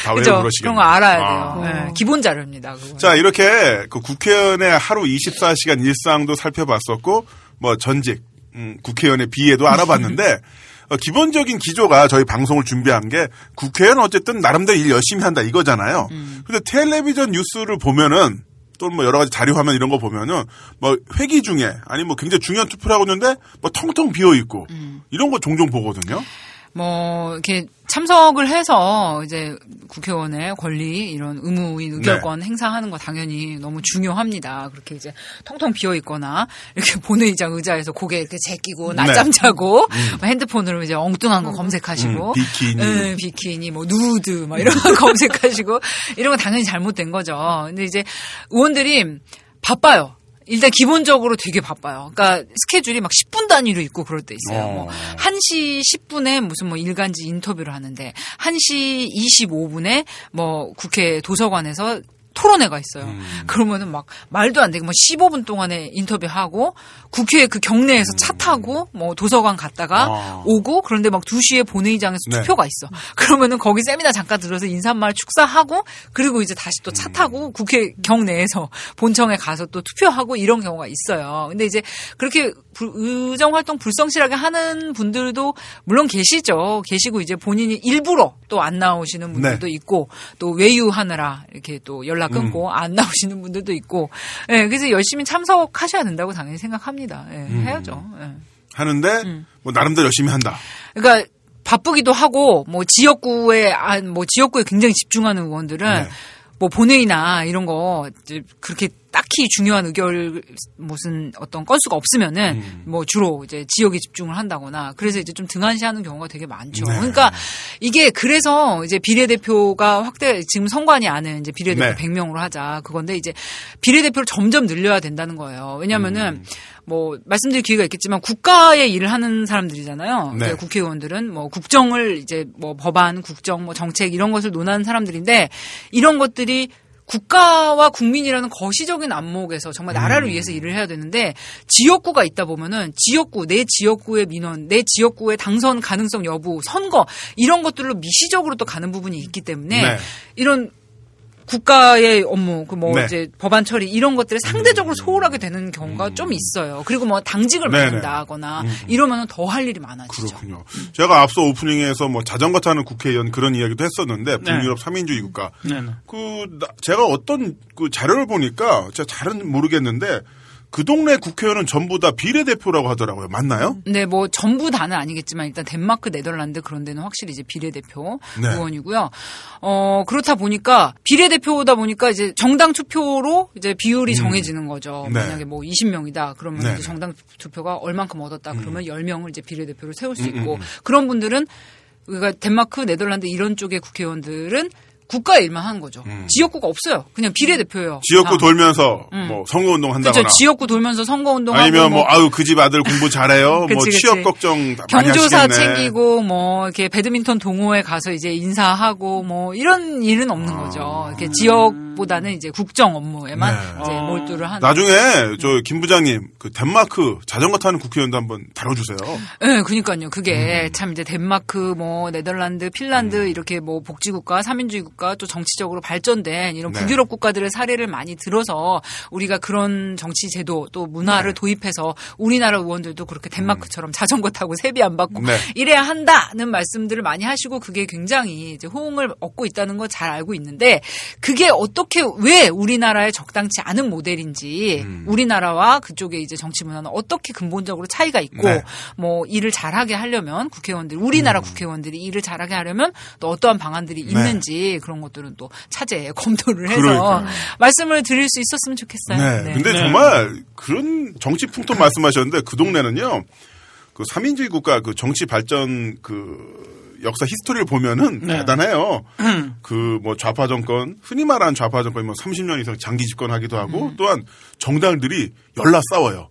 다 그죠? 외우고 그런 거 알아야 아. 돼요. 예, 기본 자료입니다. 그거. 자, 이렇게 그 국회의원의 하루 24시간 일상도 살펴봤었고, 뭐 전직, 음, 국회의원의 비애도 알아봤는데, 어, <laughs> 기본적인 기조가 저희 방송을 준비한 게 국회의원 어쨌든 나름대로 일 열심히 한다 이거잖아요. 근데 텔레비전 뉴스를 보면은 또뭐 여러 가지 자료 화면 이런 거 보면은 뭐 회기 중에 아니 뭐 굉장히 중요한 투표를 하고 있는데 뭐 텅텅 비어 있고 이런 거 종종 보거든요. 뭐 이렇게 참석을 해서 이제 국회의원의 권리 이런 의무인 의결권 행사하는 거 당연히 너무 중요합니다. 그렇게 이제 텅텅 비어 있거나 이렇게 <laughs> 본회의장 의자에서 고개 이렇게 제끼고 낮잠 자고 뭐 핸드폰으로 이제 엉뚱한 거 검색하시고 음, 비키니. 응, 비키니 뭐 누드 막 이런 거 <laughs> 검색하시고 이런 거 당연히 잘못된 거죠. 근데 이제 의원들이 바빠요. 일단 기본적으로 되게 바빠요. 그러니까 스케줄이 막 10분 단위로 있고 그럴 때 있어요. 어. 뭐 1시 10분에 무슨 뭐 일간지 인터뷰를 하는데 1시 25분에 뭐 국회 도서관에서 토론회가 있어요. 그러면은 막 말도 안 되게 뭐 15분 동안에 인터뷰하고 국회 그 경내에서 차 타고 뭐 도서관 갔다가 아. 오고 그런데 막 2시에 본회의장에서 네. 투표가 있어. 그러면은 거기 세미나 잠깐 들어서 인사말 축사하고 그리고 이제 다시 또 차 타고 국회 경내에서 본청에 가서 또 투표하고 이런 경우가 있어요. 근데 이제 그렇게 불- 의정 활동 불성실하게 하는 분들도 물론 계시죠. 계시고 이제 본인이 일부러 또 안 나오시는 분들도 네. 있고 또 외유하느라 이렇게 또 연락 끊고 안 나오시는 분들도 있고 예, 그래서 열심히 참석하셔야 된다고 당연히 생각합니다. 예, 해야죠. 예. 하는데 음. 뭐 나름대로 열심히 한다. 그러니까 바쁘기도 하고 뭐 지역구에 아, 뭐 지역구에 굉장히 집중하는 의원들은 네. 뭐 본회의나 이런 거 이제 그렇게 딱히 중요한 의결 무슨 어떤 건수가 없으면은 음. 뭐 주로 이제 지역에 집중을 한다거나 그래서 이제 좀 등한시하는 경우가 되게 많죠. 네. 그러니까 이게 그래서 이제 비례대표가 확대 지금 선관위 안에 이제 비례대표 네. 100명으로 하자 그건데 이제 비례대표를 점점 늘려야 된다는 거예요. 왜냐면은 음. 뭐 말씀드릴 기회가 있겠지만 국가의 일을 하는 사람들이잖아요. 네. 국회의원들은 뭐 국정을 이제 뭐 법안, 국정, 뭐 정책 이런 것을 논하는 사람들인데 이런 것들이 국가와 국민이라는 거시적인 안목에서 정말 나라를 음. 위해서 일을 해야 되는데 지역구가 있다 보면은 지역구 내 지역구의 민원, 내 지역구의 당선 가능성 여부, 선거 이런 것들로 미시적으로 또 가는 부분이 있기 때문에 네. 이런 국가의 업무, 그뭐 네. 음. 이제 법안 처리 이런 것들을 상대적으로 소홀하게 되는 경우가 좀 있어요. 그리고 뭐 당직을 네네. 받는다거나 이러면은 더할 일이 많아지죠. 그렇군요. 제가 앞서 오프닝에서 뭐 자전거 타는 국회의원 그런 이야기도 했었는데 네. 북유럽 3인주의 국가. 그 나- 제가 어떤 그 자료를 보니까 제가 잘은 모르겠는데 그 동네 국회의원은 전부 다 비례대표라고 하더라고요. 맞나요? 네, 뭐 전부 다는 아니겠지만 일단 덴마크, 네덜란드 그런 데는 확실히 이제 비례대표 네. 의원이고요. 어 그렇다 보니까 비례대표다 보니까 이제 정당 투표로 이제 비율이 정해지는 거죠. 네. 만약에 뭐 20명이다 그러면 네. 이제 정당 투표가 얼만큼 얻었다 그러면 10명을 이제 비례대표로 세울 음, 수 있고 그런 분들은 그러니까 덴마크, 네덜란드 이런 쪽의 국회의원들은 국가 일만 하는 거죠. 지역구가 없어요. 그냥 비례대표예요. 음. 지역구 다. 돌면서 뭐 선거 운동 한다거나 그렇죠. 지역구 돌면서 선거 운동하고 아니면 뭐 뭐 아유 그 집 아들 공부 잘해요. <laughs> 뭐 그치, 그치. 취업 걱정 많이 경조사 하시겠네. 챙기고 뭐 이렇게 배드민턴 동호회 가서 이제 인사하고 뭐 이런 일은 없는 아. 거죠. 이렇게 지역보다는 이제 국정 업무에만 네. 이제 어. 몰두를 하는. 나중에 저 김 부장님 그 덴마크 자전거 타는 국회의원도 한번 다뤄주세요. 네, 그니까요. 그게 음. 참 이제 덴마크, 뭐 네덜란드, 핀란드 이렇게 뭐 복지국가, 삼인주의 국가 또 정치적으로 발전된 이런 네. 북유럽 국가들의 사례를 많이 들어서 우리가 그런 정치 제도 또 네. 문화를 도입해서 우리나라 의원들도 그렇게 덴마크처럼 자전거 타고 세비 안 받고 음. 네. 이래야 한다는 말씀들을 많이 하시고 그게 굉장히 이제 호응을 얻고 있다는 걸잘 알고 있는데 그게 어떻게 왜 우리나라에 적당치 않은 모델인지 음. 우리나라와 그쪽의 이제 정치 문화는 어떻게 근본적으로 차이가 있고 네. 뭐 일을 잘하게 하려면 국회의원들 우리나라 국회의원들이 일을 잘하게 하려면 또 어떠한 방안들이 네. 있는지 그런 것들은 또 차제 <laughs> 검토를 해서 그러니까요. 말씀을 드릴 수 있었으면 좋겠어요. 네. 근데 정말 그런 정치 풍토 말씀하셨는데 그 동네는요. 그 삼인주의 국가 그 정치 발전 그 역사 히스토리를 보면은 네. 대단해요. 그뭐 좌파 정권 흔히 말하는 좌파 정권이 뭐 30년 이상 장기 집권하기도 하고 음. 또한 정당들이 열나 싸워요.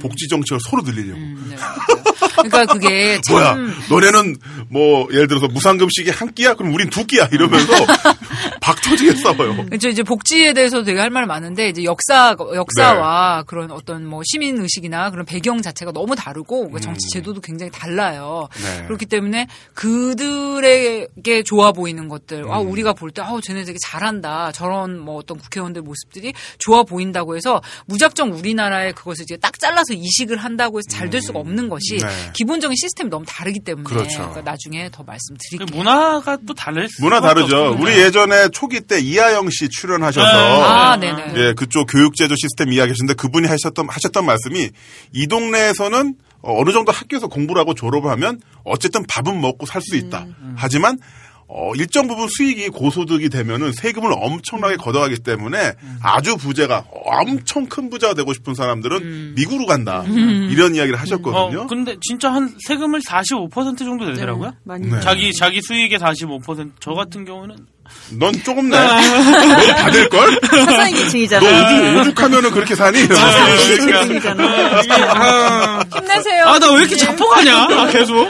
복지 정책을 서로 늘리려고. 음, 네, 맞아요. 그러니까 그게 <laughs> 참 뭐야, 너네는 뭐 예를 들어서 무상급식이 한 끼야? 그럼 우린 두 끼야? 이러면서 <laughs> 박 터지게 싸워요. 그렇죠. 이제 복지에 대해서 되게 할 말 많은데 이제 역사 역사와 네. 그런 어떤 뭐 시민 의식이나 그런 배경 자체가 너무 다르고 그러니까 정치 제도도 굉장히 달라요. 음. 네. 그렇기 때문에 그들에게 좋아 보이는 것들, 아 음. 우리가 볼 때 아우 쟤네 되게 잘한다 저런 뭐 어떤 국회의원들 모습들이 좋아 보인다고 해서 무작정 우리나 라에 그것을 이제 딱 잘라서 이식을 한다고 해서 잘 될 수가 없는 것이 네. 기본적인 시스템이 너무 다르기 때문에 그렇죠. 그러니까 나중에 더그 말씀드릴게요. 문화가 또 다를 문화 수밖에 다르죠. 우리 예전에 초기 때 이하영 씨 출연하셔서 아, 네네. 예, 그쪽 교육제도 시스템 이야기하셨는데 그분이 하셨던 하셨던 말씀이 이 동네에서는 어, 어느 정도 학교에서 공부를 하고 졸업하면 어쨌든 밥은 먹고 살 수 있다. 하지만 어, 일정 부분 수익이 고소득이 되면은 세금을 엄청나게 걷어가기 때문에 아주 부자가 엄청 큰 부자가 되고 싶은 사람들은 미국으로 간다. 이런 이야기를 하셨거든요. 어, 근데 진짜 한 세금을 45% 정도 내더라고요. 많이 네. 자기 자기 수익의 45%저 같은 경우는 넌 조금 내. 너 받을 걸? 사상의 너 계층이잖아. 오죽, 오죽하면은 그렇게 사니? 계층이잖아. 아, 힘내세요. 아, 나 왜 이렇게 자폭하냐? 아, 계속.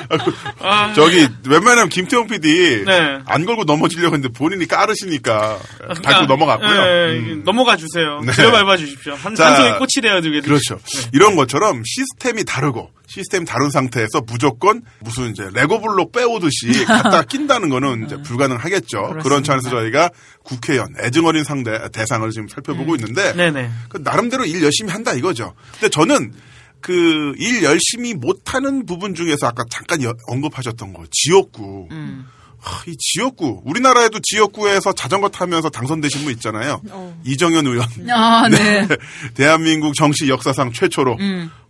아, 저기 웬만하면 김태형 PD 네. 안 걸고 넘어지려고 했는데 본인이 까르시니까 밟고 아, 넘어갔고요. 네, 음. 넘어가 주세요. 네. 들어 밟아 주십시오. 한, 자, 한 손에 꽃이 되어 드게 그렇죠. 이런 것처럼 시스템이 다르고 시스템이 다른 상태에서 무조건 무슨 이제 레고 블록 빼오듯이 갖다 <laughs> 낀다는 거는 이제 불가능하겠죠. 그런 차원에서 저희가 국회의원 애증어린 상대 대상을 지금 살펴보고 있는데 네네. 그 나름대로 일 열심히 한다 이거죠. 근데 저는 그 일 열심히 못하는 부분 중에서 아까 잠깐 여- 언급하셨던 거 지역구. 하, 이 지역구 우리나라에도 지역구에서 자전거 타면서 당선되신 분 있잖아요. 이정현 의원. 아, <laughs> 네. 대한민국 정치 역사상 최초로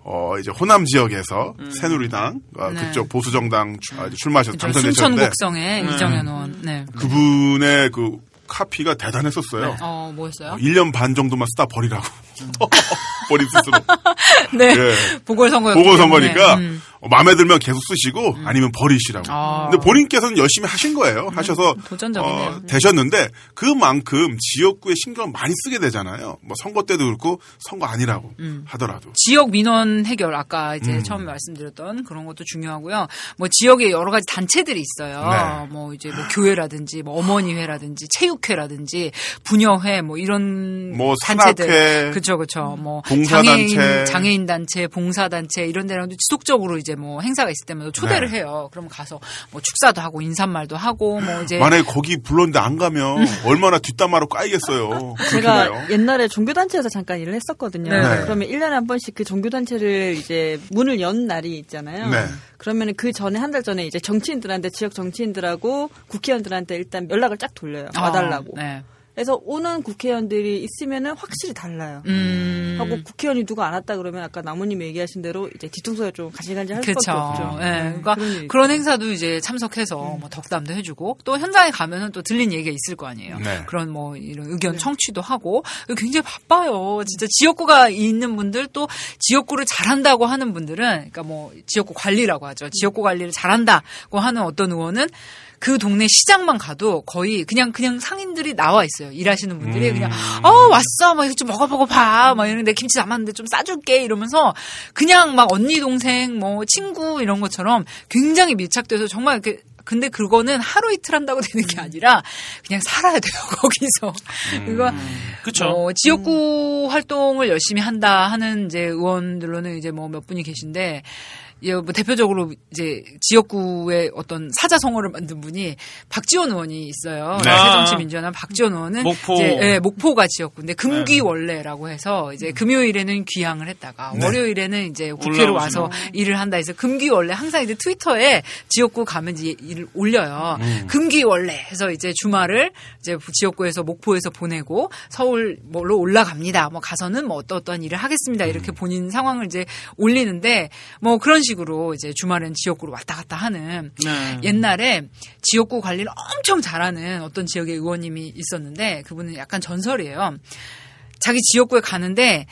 어 이제 호남 지역에서 새누리당 어, 네. 그쪽 보수 정당 출마하셔서 그렇죠. 당선되셨는데 순천 곡성의 이정현 의원. 네. 그분의 그 카피가 대단했었어요. 어, 뭐였어요? 1년 반 정도만 쓰다 버리라고. <laughs> 버린 스스로. <laughs> 네. 예. 보궐선거. 보궐선거니까 음. 어, 마음에 들면 계속 쓰시고 아니면 버리시라고. 아. 근데 본인께서는 열심히 하신 거예요. 하셔서 도전적이네요. 어, 되셨는데 그만큼 지역구에 신경을 많이 쓰게 되잖아요. 뭐 선거 때도 그렇고 선거 아니라고 음. 하더라도. 지역 민원 해결 아까 이제 음. 처음에 말씀드렸던 그런 것도 중요하고요. 뭐 지역에 여러 가지 단체들이 있어요. 네. 뭐 이제 뭐 교회라든지 뭐 어머니회라든지 체육회라든지 부녀회 뭐 이런 뭐 단체들 산악회, 그렇죠 그렇죠. 뭐. 장애인 장애인 단체, 봉사 단체 이런 데랑도 지속적으로 이제 뭐 행사가 있을 때마다 초대를 네. 해요. 그러면 가서 뭐 축사도 하고 인사말도 하고 뭐 이제 만약에 거기 불렀는데 안 가면 얼마나 뒷담화로 까이겠어요. 제가 그렇게요. 옛날에 종교단체에서 잠깐 일을 했었거든요. 네. 그러면 1년에 한 번씩 그 종교단체를 이제 문을 연 날이 있잖아요. 네. 그러면 그 전에 한 달 전에 이제 정치인들한테 지역 정치인들하고 국회의원들한테 일단 연락을 쫙 돌려요. 와달라고. 어, 네. 그래서 오는 국회의원들이 있으면은 확실히 달라요. 음. 하고 국회의원이 누가 안 왔다 그러면 아까 나무님 얘기하신 대로 이제 뒤통수에 좀 가시간지 할 그렇죠. 수밖에 없죠. 예, 그러니까 그런 그런 행사도 이제 참석해서 뭐 덕담도 해주고 또 현장에 가면은 또 들린 얘기가 있을 거 아니에요. 네. 그런 뭐 이런 의견 청취도 하고 굉장히 바빠요. 진짜 지역구가 있는 분들 또 지역구를 잘한다고 하는 분들은 그러니까 뭐 지역구 관리라고 하죠. 지역구 관리를 잘한다고 하는 어떤 의원은 그 동네 시장만 가도 거의 그냥 그냥 상인들이 나와 있어요. 일하시는 분들이 그냥 어 왔어. 막 이거 좀 먹어보고 봐 막 이러는데 김치 남았는데 좀 싸줄게. 이러면서 그냥 막 언니 동생 뭐 친구 이런 것처럼 굉장히 밀착돼서 정말 이렇게 근데 그거는 하루 이틀 한다고 <laughs> 되는 게 아니라 그냥 살아야 돼요 <laughs> 거기서. 그거 그쵸. 뭐 지역구 활동을 열심히 한다 하는 이제 의원들로는 이제 뭐 몇 분이 계신데 예, 뭐 대표적으로 이제 지역구의 어떤 사자성어를 만든 분이 박지원 의원이 있어요. 네. 새정치민주연합 박지원 의원은 목포. 이제 예, 목포가 지역구인데 금귀 원래라고 해서 이제 금요일에는 귀향을 했다가 네. 월요일에는 이제 국회로 와서 일을 한다 해서 금귀 원래 항상 이제 트위터에 지역구 가면 이제 일을 올려요. 금귀 원래 해서 이제 주말을 이제 지역구에서 목포에서 보내고 서울 뭐로 올라갑니다. 뭐 가서는 뭐 어떠 어떠한 일을 하겠습니다. 이렇게 본인 상황을 이제 올리는데 뭐 그런 식으로 이제 주말엔 지역구로 왔다 갔다 하는 네. 옛날에 지역구 관리를 엄청 잘하는 어떤 지역의 의원님이 있었는데 그분은 약간 전설이에요. 자기 지역구에 가는데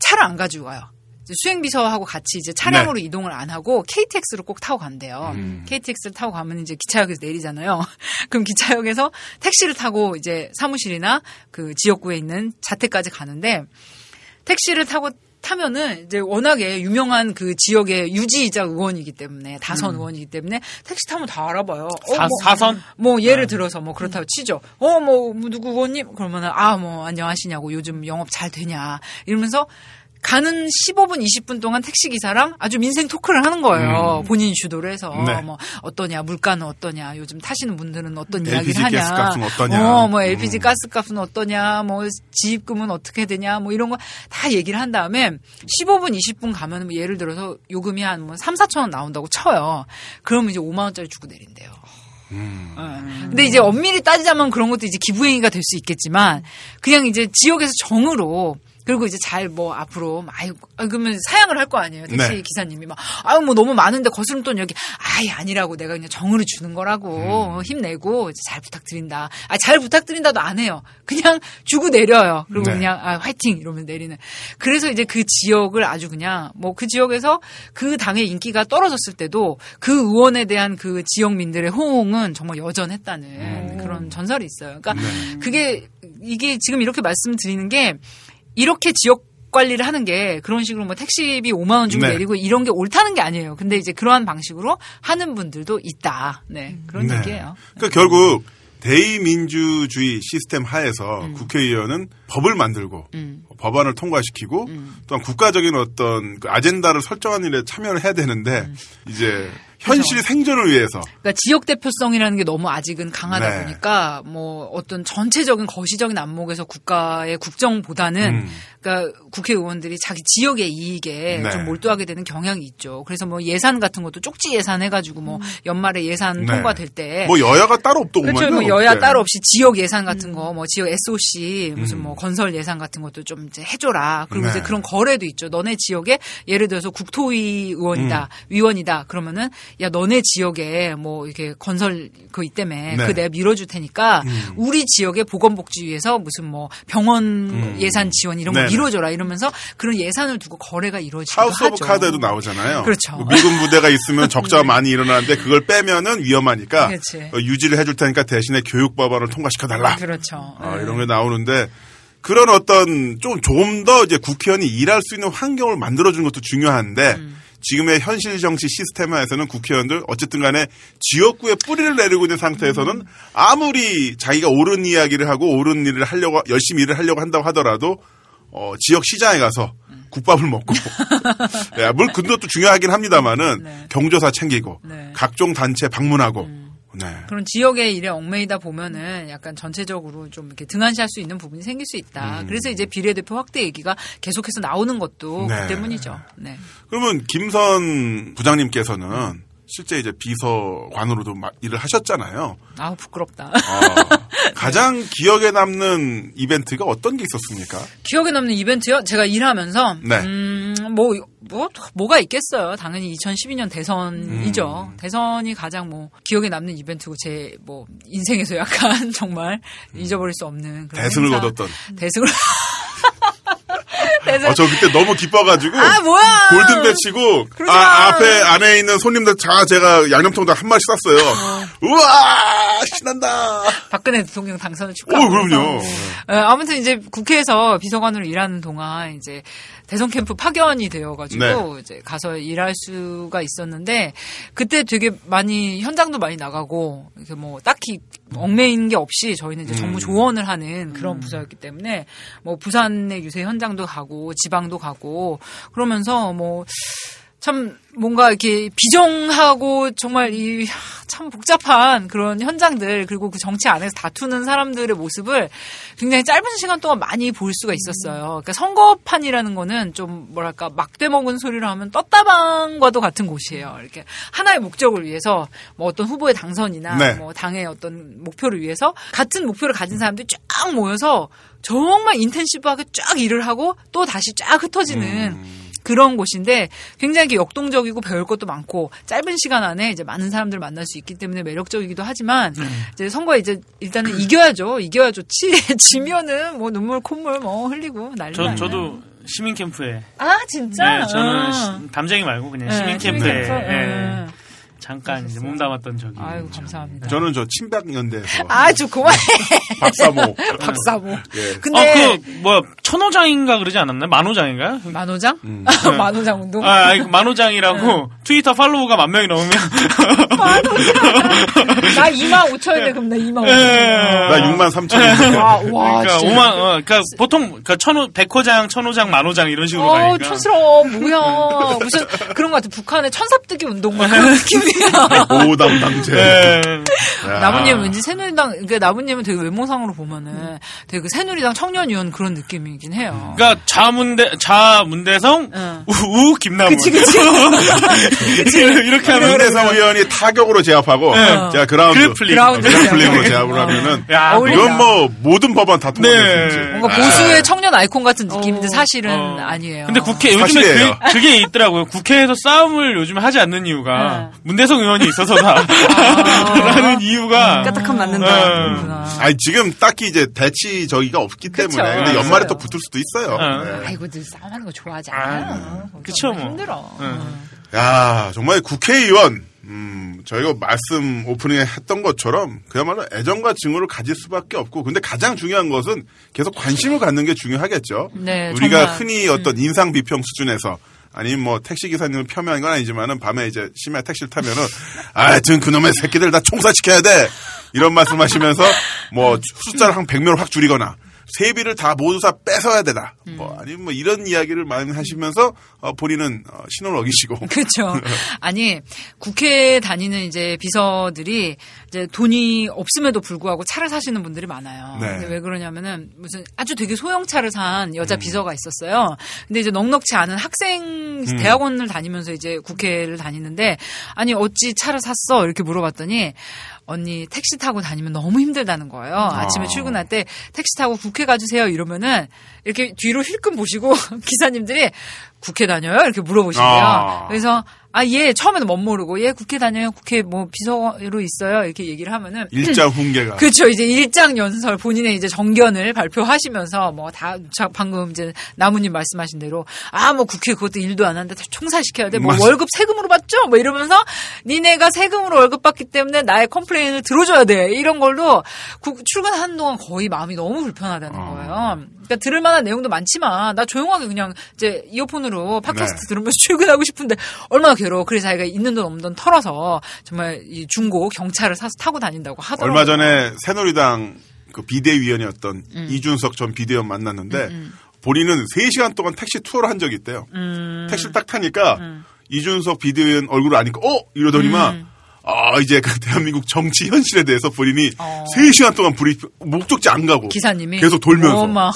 차를 안 가지고 가요. 수행비서하고 같이 이제 차량으로 이동을 안 하고 KTX를 꼭 타고 간대요. KTX를 타고 가면 이제 기차역에서 내리잖아요. <laughs> 그럼 기차역에서 택시를 타고 이제 사무실이나 그 지역구에 있는 자택까지 가는데 택시를 타고 타면은 이제 워낙에 유명한 그 지역의 유지이자 의원이기 때문에 다선 의원이기 때문에 택시 타면 다 알아봐요. 어, 사, 뭐, 사선? 뭐 예를 들어서 뭐 그렇다고 치죠. 어 뭐 누구 의원님 그러면은 아 뭐 안녕하시냐고 요즘 영업 잘 되냐 이러면서 가는 15분 20분 동안 택시 기사랑 아주 민생 토크를 하는 거예요. 본인이 주도를 해서 네. 뭐 어떠냐 물가는 어떠냐 요즘 타시는 분들은 어떤 LPG 이야기를 하냐. 가스값은 어떠냐. 어, 뭐 LPG 가스값은 어떠냐. 뭐 지입금은 어떻게 되냐. 뭐 이런 거 다 얘기를 한 다음에 15분 20분 가면 뭐 예를 들어서 요금이 한 뭐 3, 4천 원 나온다고 쳐요. 그러면 이제 5만 원짜리 주고 내린대요. 어. 근데 이제 엄밀히 따지자면 그런 것도 이제 기부행위가 될 수 있겠지만 그냥 이제 지역에서 정으로 그리고 이제 잘 뭐 앞으로 아유 아, 그러면 사양을 할 거 아니에요. 택시 네. 기사님이 막 아유 뭐 너무 많은데 거스름 돈 여기 아예 아니라고 내가 그냥 정으로 주는 거라고 힘내고 이제 잘 부탁드린다. 아 잘 부탁드린다도 안 해요. 그냥 <laughs> 주고 내려요. 그리고 네. 그냥 아 화이팅! 이러면 내리는. 그래서 이제 그 지역을 아주 그냥 뭐 그 지역에서 그 당의 인기가 떨어졌을 때도 그 의원에 대한 그 지역민들의 호응은 정말 여전했다는 그런 전설이 있어요. 그러니까 그게 이게 지금 이렇게 말씀드리는 게 이렇게 지역 관리를 하는 게 그런 식으로 뭐 택시비 5만 원 주고 네. 내리고 이런 게 옳다는 게 아니에요. 근데 이제 그러한 방식으로 하는 분들도 있다. 네. 그런 네. 얘기예요. 그러니까 결국 대의민주주의 시스템 하에서 음. 국회의원은 법을 만들고 법안을 통과시키고 음. 또한 국가적인 어떤 그 아젠다를 설정하는 일에 참여를 해야 되는데 음. 이제 현실 생존을 위해서 그러니까 지역 대표성이라는 게 너무 아직은 강하다 네. 보니까 뭐 어떤 전체적인 거시적인 안목에서 국가의 국정보다는 음. 그러니까 국회의원들이 자기 지역의 이익에 네. 좀 몰두하게 되는 경향이 있죠. 그래서 뭐 예산 같은 것도 쪽지 예산 해가지고 뭐 연말에 예산 네. 통과될 때 뭐 여야가 따로 없더구만요. 그렇죠. 뭐 여야 네. 따로 없이 지역 예산 같은 거, 뭐 지역 SOC 무슨 뭐 건설 예산 같은 것도 좀 이제 해줘라. 그리고 네. 이제 그런 거래도 있죠. 너네 지역에 예를 들어서 국토위 의원이다, 음. 위원이다. 그러면은 야 너네 지역에 뭐 이렇게 건설 그 있다며 네. 그 내가 밀어줄 테니까 음. 우리 지역의 보건복지위에서 무슨 뭐 병원 음. 예산 지원 이런 거 네네. 밀어줘라 이러면서 그런 예산을 두고 거래가 이루어지기도 하우스 오브. 카드에도 나오잖아요. 그렇죠. 뭐 미군 부대가 있으면 적자가 많이 일어나는데 그걸 빼면은 위험하니까 그렇지. 어, 유지를 해줄 테니까 대신에 교육 법안을 통과시켜 달라. 그렇죠. 아, 네. 이런 게 나오는데 그런 어떤 좀 좀 더 이제 국회의원이 일할 수 있는 환경을 만들어주는 것도 중요한데 음. 지금의 현실 정치 시스템화에서는 국회의원들 어쨌든 간에 지역구에 뿌리를 내리고 있는 상태에서는 음. 아무리 자기가 옳은 이야기를 하고 옳은 일을 하려고 열심히 일을 하려고 한다고 하더라도 어, 지역 시장에 가서 음. 국밥을 먹고 <laughs> 네, 물 그것도 중요하긴 합니다만은 네. 경조사 챙기고 네. 음. 각종 단체 방문하고 네. 그런 지역의 일에 얽매이다 보면은 약간 전체적으로 좀 이렇게 등한시할 수 있는 부분이 생길 수 있다. 그래서 이제 비례대표 확대 얘기가 계속해서 나오는 것도 음. 네. 그 때문이죠. 네. 그러면 김선 부장님께서는 실제 이제 비서관으로도 마- 일을 하셨잖아요. 아우 부끄럽다. 어, 가장 <laughs> 기억에 남는 이벤트가 어떤 게 있었습니까? 기억에 남는 이벤트요? 제가 일하면서 네. 음, 뭐, 뭐 뭐가 있겠어요. 당연히 2012년 대선이죠. 음. 대선이 가장 뭐 기억에 남는 이벤트고 제 뭐 인생에서 <laughs> 약간 정말 잊어버릴 수 없는 대승을 행사. 거뒀던. 대승을 <laughs> 어, 저 그때 너무 기뻐가지고 아 뭐야 골든벨 치고 그러지 아, 마. 앞에 안에 있는 손님들 다 제가 양념통닭 한 마리 쌌어요. 우와 신난다. 박근혜 대통령 당선을 오 축하하면서 그럼요. 어, 아무튼 이제 국회에서 비서관으로 일하는 동안 이제 대선 캠프 파견이 되어가지고 네. 이제 가서 일할 수가 있었는데 그때 되게 많이 현장도 많이 나가고 이렇게 뭐 딱히 얽매이는 게 없이 저희는 이제 음. 정부 조언을 하는 그런 부서였기 때문에 뭐 부산의 유세 현장도 가고 지방도 가고 그러면서 뭐 참 뭔가 이렇게 비정하고 정말 이 참 복잡한 그런 현장들 그리고 그 정치 안에서 다투는 사람들의 모습을 굉장히 짧은 시간 동안 많이 볼 수가 있었어요. 그러니까 선거판이라는 거는 좀 뭐랄까 막대 먹은 소리를 하면 떴다방과도 같은 곳이에요. 이렇게 하나의 목적을 위해서 뭐 어떤 후보의 당선이나 네. 뭐 당의 어떤 목표를 위해서 같은 목표를 가진 사람들이 쫙 모여서 정말 인텐시브하게 쫙 일을 하고 또 다시 쫙 흩어지는 그런 곳인데 굉장히 역동적이고 배울 것도 많고 짧은 시간 안에 이제 많은 사람들 을 만날 수 있기 때문에 매력적이기도 하지만 이제 선거에 이제 일단은 이겨야죠. 이겨야 좋지. <laughs> 지면은 뭐 눈물 콧물 뭐 흘리고 난리 저. 저도 시민 캠프에. 아 진짜. 네, 저는 아. 시- 담쟁이 말고 그냥 네, 시민 캠프에 캠프. 예, 네. 잠깐 이제 몸담았던 적이. 아유 감사합니다. 저는 저 친박 연대에서 아주 그만해. <laughs> 박사모. <laughs> 박사모. <laughs> 예. 근데 아, 그, 뭐야, 천호장인가 그러지 않았나요? 만호장인가요? 만호장? 음. 만호장 운동. 아, 아니, 만호장이라고 트위터 팔로우가 만 명이 넘으면. 나 2만 5천인데 그럼 나 2만 5천. 나 6만 3천인데. 와, 와, 그러니까 진짜. 5만, 어, 그러니까 보통, 그러니까 천호, 백호장, 천호장, 만호장 이런 식으로 어우, 가니까. 촌스러워. 뭐야. 무슨 그런 것 같아. 북한의 천삽뜨기 운동 막 그런 느낌이 야. 오 담당제. 예. 나무님은 왠지 새누리당, 그러니까 나무님은 되게 외모상으로 보면은 되게 그 새누리당 청년위원 그런 느낌이긴 해요. 그러니까 좌문대, 좌문대성, 응. 우, 우 김남훈. 그치, 그치. <laughs> 이렇게 하면. 문대성 의원이 타격으로 제압하고 네. 제가 ground grappling. ground grappling으로 제압. 제압을 하면은 야. 이건 뭐 모든 법안 다 통과될 네. 뭔가 보수의 청년 아이콘 같은 느낌인데 어. 사실은 어. 아니에요. 근데 국회 요즘에. 그게, 그게 있더라고요. 국회에서 싸움을 요즘 하지 않는 이유가 네. 문대성 의원이 있어서다. 라는 이유가 까딱하면 맞는다. 어. 그렇구나. 아니 지금 딱히 이제 대치 저기가 없기 그쵸. 때문에 근데 연말에 맞아요. 또 붙을 수도 있어요. 어. 네. 아이고, 늘 싸움하는 거 좋아하지 않아요. 그쵸, 뭐. 힘들어. 응. 야 정말 국회의원 음, 저희가 말씀 오프닝에 했던 것처럼 그야말로 애정과 증오를 가질 수밖에 없고 근데 가장 중요한 것은 계속 관심을 갖는 게 중요하겠죠. 네, 우리가 정말. 음. 흔히 어떤 인상 비평 수준에서 아니면 뭐 택시 기사님을 폄하한 건 아니지만은 밤에 이제 심야 택시를 타면은 아, 하여튼 그놈의 새끼들 다 총사시켜야 돼! 이런 말씀하시면서 뭐 숫자를 한 100명을 확 줄이거나 세비를 다 모두 다 뺏어야 되다. 음. 뭐 아니면 뭐 이런 이야기를 많이 하시면서 어, 본인은 어, 신호를 어기시고 <laughs> 그렇죠. 아니 국회에 다니는 이제 비서들이 이제 돈이 없음에도 불구하고 차를 사시는 분들이 많아요. 네. 왜 그러냐면은 무슨 아주 되게 소형 차를 산 여자 음. 비서가 있었어요. 근데 이제 넉넉치 않은 학생 음. 대학원을 다니면서 이제 국회를 다니는데 아니 어찌 차를 샀어 이렇게 물어봤더니 언니 택시 타고 다니면 너무 힘들다는 거예요. 아침에 출근할 때 택시 타고 국회 가주세요 이러면은 이렇게 뒤로 힐끔 보시고 <laughs> 기사님들이 국회 다녀요? 이렇게 물어보시대요. 아. 그래서 아, 예, 처음에는 못 모르고, 예, 국회 다녀요. 국회 뭐 비서로 있어요. 이렇게 얘기를 하면은. 일자 훈계가. 그렇죠. 이제 일장 연설 본인의 이제 정견을 발표하시면서 뭐 다 방금 이제 나무님 말씀하신 대로 아 뭐 국회 그것도 일도 안 하는데 다 총살시켜야 돼. 뭐 맞아. 월급 세금으로 받죠. 뭐 이러면서 니네가 세금으로 월급 받기 때문에 나의 complain을 들어줘야 돼. 이런 걸로 국- 출근하는 동안 거의 마음이 너무 불편하다는 아. 거예요. 그러니까 들을 만한 내용도 많지만 나 조용하게 그냥 이제 이어폰으로 팟캐스트 네. 들으면서 <laughs> 출근하고 싶은데 얼마나 괴로워. 그래서 자기가 있는 돈 없는 돈 털어서 정말 이 중고 경차를 사서 타고 다닌다고 하더라고요. 얼마 전에 새누리당 그 비대위원이었던 음. 이준석 전 비대위원 만났는데 본인은 3시간 동안 택시 투어를 한 적이 있대요. 음. 택시를 딱 타니까 이준석 비대위원 얼굴을 아니까 어 이러더니만 음. 아 이제 그 <laughs> 대한민국 정치 현실에 대해서 본인이 어. 3시간 동안 브리핑 목적지 안 가고 기사님이 계속 돌면서 어마.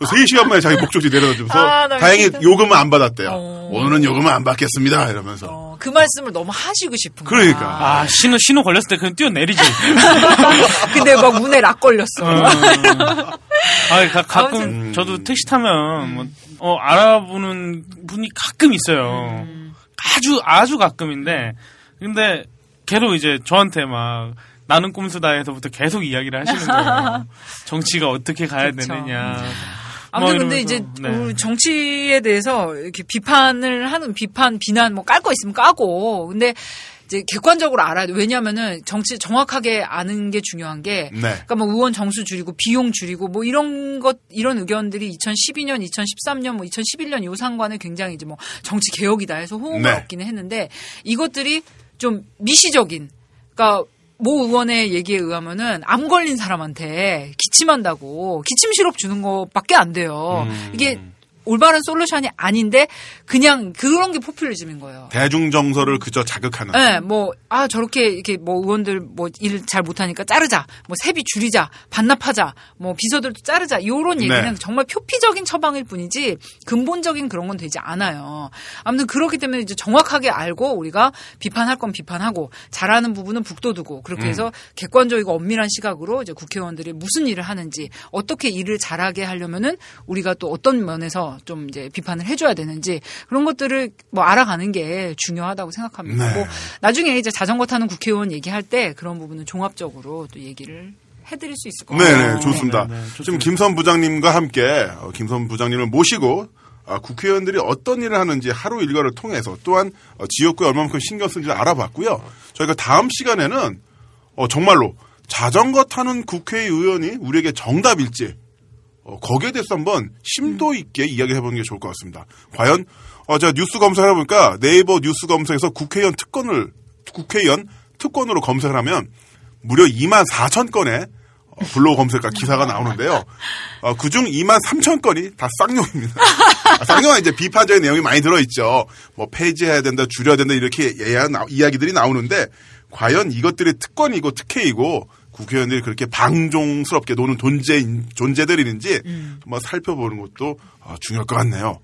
3시간 만에 자기 목적지 내려다 주면서 아, 나 다행히. 요금은 안 받았대요. 어. 오늘은 요금은 안 받겠습니다 이러면서 어, 그 말씀을 너무 하시고 싶은 거야. 그러니까. 아, 신호, 신호 걸렸을 때 그냥 뛰어내리지. <laughs> 근데 막 문에 lock 걸렸어. 아, 가, 가끔 아무튼- 저도 택시 타면 뭐, 어, 알아보는 분이 가끔 있어요. 아주 아주 가끔인데 근데 계속 이제 저한테 막 나는 꼼수다에서부터 계속 이야기를 하시는 거예요. <laughs> 정치가 어떻게 가야 그쵸. 되느냐. 아무튼 뭐 근데 이러면서, 이제 네. 우리 정치에 대해서 이렇게 비판을 하는 비판 비난 뭐 깔 거 있으면 까고 근데 이제 객관적으로 알아야 돼. 왜냐면은 정치 정확하게 아는 게 중요한 게 네. 그러니까 뭐 의원 정수 줄이고 비용 줄이고 뭐 이런 것 이런 의견들이 2012년, 2013년, 뭐 2011년 요 상관에 굉장히 이제 뭐 정치 개혁이다 해서 호응을 네. 얻기는 했는데 이것들이 좀 미시적인 그러니까 모 의원의 얘기에 의하면은 암 걸린 사람한테 기침한다고 기침 시럽 주는 것밖에 안 돼요. 음. 이게 올바른 솔루션이 아닌데 그냥 그런 게 포퓰리즘인 거예요. 대중 정서를 그저 자극하는 네, 뭐, 아, 저렇게, 이렇게, 뭐, 의원들, 뭐, 일 잘 못하니까 자르자, 뭐, 세비 줄이자, 반납하자, 뭐, 비서들도 자르자, 요런 얘기는 네. 정말 표피적인 처방일 뿐이지, 근본적인 그런 건 되지 않아요. 아무튼 그렇기 때문에 이제 정확하게 알고, 우리가 비판할 건 비판하고, 잘하는 부분은 북돋우고, 그렇게 해서 객관적이고 엄밀한 시각으로 이제 국회의원들이 무슨 일을 하는지, 어떻게 일을 잘하게 하려면은, 우리가 또 어떤 면에서 좀 이제 비판을 해줘야 되는지, 그런 것들을 뭐 알아가는 게 중요하다고 생각합니다. 네. 뭐 나중에 이제 자전거 타는 국회의원 얘기할 때 그런 부분은 종합적으로 또 얘기를 해드릴 수 있을 것 같아요. 네네, 좋습니다. 네, 네, 지금 김선 부장님과 함께 어, 김선 부장님을 모시고 아, 국회의원들이 어떤 일을 하는지 하루 일과를 통해서 또한 어, 지역구에 얼마만큼 신경 쓰는지 알아봤고요. 저희가 다음 시간에는 어, 정말로 자전거 타는 국회의원이 우리에게 정답일지 어, 거기에 대해서 한번 심도 있게 이야기해보는 게 좋을 것 같습니다. 과연 어, 제가 뉴스 검색을 해보니까 네이버 뉴스 검색에서 국회의원 특권을 국회의원 특권으로 검색을 하면 무려 2만 4천 건의 어, 블로그 검색과 기사가 나오는데요. 어, 그중 2만 3천 건이 다 쌍욕입니다. 아, 쌍욕은 이제 비판적인 내용이 많이 들어있죠. 뭐 폐지해야 된다, 줄여야 된다 이렇게 나- 이야기들이 나오는데 과연 이것들이 특권이고 특혜이고 국회의원들이 그렇게 방종스럽게 노는 존재 존재들인지 한번 살펴보는 것도 아, 중요할 것 같네요.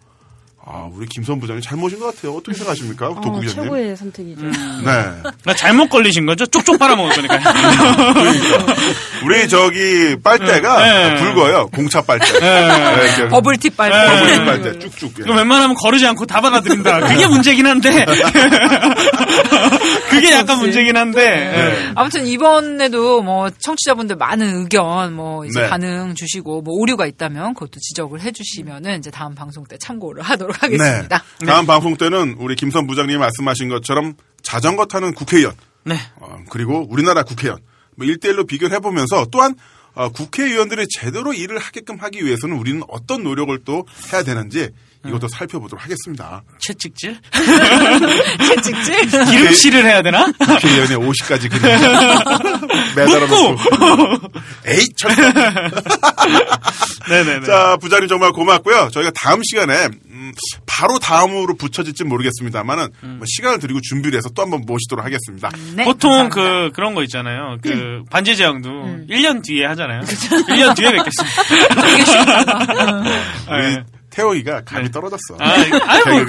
아, 우리 김선 부장님 잘 모신 것 같아요. 어떻게 생각하십니까, 어, 도국위원님? 최고의 선택이죠. 네. 나 잘못 걸리신 거죠? 쭉쭉 빨아먹을 거니까. 우리 저기 빨대가 네. 굵어요. 공차 빨대. 네, 이렇게 버블티 빨대. 버블 빨대 쭉쭉. 이거 웬만하면 거르지 않고 다 받아들인다. <laughs> 그게 문제긴 한데. <laughs> 그게 약간 문제긴 한데. 예. 아무튼 이번에도 뭐 청취자분들 많은 의견 뭐 이제 네. 반응 주시고 뭐 오류가 있다면 그것도 지적을 해주시면은 이제 다음 방송 때 참고를 하도록 하겠습니다. 네. 다음 방송 때는 우리 김선 부장님이 말씀하신 것처럼 자전거 타는 국회의원 네. 어, 그리고 우리나라 국회의원 뭐 1대1로 비교를 해보면서 또한 어, 국회의원들이 제대로 일을 하게끔 하기 위해서는 우리는 어떤 노력을 또 해야 되는지 이것도 살펴보도록 하겠습니다. 채찍질? <laughs> 찍지? 기름칠을 해야 되나? 국회의원의 50가지 그냥 <laughs> 매달아놓고 <laughs> 에이 참. 네네네. 자 부장님 정말 고맙고요. 저희가 다음 시간에 음, 바로 다음으로 붙여질지 모르겠습니다만은 뭐 시간을 드리고 준비를 해서 또 한번 모시도록 하겠습니다. 네, 보통 감사합니다. 그 그런 거 있잖아요. 그 반지 제왕도 1년 뒤에 하잖아요. 1년 뒤에 뵙겠습니다. <laughs> <laughs> 네. 태영이가 감이 떨어졌어. 아, 아이, 뭐.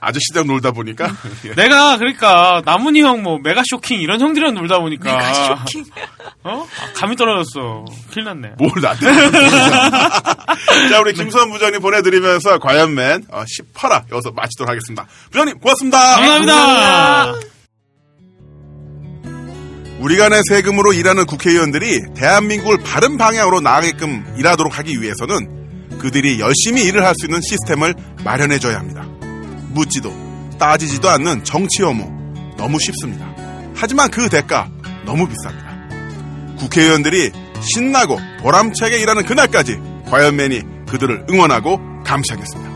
아저씨랑 놀다 보니까 <laughs> 내가 그러니까 나문희 형뭐 메가 쇼킹 이런 형들이랑 놀다 보니까 메가 쇼킹. <laughs> 어 아, 감이 떨어졌어. 큰일 났네. 뭘 나한테. <laughs> 자, 우리 김수환 부장님 보내드리면서 과연맨 어, 18화 여기서 마치도록 하겠습니다. 부장님 고맙습니다. 감사합니다. 우리가 낸 세금으로 일하는 국회의원들이 대한민국을 바른 방향으로 나아가게끔 일하도록 하기 위해서는 그들이 열심히 일을 할 수 있는 시스템을 마련해줘야 합니다. 묻지도 따지지도 않는 정치 혐오 너무 쉽습니다. 하지만 그 대가 너무 비쌉니다. 국회의원들이 신나고 보람차게 일하는 그날까지 과연맨이 그들을 응원하고 감시하겠습니다.